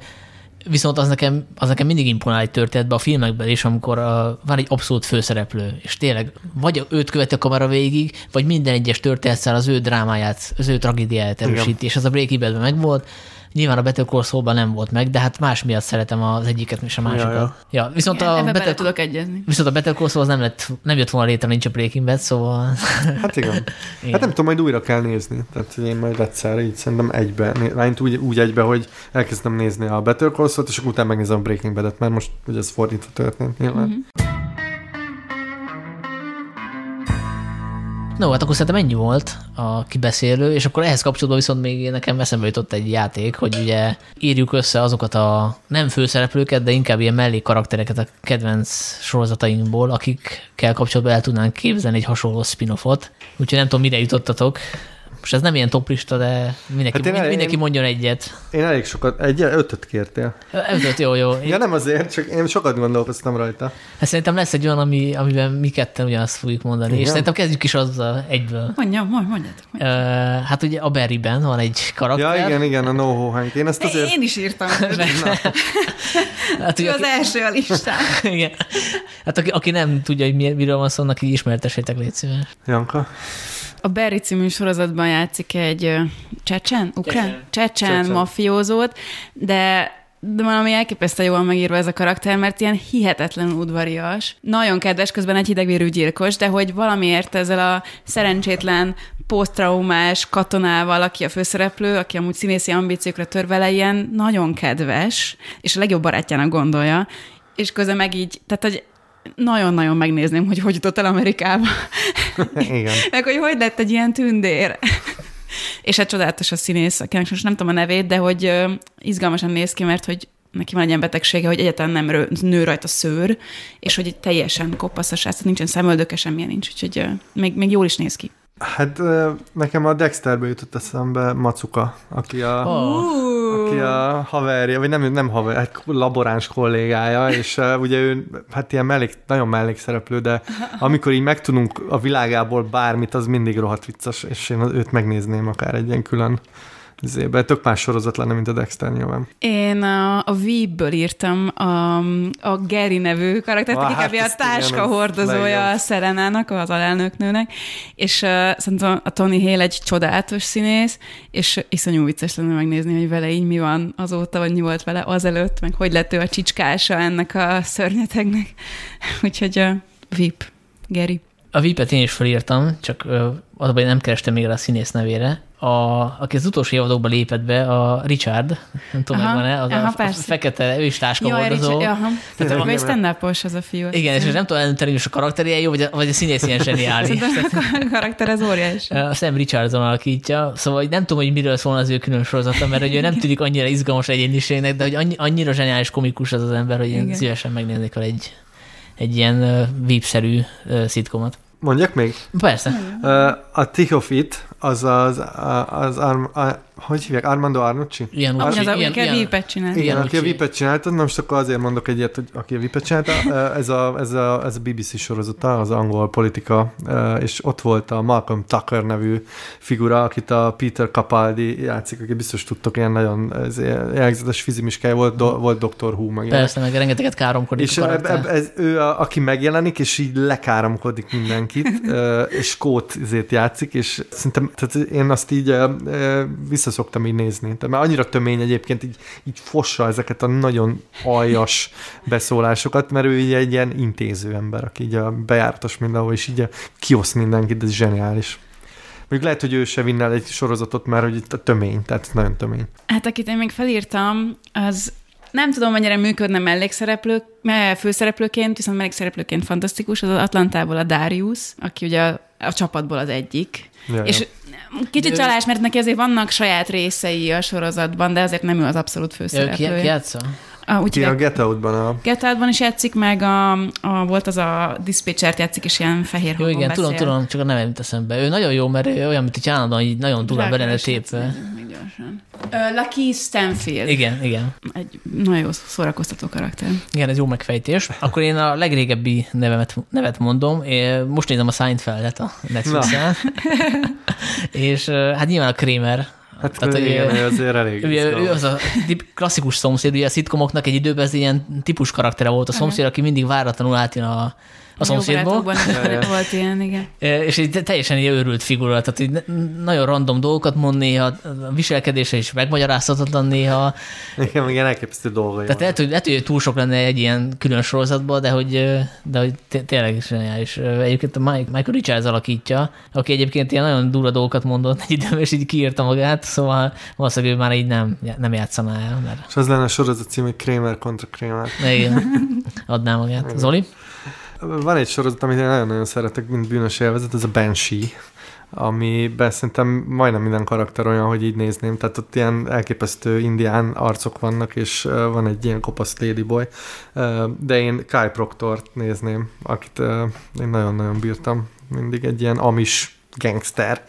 viszont az nekem, az nekem mindig imponál egy történetben, a filmekben is, amikor uh, van egy abszolút főszereplő, és tényleg vagy őt követi a kamera végig, vagy minden egyes történetszál az ő drámáját, az ő tragédiáját erősíti, és az a Breaking Badben megvolt. Nyilván a Better Call Saul-ban nem volt meg, de hát más miatt szeretem az egyiket és a másikat. Ja, Ja, ja. viszont Igen, a Better, tudok egyezni. viszont a Better Call Saul az nem, lett, nem jött volna létre, nincs a Breaking Bad, szóval... Hát igen. Igen. Hát nem tudom, majd újra kell nézni. Tehát én majd egyszer így szerintem egybe, lányt úgy, úgy egybe, hogy elkezdem nézni a Better Call Saul-t, és akkor utána megnézem a Breaking Bad-et, mert most ugye ez fordítva történt nyilván. Mhm. No, hát akkor szerintem ennyi volt a kibeszélő, és akkor ehhez kapcsolódva viszont még nekem eszembe jutott egy játék, hogy ugye írjuk össze azokat a nem főszereplőket, de inkább ilyen mellék karaktereket a kedvenc sorozatainkból, akikkel kapcsolatban el tudnánk képzelni egy hasonló spin-offot. Úgyhogy nem tudom, mire jutottatok. Most ez nem ilyen toplista, de mindenki, Hát én el- mindenki én- mondjon egyet. Én elég sokat, egy ötöt kértél. Ötöt, jó, jó. Én, Ja nem azért, csak én sokat gondolkoztam rajta. hát szerintem lesz egy olyan, ami, amiben mi ketten ugyanazt fogjuk mondani. És Igen? szerintem kezdjük is azzal egyből. Mondja, mondj, mondjátok. Ö, hát ugye a Barryben van egy karakter. Ja igen, igen, a No Ho Hank. Én ezt azért... Én is írtam. Hát, ugye, az aki, első a listán. igen. Hát aki, aki nem tudja, hogy mi- miről van szó, annak így ismertessétek, légy szíves. Janka? A Barry című sorozatban játszik egy csecsen, ukrán? Csecsen. Csecsen, Csecsen. mafiózót, de de valami elképesztően jól megírva ez a karakter, mert ilyen hihetetlenül udvarias. Nagyon kedves, közben egy hidegvérű gyilkos, de hogy valamiért ezzel a szerencsétlen posztraumás katonával, aki a főszereplő, aki amúgy színészi ambíciókra tör vele, ilyen nagyon kedves, és a legjobb barátjának gondolja, és közben meg így, tehát hogy nagyon-nagyon megnézném, hogy hogy jutott el Amerikába. Igen. Meg hogy hogy lett egy ilyen tündér. És hát csodálatos a színész, akinek most nem tudom a nevét, de hogy izgalmasan néz ki, mert hogy neki van egy ilyen betegsége, hogy egyáltalán nem rő, nő rajta szőr, és hogy teljesen kopasz a srác, nincsen szemöldöke, semmilyen nincs, úgyhogy még, még jól is néz ki. Hát nekem a Dexterbe jutott eszembe Macuka, aki a, Oh. Aki a haverja, vagy nem, nem haver, hát laboráns kollégája, és uh, ugye ő hát ilyen mellék, nagyon mellékszereplő, de amikor így megtudunk a világából bármit, az mindig rohadt vicces, és én őt megnézném akár egy ilyen külön zébe. Tök más sorozat lenne, mint a Dexter nyilván. Én a, a Veep-ből írtam a, a Gary nevű karaktert, Ah, aki hát a igen, táska az hordozója a Szerenának, az alelnöknőnek, és uh, szerintem a Tony Hale egy csodálatos színész, és iszonyú vicces lenne megnézni, hogy vele így mi van azóta, vagy mi volt vele azelőtt, meg hogy lett ő a csicskása ennek a szörnyetegnek. Úgyhogy a Veep, Gary. A Vipet én is felírtam, csak ö, az a baj, nem kerestem még a színész nevére. A, aki az utolsó évadokban lépett be, a Richard, nem tudom, Aha, megvan-e, az aha, a, a persze. fekete, ő is táska Jaj, hordozó. Richard, aha. Tényleg, Ő igen. stand az a fiú. Igen, és nem tudom eldönteni, hogy a karakter ilyen jó, vagy a, vagy a színész ilyen zseniális. A karakter az óriási. A Sam Richardson alakítja, szóval nem tudom, hogy miről szól az ő külön sorozata, mert hogy ő nem tűnik annyira izgalmas egyéniségnek, de hogy annyi, annyira zseniális komikus az az ember, hogy én Igen. szívesen megnéznék vele egy, egy ilyen vípszerű szitkomot. Mondjak még? Persze. A Tichofit, az az, az Arm, a, hogy hívják, Armando Arnucci? Ilyen Ami úgy, az, ilyen, aki a ilyen, Veep-et csinál. Igen, Igen, aki a Vipet csinálta, na most akkor azért mondok egyet, hogy aki a Vipet csinálta, ez a, ez a, ez a BBC sorozata, az angol politika, és ott volt a Malcolm Tucker nevű figura, akit a Peter Capaldi játszik, aki biztos tudtok, ilyen nagyon jellegzetes fizimiskája volt, do, volt Dr. Who, meg. Persze, meg rengeteget káromkodik És a eb, eb, ez ő, a, aki megjelenik, és így lekáromkodik mindenkit, és Kót ezért játszik, és szerintem tehát én azt így ö, ö, visszaszoktam így nézni. Tehát már annyira tömény egyébként, így, így fossa ezeket a nagyon aljas beszólásokat, mert ő így egy ilyen intéző ember, aki így a bejáratos mindenhol, és így a- kiosz mindenkit, ez zseniális. Mondjuk lehet, hogy ő se vinne egy sorozatot, mert hogy itt a tömény, tehát nagyon tömény. Hát akit én még felírtam, az nem tudom, mennyire működne mellékszereplő, me- főszereplőként, viszont mellékszereplőként fantasztikus, az Atlantából a Darius, aki ugye a, a csapatból az egyik. Ja, És kicsit csalás, mert neki azért vannak saját részei a sorozatban, de azért nem ő az abszolút Ő ki, főszereplő. ki játsza? Ah, úgy Ki a Get Out-ban a Get Out-ban is játszik, meg a, a, volt az a dispatchert játszik, és ilyen fehér Jó, hangon igen, beszél. tudom, tudom, csak a nevem jut eszembe. Ő nagyon jó, mert ő olyan, mint hogy állandóan így nagyon durván be lenne tépve. Lucky Stanfield. Igen, igen. Egy nagyon jó szórakoztató karakter. Igen, ez jó megfejtés. Akkor én a legrégebbi nevemet, nevet mondom. Én most nézem a Seinfeldet a Netflixen. és hát nyilván a Kramer. Hát Tehát, hogy, igen, ő azért elég Ugye, ő izgalmas. az a klasszikus szomszéd, ugye a szitkomoknak egy időben ez ilyen típus karaktere volt a szomszéd, aki mindig váratlanul átjön a, a szomszédból. Volt ilyen, igen. És egy te- teljesen egy őrült figura, tehát így nagyon random dolgokat mond néha, a viselkedése is megmagyarázhatatlan néha. Igen, igen, elképesztő dolgai Tehát lehet, hogy, lehet, hogy túl sok lenne egy ilyen külön sorozatban, de hogy, de hogy té- tényleg is zseniális. Egyébként a Mike, Michael Richards alakítja, aki egyébként ilyen nagyon durva dolgokat mondott egy időben, és így kiírta magát, szóval valószínűleg ő már így nem, nem játszaná el, mert És az lenne a sorozat cím, hogy Kramer kontra Kramer. igen, adná magát. Zoli? Van egy sorozat, amit én nagyon-nagyon szeretek, mint bűnös élvezet, ez a Banshee ami szerintem majdnem minden karakter olyan, hogy így nézném. Tehát ott ilyen elképesztő indián arcok vannak, és van egy ilyen kopasz ladyboy. De én Kai Proctor-t nézném, akit én nagyon-nagyon bírtam. Mindig egy ilyen amis gangster.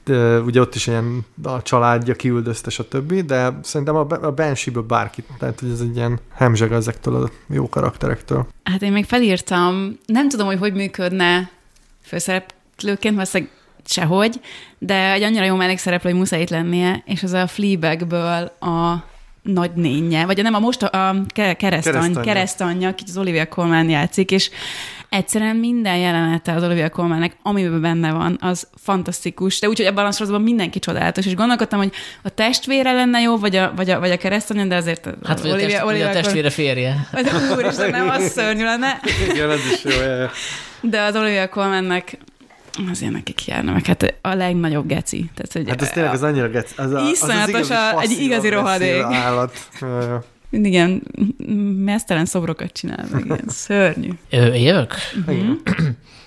Ugye ott is ilyen a családja kiüldözte, többi, de szerintem a, a Banshee-ből bárkit, tehát hogy ez egy ilyen hemzseg ezektől a jó karakterektől. Hát én még felírtam, nem tudom, hogy hogy működne főszereplőként, mert sehogy, de egy annyira jó mellékszereplő, hogy muszáj itt lennie, és az a Fleabagből a nagynénye, vagy nem, a most a, a keresztany, keresztanyja, akit az Olivia Colman játszik, és egyszerűen minden jelenete az Olivia Colmannek, amiben benne van, az fantasztikus. De úgyhogy ebben a sorozatban mindenki csodálatos, és gondolkodtam, hogy a testvére lenne jó, vagy a, vagy a, vagy a keresztanya, de azért Hát vagy Olivia, a, test, Olivia a testvére férje. Vagy úristen, nem, az szörnyű lenne. Igen, ez is jó. De az Olivia Colmannek azért nekik járna meg, hát a legnagyobb geci. Tehát, hogy hát ez tényleg az annyira geci. Az, a, az, az igazi a, egy igazi rohadék. Állat. Mindig ilyen mesztelen szobrokat csinál, meg ilyen szörnyű. Ö, jövök? Uh-huh.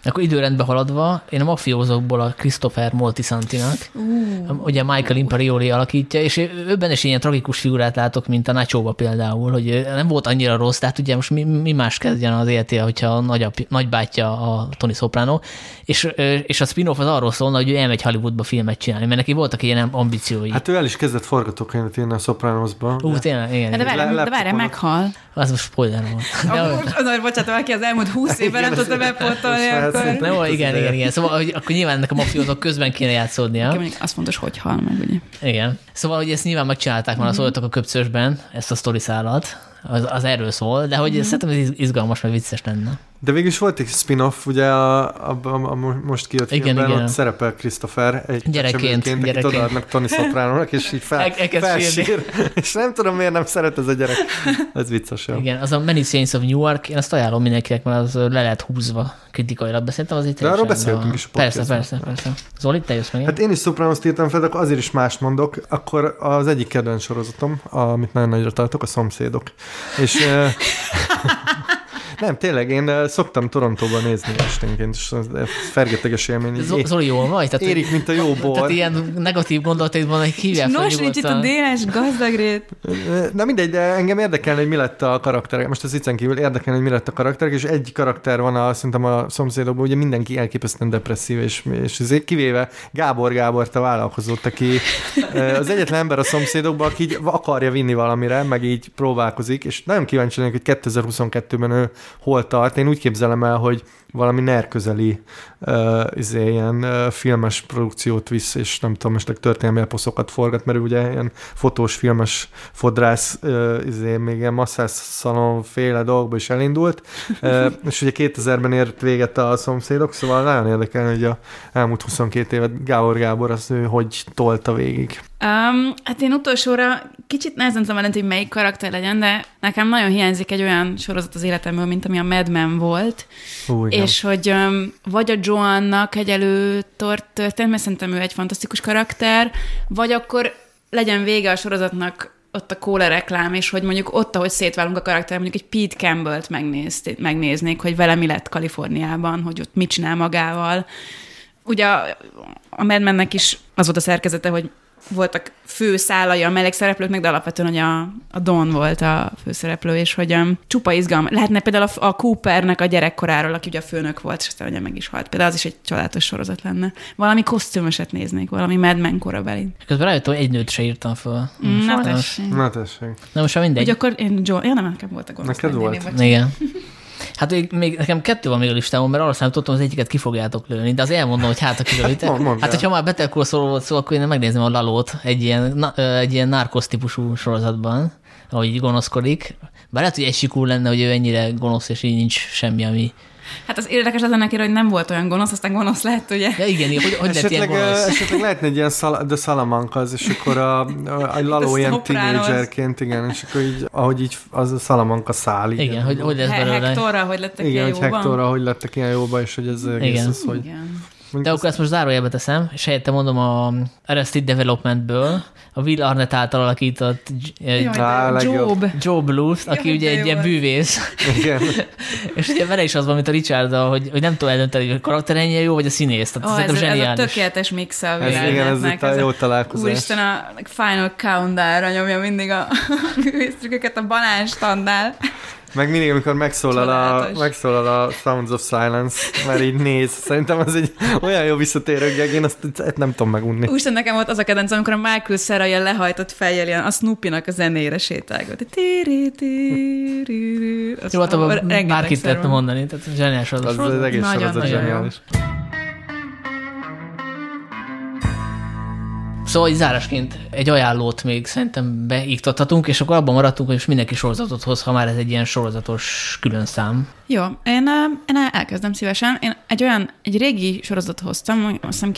Akkor időrendbe haladva, én a mafiózókból a Christopher Moltisantinak, uh. ugye Michael Imperioli alakítja, és őben is ilyen tragikus figurát látok, mint a nacho például, hogy nem volt annyira rossz, tehát ugye most mi, mi más kezdjen az életél, hogyha a nagyap, nagybátyja a Tony Soprano, és, és a spin-off az arról szólna, hogy ő elmegy Hollywoodba filmet csinálni, mert neki voltak ilyen ambíciói. Hát ő el is kezdett forgatókönyvet írni a Sopranosba. Ú, tényleg, igen. Hát de de várj, meghal. Az most spoiler volt. De, bocsánat, valaki az elmúlt húsz évben nem tudta bepótolni, akkor... Nem, igen, igen, igen. Szóval hogy akkor nyilván ennek a mafiózók közben kéne játszódnia. Mondjuk azt fontos, hogy hal meg, ugye. Igen. Szóval, hogy ezt nyilván megcsinálták már, mm-hmm. szóltak a köpcösben, ezt a sztori szállat, az, az erről szól, de hogy mm-hmm. szerintem ez izgalmas, meg vicces lenne. De végül is volt egy spin-off, ugye a, a, a, a most kijött igen, filmben, igen. ott szerepel Christopher egy gyerekként, gyerekként. akit odaadnak Tony Soprano-nak, és így fel, El, felsír, és nem tudom, miért nem szeret ez a gyerek. Ez vicces. Jó. Igen, az a Many Saints of Newark, én azt ajánlom mindenkinek, mert az le lehet húzva kritikailag, de szerintem az itt De arról beszéltünk a... is a Persze, persze, persze. Zoli, te jössz meg? Hát én is Sopranos-t írtam fel, de akkor azért is mást mondok. Akkor az egyik kedvenc sorozatom, amit nagyon nagyra tartok, a szomszédok. És Nem, tényleg, én szoktam Torontóban nézni esténként, és ez fergeteges élmény. Zoli jól vagy? Tehát, érik, mint a jó bor. Tehát ilyen negatív gondolataidban egy hívják Nos, nincs itt a déles gazdagrét. Na mindegy, de engem érdekelne, hogy mi lett a karakter. Most az viccen kívül érdekelne, hogy mi lett a karakter, és egy karakter van a, szerintem a szomszédokban, ugye mindenki elképesztően depresszív, és, és ezért kivéve Gábor Gábor, a vállalkozót, aki az egyetlen ember a szomszédokban, aki így akarja vinni valamire, meg így próbálkozik, és nagyon kíváncsi lennék, hogy 2022-ben ő hol tart. Én úgy képzelem el, hogy valami NER közeli uh, izé, ilyen uh, filmes produkciót visz, és nem tudom, most történelmi eposzokat forgat, mert ugye ilyen fotós, filmes fodrász, uh, izé, még ilyen masszás szalon féle dolgokba is elindult, uh, és ugye 2000-ben ért véget a szomszédok, szóval nagyon érdekel, hogy a elmúlt 22 évet Gábor Gábor az ő hogy tolta végig. Um, hát én utolsóra kicsit nehezen tudom hogy melyik karakter legyen, de nekem nagyon hiányzik egy olyan sorozat az életemből, mint ami a Mad Men volt. Új, és hogy um, vagy a Joannak egy előtort történt, mert szerintem ő egy fantasztikus karakter, vagy akkor legyen vége a sorozatnak ott a kóla reklám, és hogy mondjuk ott, ahogy szétválunk a karakter, mondjuk egy Pete Campbell-t megnéznék, hogy vele mi lett Kaliforniában, hogy ott mit csinál magával. Ugye a, a Mad is az volt a szerkezete, hogy voltak fő szálai a mellékszereplőknek, de alapvetően hogy a, a Don volt a főszereplő, és hogy um, csupa izgalma. Lehetne például a, a Coopernek a gyerekkoráról, aki ugye a főnök volt, és aztán ugye meg is halt. Például az is egy családos sorozat lenne. Valami kosztümöset néznék, valami Mad Men korabeli. Közben rájöttem, hogy egy nőt se írtam fel. Mm, na tessék. Na tessék. Na most már mindegy. Hogy akkor én John, ja nem, nekem volt a gonosz. Neked volt? Igen. Hát még, még nekem kettő van még a listámon, mert arra számítottam, az egyiket ki fogjátok lőni, de az elmondom, hogy hát a kilőitek. hát, hogyha már Better Call Saul volt szó, akkor én megnézem a Lalót egy ilyen, na, egy ilyen narkosz típusú sorozatban, ahogy így gonoszkodik. Bár lehet, hogy egy sikú lenne, hogy ő ennyire gonosz, és így nincs semmi, ami Hát az érdekes az ennek, hogy nem volt olyan gonosz, aztán gonosz lett, ugye? Ja, igen, hogy, hogy lett ilyen gonosz? Esetleg lehetne egy ilyen szal- The Salamanca, az, és akkor a, a, a Laló ilyen tínédzserként, igen, és akkor így, ahogy így az a Salamanca szál. Igen, igen hogy, hogy lesz belőle. Hektorra, hogy lettek igen, ilyen jóban. Hektorra, hogy lettek ilyen jóba, és hogy ez egész igen. az, hogy... Igen. De akkor ezt most zárójelbe teszem, és helyette mondom a Arrested Developmentből, a Will Arnett által alakított Jaj, J- de Á, legjobb. Job. Joe Blues, aki Jaj, ugye egy ilyen bűvész, Igen. és ugye vele is az van, mint a richard hogy, hogy nem tudom eldönteni, hogy a karakter ennyire jó, vagy a színész. Tehát oh, ez, szerintem ez a zseniális. tökéletes mix a Ez, igen, ez itt a jó találkozás. Úristen, a Final Countdown-ra nyomja mindig a művésztrükköket a banán standál. Meg mindig, amikor megszólal a, megszólal a Sounds of Silence, mert így néz. Szerintem az egy olyan jó visszatérő gag, én azt ezt nem tudom megunni. Úristen, nekem volt az a kedvenc, amikor a Michael Cera ilyen lehajtott fejjel ilyen a Snoopy-nak a zenére sétálgat. Tíri, tíri, azt Jó, hát bárkit van. mondani, tehát zseniális az, Az, az, az egész Nagyon, sorozat nagyon Szóval így zárásként egy ajánlót még szerintem beiktathatunk, és akkor abban maradtunk, hogy most mindenki sorozatot hoz, ha már ez egy ilyen sorozatos külön szám. Jó, én, én elkezdem szívesen. Én egy olyan, egy régi sorozatot hoztam, azt hiszem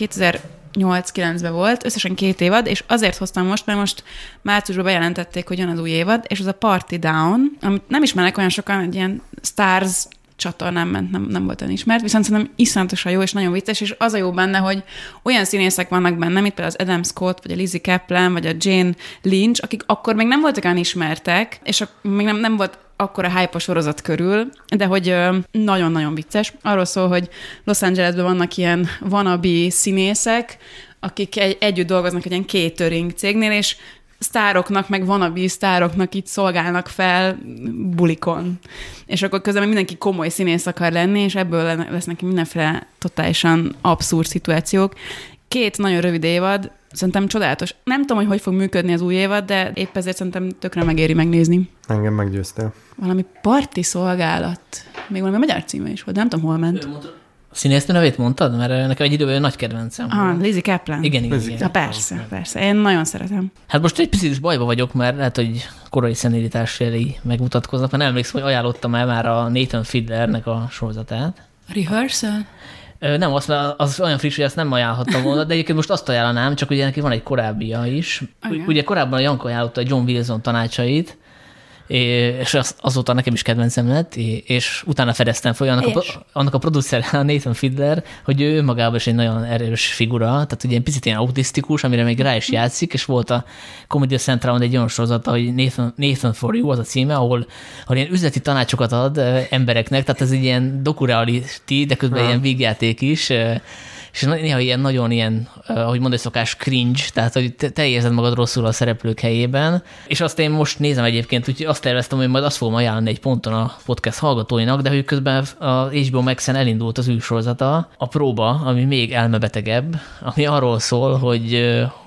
2008-9-ben volt, összesen két évad, és azért hoztam most, mert most márciusban bejelentették, hogy jön az új évad, és az a Party Down, amit nem ismernek olyan sokan, egy ilyen Stars csatornán ment, nem, nem volt olyan ismert, viszont szerintem iszonyatosan jó és nagyon vicces, és az a jó benne, hogy olyan színészek vannak benne, mint például az Adam Scott, vagy a Lizzie Kaplan, vagy a Jane Lynch, akik akkor még nem voltak olyan ismertek, és még nem, nem volt akkor a hype a sorozat körül, de hogy nagyon-nagyon vicces. Arról szól, hogy Los Angelesben vannak ilyen wannabe színészek, akik egy, együtt dolgoznak egy ilyen catering cégnél, és sztároknak, meg wannabe sztároknak itt szolgálnak fel bulikon. És akkor közben mindenki komoly színész akar lenni, és ebből le- lesznek mindenféle totálisan abszurd szituációk. Két nagyon rövid évad, szerintem csodálatos. Nem tudom, hogy hogy fog működni az új évad, de épp ezért szerintem tökre megéri megnézni. Engem meggyőztél. Valami parti szolgálat. Még valami magyar címe is volt, de nem tudom, hol ment. A színésznő nevét mondtad? Mert nekem egy időben nagy kedvencem. Ah. Lizzie Kaplan. igen, igen, Lizzie igen. Na persze, persze. Én nagyon szeretem. Hát most egy picit is bajba vagyok, mert lehet, hogy korai szenilitás jelei megmutatkoznak, mert nem emlékszem, hogy ajánlottam el már a Nathan Fiedlernek a sorozatát. Rehearsal? Ö, Nem, már- az olyan friss, hogy ezt nem ajánlhattam volna, de egyébként most azt ajánlanám, csak ugye neki van egy korábbia is. Ugye korábban a Janko ajánlotta a John Wilson tanácsait, és az, azóta nekem is kedvencem lett, és utána fedeztem fel, annak, a, annak a producer, a Nathan Fiedler, hogy ő magában is egy nagyon erős figura, tehát ugye egy picit ilyen autisztikus, amire még rá is játszik, és volt a Comedy Central egy olyan sorozata, hogy Nathan, Nathan for You az a címe, ahol, ahol ilyen üzleti tanácsokat ad embereknek, tehát ez egy ilyen dokureality, de közben Ha. ilyen vígjáték is, és néha ilyen nagyon ilyen, ahogy mondani szokás, cringe, tehát hogy te, érzed magad rosszul a szereplők helyében. És azt én most nézem egyébként, úgyhogy azt terveztem, hogy majd azt fogom ajánlani egy ponton a podcast hallgatóinak, de hogy közben a HBO Max-en elindult az űrsorozata, a próba, ami még elmebetegebb, ami arról szól, hogy,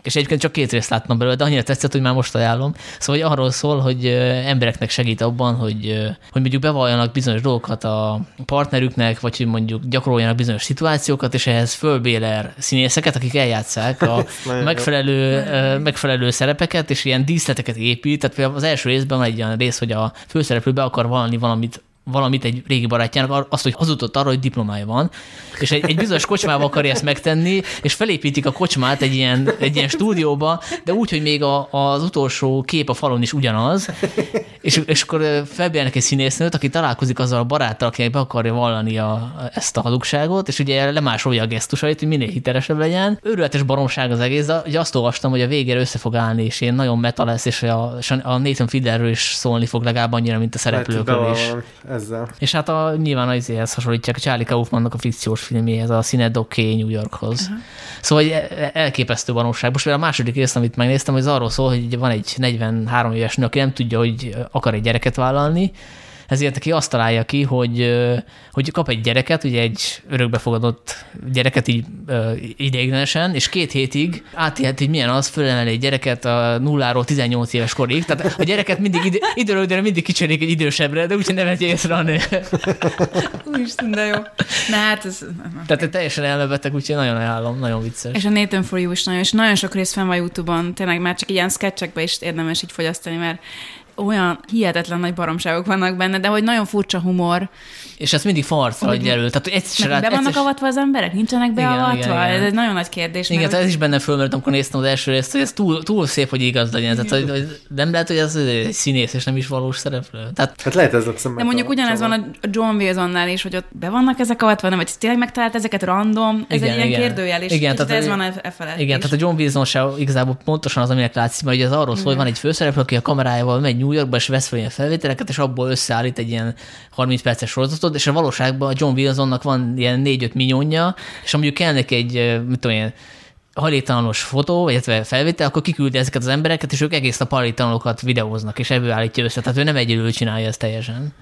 és egyébként csak két részt láttam belőle, de annyira tetszett, hogy már most ajánlom. Szóval hogy arról szól, hogy embereknek segít abban, hogy, hogy mondjuk bevalljanak bizonyos dolgokat a partnerüknek, vagy hogy mondjuk gyakoroljanak bizonyos szituációkat, és ehhez fölbéler színészeket, akik eljátszák a megfelelő, megfelelő szerepeket, és ilyen díszleteket épít. Tehát például az első részben van egy olyan rész, hogy a főszereplő be akar valni valamit valamit egy régi barátjának, ar- azt, hogy hazudott arra, hogy diplomája van, és egy, egy bizonyos kocsmába akarja ezt megtenni, és felépítik a kocsmát egy ilyen, egy ilyen stúdióba, de úgy, hogy még a, az utolsó kép a falon is ugyanaz, és, és akkor felbérnek egy színésznőt, aki találkozik azzal a baráttal, aki be akarja vallani a, ezt a hazugságot, és ugye lemásolja a gesztusait, hogy minél hitelesebb legyen. Őrületes baromság az egész, de ugye azt olvastam, hogy a végére össze fog állni, és ilyen nagyon meta lesz, és a, és a Nathan Fiederről is szólni fog legalább annyira, mint a szereplőkről Lehet, is. Ezzel. És hát a, nyilván az izéhez hasonlítják a Charlie Kaufmannak a fikciós filméhez, a K New Yorkhoz. Uh-huh. Szóval egy el- elképesztő valóság. Most a második részt, amit megnéztem, az arról szól, hogy van egy 43 éves nő, aki nem tudja, hogy akar egy gyereket vállalni, ezért aki azt találja ki, hogy, hogy kap egy gyereket, ugye egy örökbefogadott gyereket így ideiglenesen, és két hétig átélheti, hogy milyen az fölemelni egy gyereket a nulláról 18 éves korig. Tehát a gyereket mindig id- időről időre mindig kicserélik egy idősebbre, de úgyhogy nem vegye észre a nő. Úristen, de jó. Na hát ez... Tehát teljesen elmebeteg, úgyhogy nagyon ajánlom, nagyon vicces. És a Nathan For You is nagyon, és nagyon sok rész fenn van YouTube-on, tényleg már csak ilyen sketchekbe is érdemes így fogyasztani, mert olyan hihetetlen nagy baromságok vannak benne, de hogy nagyon furcsa humor. És ezt mindig farcra Hogy- elő. Tehát, hogy egyszer, Be vannak egyszer- avatva az emberek? Nincsenek beavatva? igen, igen. Ez egy nagyon nagy kérdés. Igen, mert ez is benne fölmerült, amikor néztem az első részt, hogy ez túl, túl szép, hogy igaz legyen. Tehát, hogy, hogy nem lehet, hogy ez egy színész, és nem is valós szereplő. Tehát Hát lehet ez a De mondjuk ugyanez van a John Wilsonnál is, hogy ott be vannak ezek avatva, nem, vagy tényleg megtalált ezeket random, ez Igen, egy ilyen igen. kérdőjel, és Igen, tehát ez ez- van e, e felett Igen, is. tehát a John Wilson se igazából pontosan az, aminek látszik, mert ugye ez arról szól, hogy van egy főszereplő, aki a kamerájával megy New Yorkba, és vesz fel ilyen felvételeket, és abból összeállít egy ilyen 30 perces sorozatot, és a valóságban a John Wilsonnak van ilyen 4-5 milliónja, és mondjuk kell neki egy, mit tudom én, hajléktalanos fotó, illetve felvétel, akkor kiküldi ezeket az embereket, és ők egész nap hajléktalanokat videóznak, és ebből állítja össze. Tehát ő nem egyedül csinálja ezt teljesen.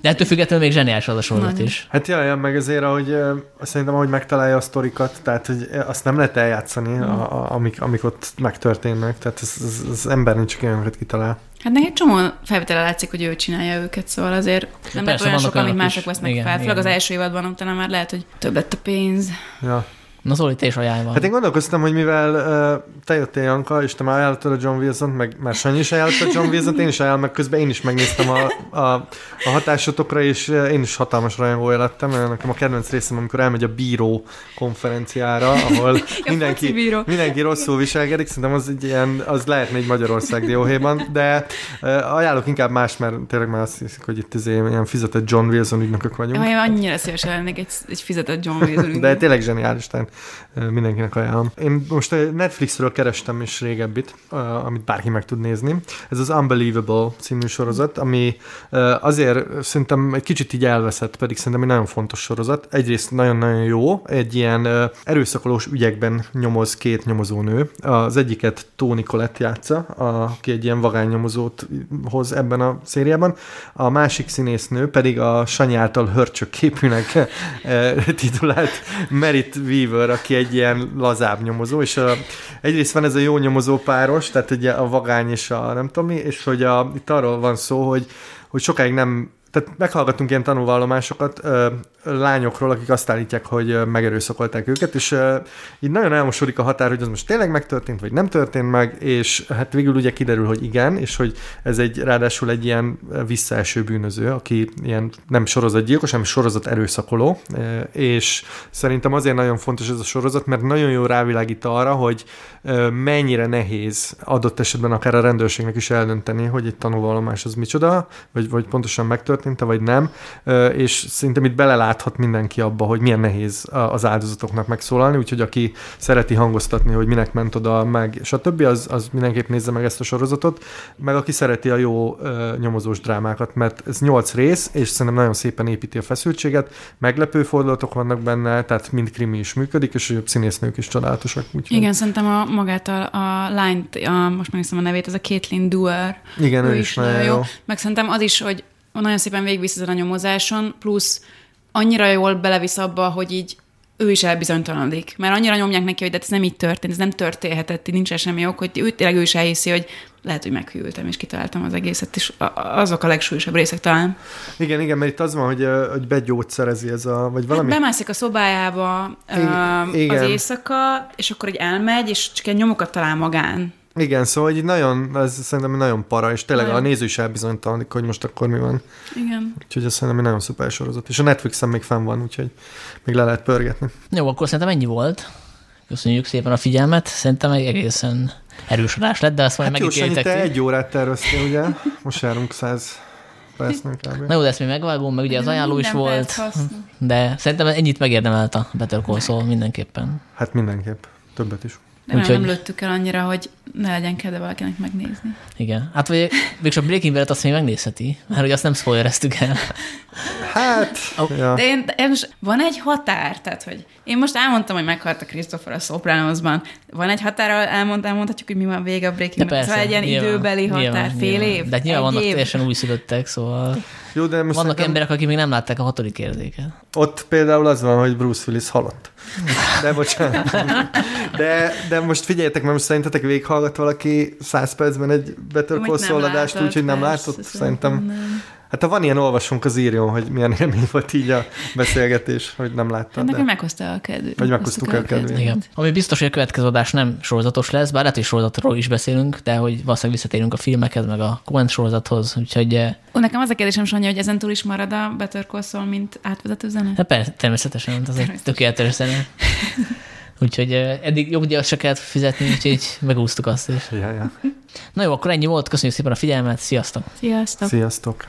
De ettől függetlenül még zseniális az a sorozat is. Hát jaj, jaj, meg azért, ahogy szerintem, ahogy megtalálja a sztorikat, tehát hogy azt nem lehet eljátszani, a, a, amik, amik ott megtörténnek, tehát az, az, az ember nincs olyanokat kitalál. Hát neki egy csomó felvétele látszik, hogy ő csinálja őket, szóval azért nem lehet persze, olyan vannak sok, amit mások vesznek Igen, fel. Főleg az első évadban, utána már lehet, hogy több lett a pénz. Ja. Na Zoli, te is ajánlva. Hát én gondolkoztam, hogy mivel uh, te jöttél, Janka, és te már ajánlottad a John wilson meg már Sanyi is ajánlotta a John wilson én is ajánlom, meg közben én is megnéztem a, a, a hatásotokra, és én is hatalmas rajongója lettem, mert nekem a kedvenc részem, amikor elmegy a bíró konferenciára, ahol mindenki, focibíró. mindenki rosszul viselkedik, szerintem az egy ilyen, az lehetne egy Magyarország dióhéjban, de uh, ajánlok inkább más, mert tényleg már azt hiszik, hogy itt izé, ilyen fizetett John Wilson ügynökök vagyunk. Jaj, annyira szívesen lennék egy, egy fizetett John Wilson. De tényleg zseniális, tehát mindenkinek ajánlom. Én most Netflixről kerestem is régebbit, amit bárki meg tud nézni. Ez az Unbelievable című sorozat, ami azért szerintem egy kicsit így elveszett, pedig szerintem egy nagyon fontos sorozat. Egyrészt nagyon-nagyon jó, egy ilyen erőszakolós ügyekben nyomoz két nyomozónő. Az egyiket Tony Collette játsza, aki egy ilyen vagány nyomozót hoz ebben a szériában. A másik színésznő pedig a Sanyi által hörcsök képűnek titulált Merit Weaver, aki egy ilyen lazább nyomozó, és a, egyrészt van ez a jó nyomozó páros, tehát ugye a vagány és a nem tudom mi, és hogy a, itt arról van szó, hogy, hogy sokáig nem tehát meghallgattunk ilyen tanulvallomásokat lányokról, akik azt állítják, hogy megerőszakolták őket, és ö, így nagyon elmosódik a határ, hogy az most tényleg megtörtént, vagy nem történt meg, és hát végül ugye kiderül, hogy igen, és hogy ez egy ráadásul egy ilyen visszaeső bűnöző, aki ilyen nem sorozatgyilkos, hanem sorozat erőszakoló, és szerintem azért nagyon fontos ez a sorozat, mert nagyon jó rávilágít arra, hogy mennyire nehéz adott esetben akár a rendőrségnek is eldönteni, hogy egy tanulvallomás az micsoda, vagy, vagy pontosan megtörtént vagy nem, és szerintem itt beleláthat mindenki abba, hogy milyen nehéz a- az áldozatoknak megszólalni, úgyhogy aki szereti hangoztatni, hogy minek ment oda, meg stb., az, az mindenképp nézze meg ezt a sorozatot, meg aki szereti a jó nyomozós drámákat, mert ez nyolc rész, és szerintem nagyon szépen építi a feszültséget, meglepő fordulatok vannak benne, tehát mind krimi is működik, és a színésznők is csodálatosak. Úgyhogy... Igen, szerintem a, magát a, a lányt, a, most megnéztem a nevét, ez a Caitlin Duer. Igen, ő is nagyon jó. Meg szerintem az is, hogy nagyon szépen végigvisz ezen a nyomozáson, plusz annyira jól belevisz abba, hogy így ő is elbizonytalanodik. Mert annyira nyomják neki, hogy de ez nem így történt, ez nem történhetett, nincs semmi ok, hogy ő tényleg ő is elhiszi, hogy lehet, hogy meghűltem, és kitaláltam az egészet, és azok a legsúlyosabb részek talán. Igen, igen, mert itt az van, hogy, hogy begyógyszerezi ez a, vagy valami... Hát bemászik a szobájába I- igen. az éjszaka, és akkor egy elmegy, és csak egy nyomokat talál magán. Igen, szóval így nagyon, ez szerintem nagyon para, és tényleg Nagyon. a néző is elbizonytalanodik, hogy most akkor mi van. Igen. Úgyhogy ez szerintem egy nagyon szuper sorozat. És a Netflixen még fenn van, úgyhogy még le lehet pörgetni. Jó, akkor szerintem ennyi volt. Köszönjük szépen a figyelmet. Szerintem egy egészen erős adás lett, de azt majd Hát jó, Sanyi, megítéltek te egy órát terveztél, ugye? Most járunk száz percnél kb. Na jó, de ezt még megvágom, meg ugye az ajánló is volt, hasznos. de szerintem ennyit megérdemelt a Better Call Saul mindenképpen. Hát mindenképp. Többet is. De nem, Úgyhogy- nem lőttük el annyira, hogy ne legyen kedve valakinek megnézni. Igen. Hát vagy végül a Breaking Bad-et azt még megnézheti, mert hogy azt nem spoilereztük el. Hát, Oh. ja. De én, de most van egy határ, tehát hogy én most elmondtam, hogy meghalt a Christopher a Sopranosban. Van egy határ, ahol elmond, elmondhatjuk, hogy mi van vége a Breaking Bad. Szóval egy ilyen nyilván, időbeli határ, nyilván, fél nyilván. év, De hát nyilván vannak év. teljesen újszülöttek, szóval Jó, de most vannak nekem emberek, akik még nem látták a hatodik érzéket. ott például az van, hogy Bruce Willis halott. De bocsánat. De, de most figyeljetek, mert most szerintetek végighallgat valaki 100 percben egy Better Call úgyhogy nem látott? Szerintem nem. Hát ha van ilyen olvasunk, az írjon, hogy milyen élmény volt így a beszélgetés, hogy nem láttad. Hát nekem de... meghozta a kedvét. Vagy meghoztuk el a kedvét. Igen. Ami biztos, hogy a következő adás nem sorozatos lesz, bár lehet, hogy sorozatról is beszélünk, de hogy valószínűleg visszatérünk a filmekhez, meg a Coen sorozathoz, úgyhogy eh, Ó, nekem az a kérdésem, Sanyi, hogy ezen túl is marad a Better Call Saul, mint átvezető zene? hát persze, természetesen, az egy tökéletes zene. Úgyhogy eh, eddig jogdíjat se kellett fizetni, úgyhogy megúsztuk azt is. Ja, ja. Na jó, akkor ennyi volt, köszönjük szépen a figyelmet, sziasztok! Sziasztok! Sziasztok!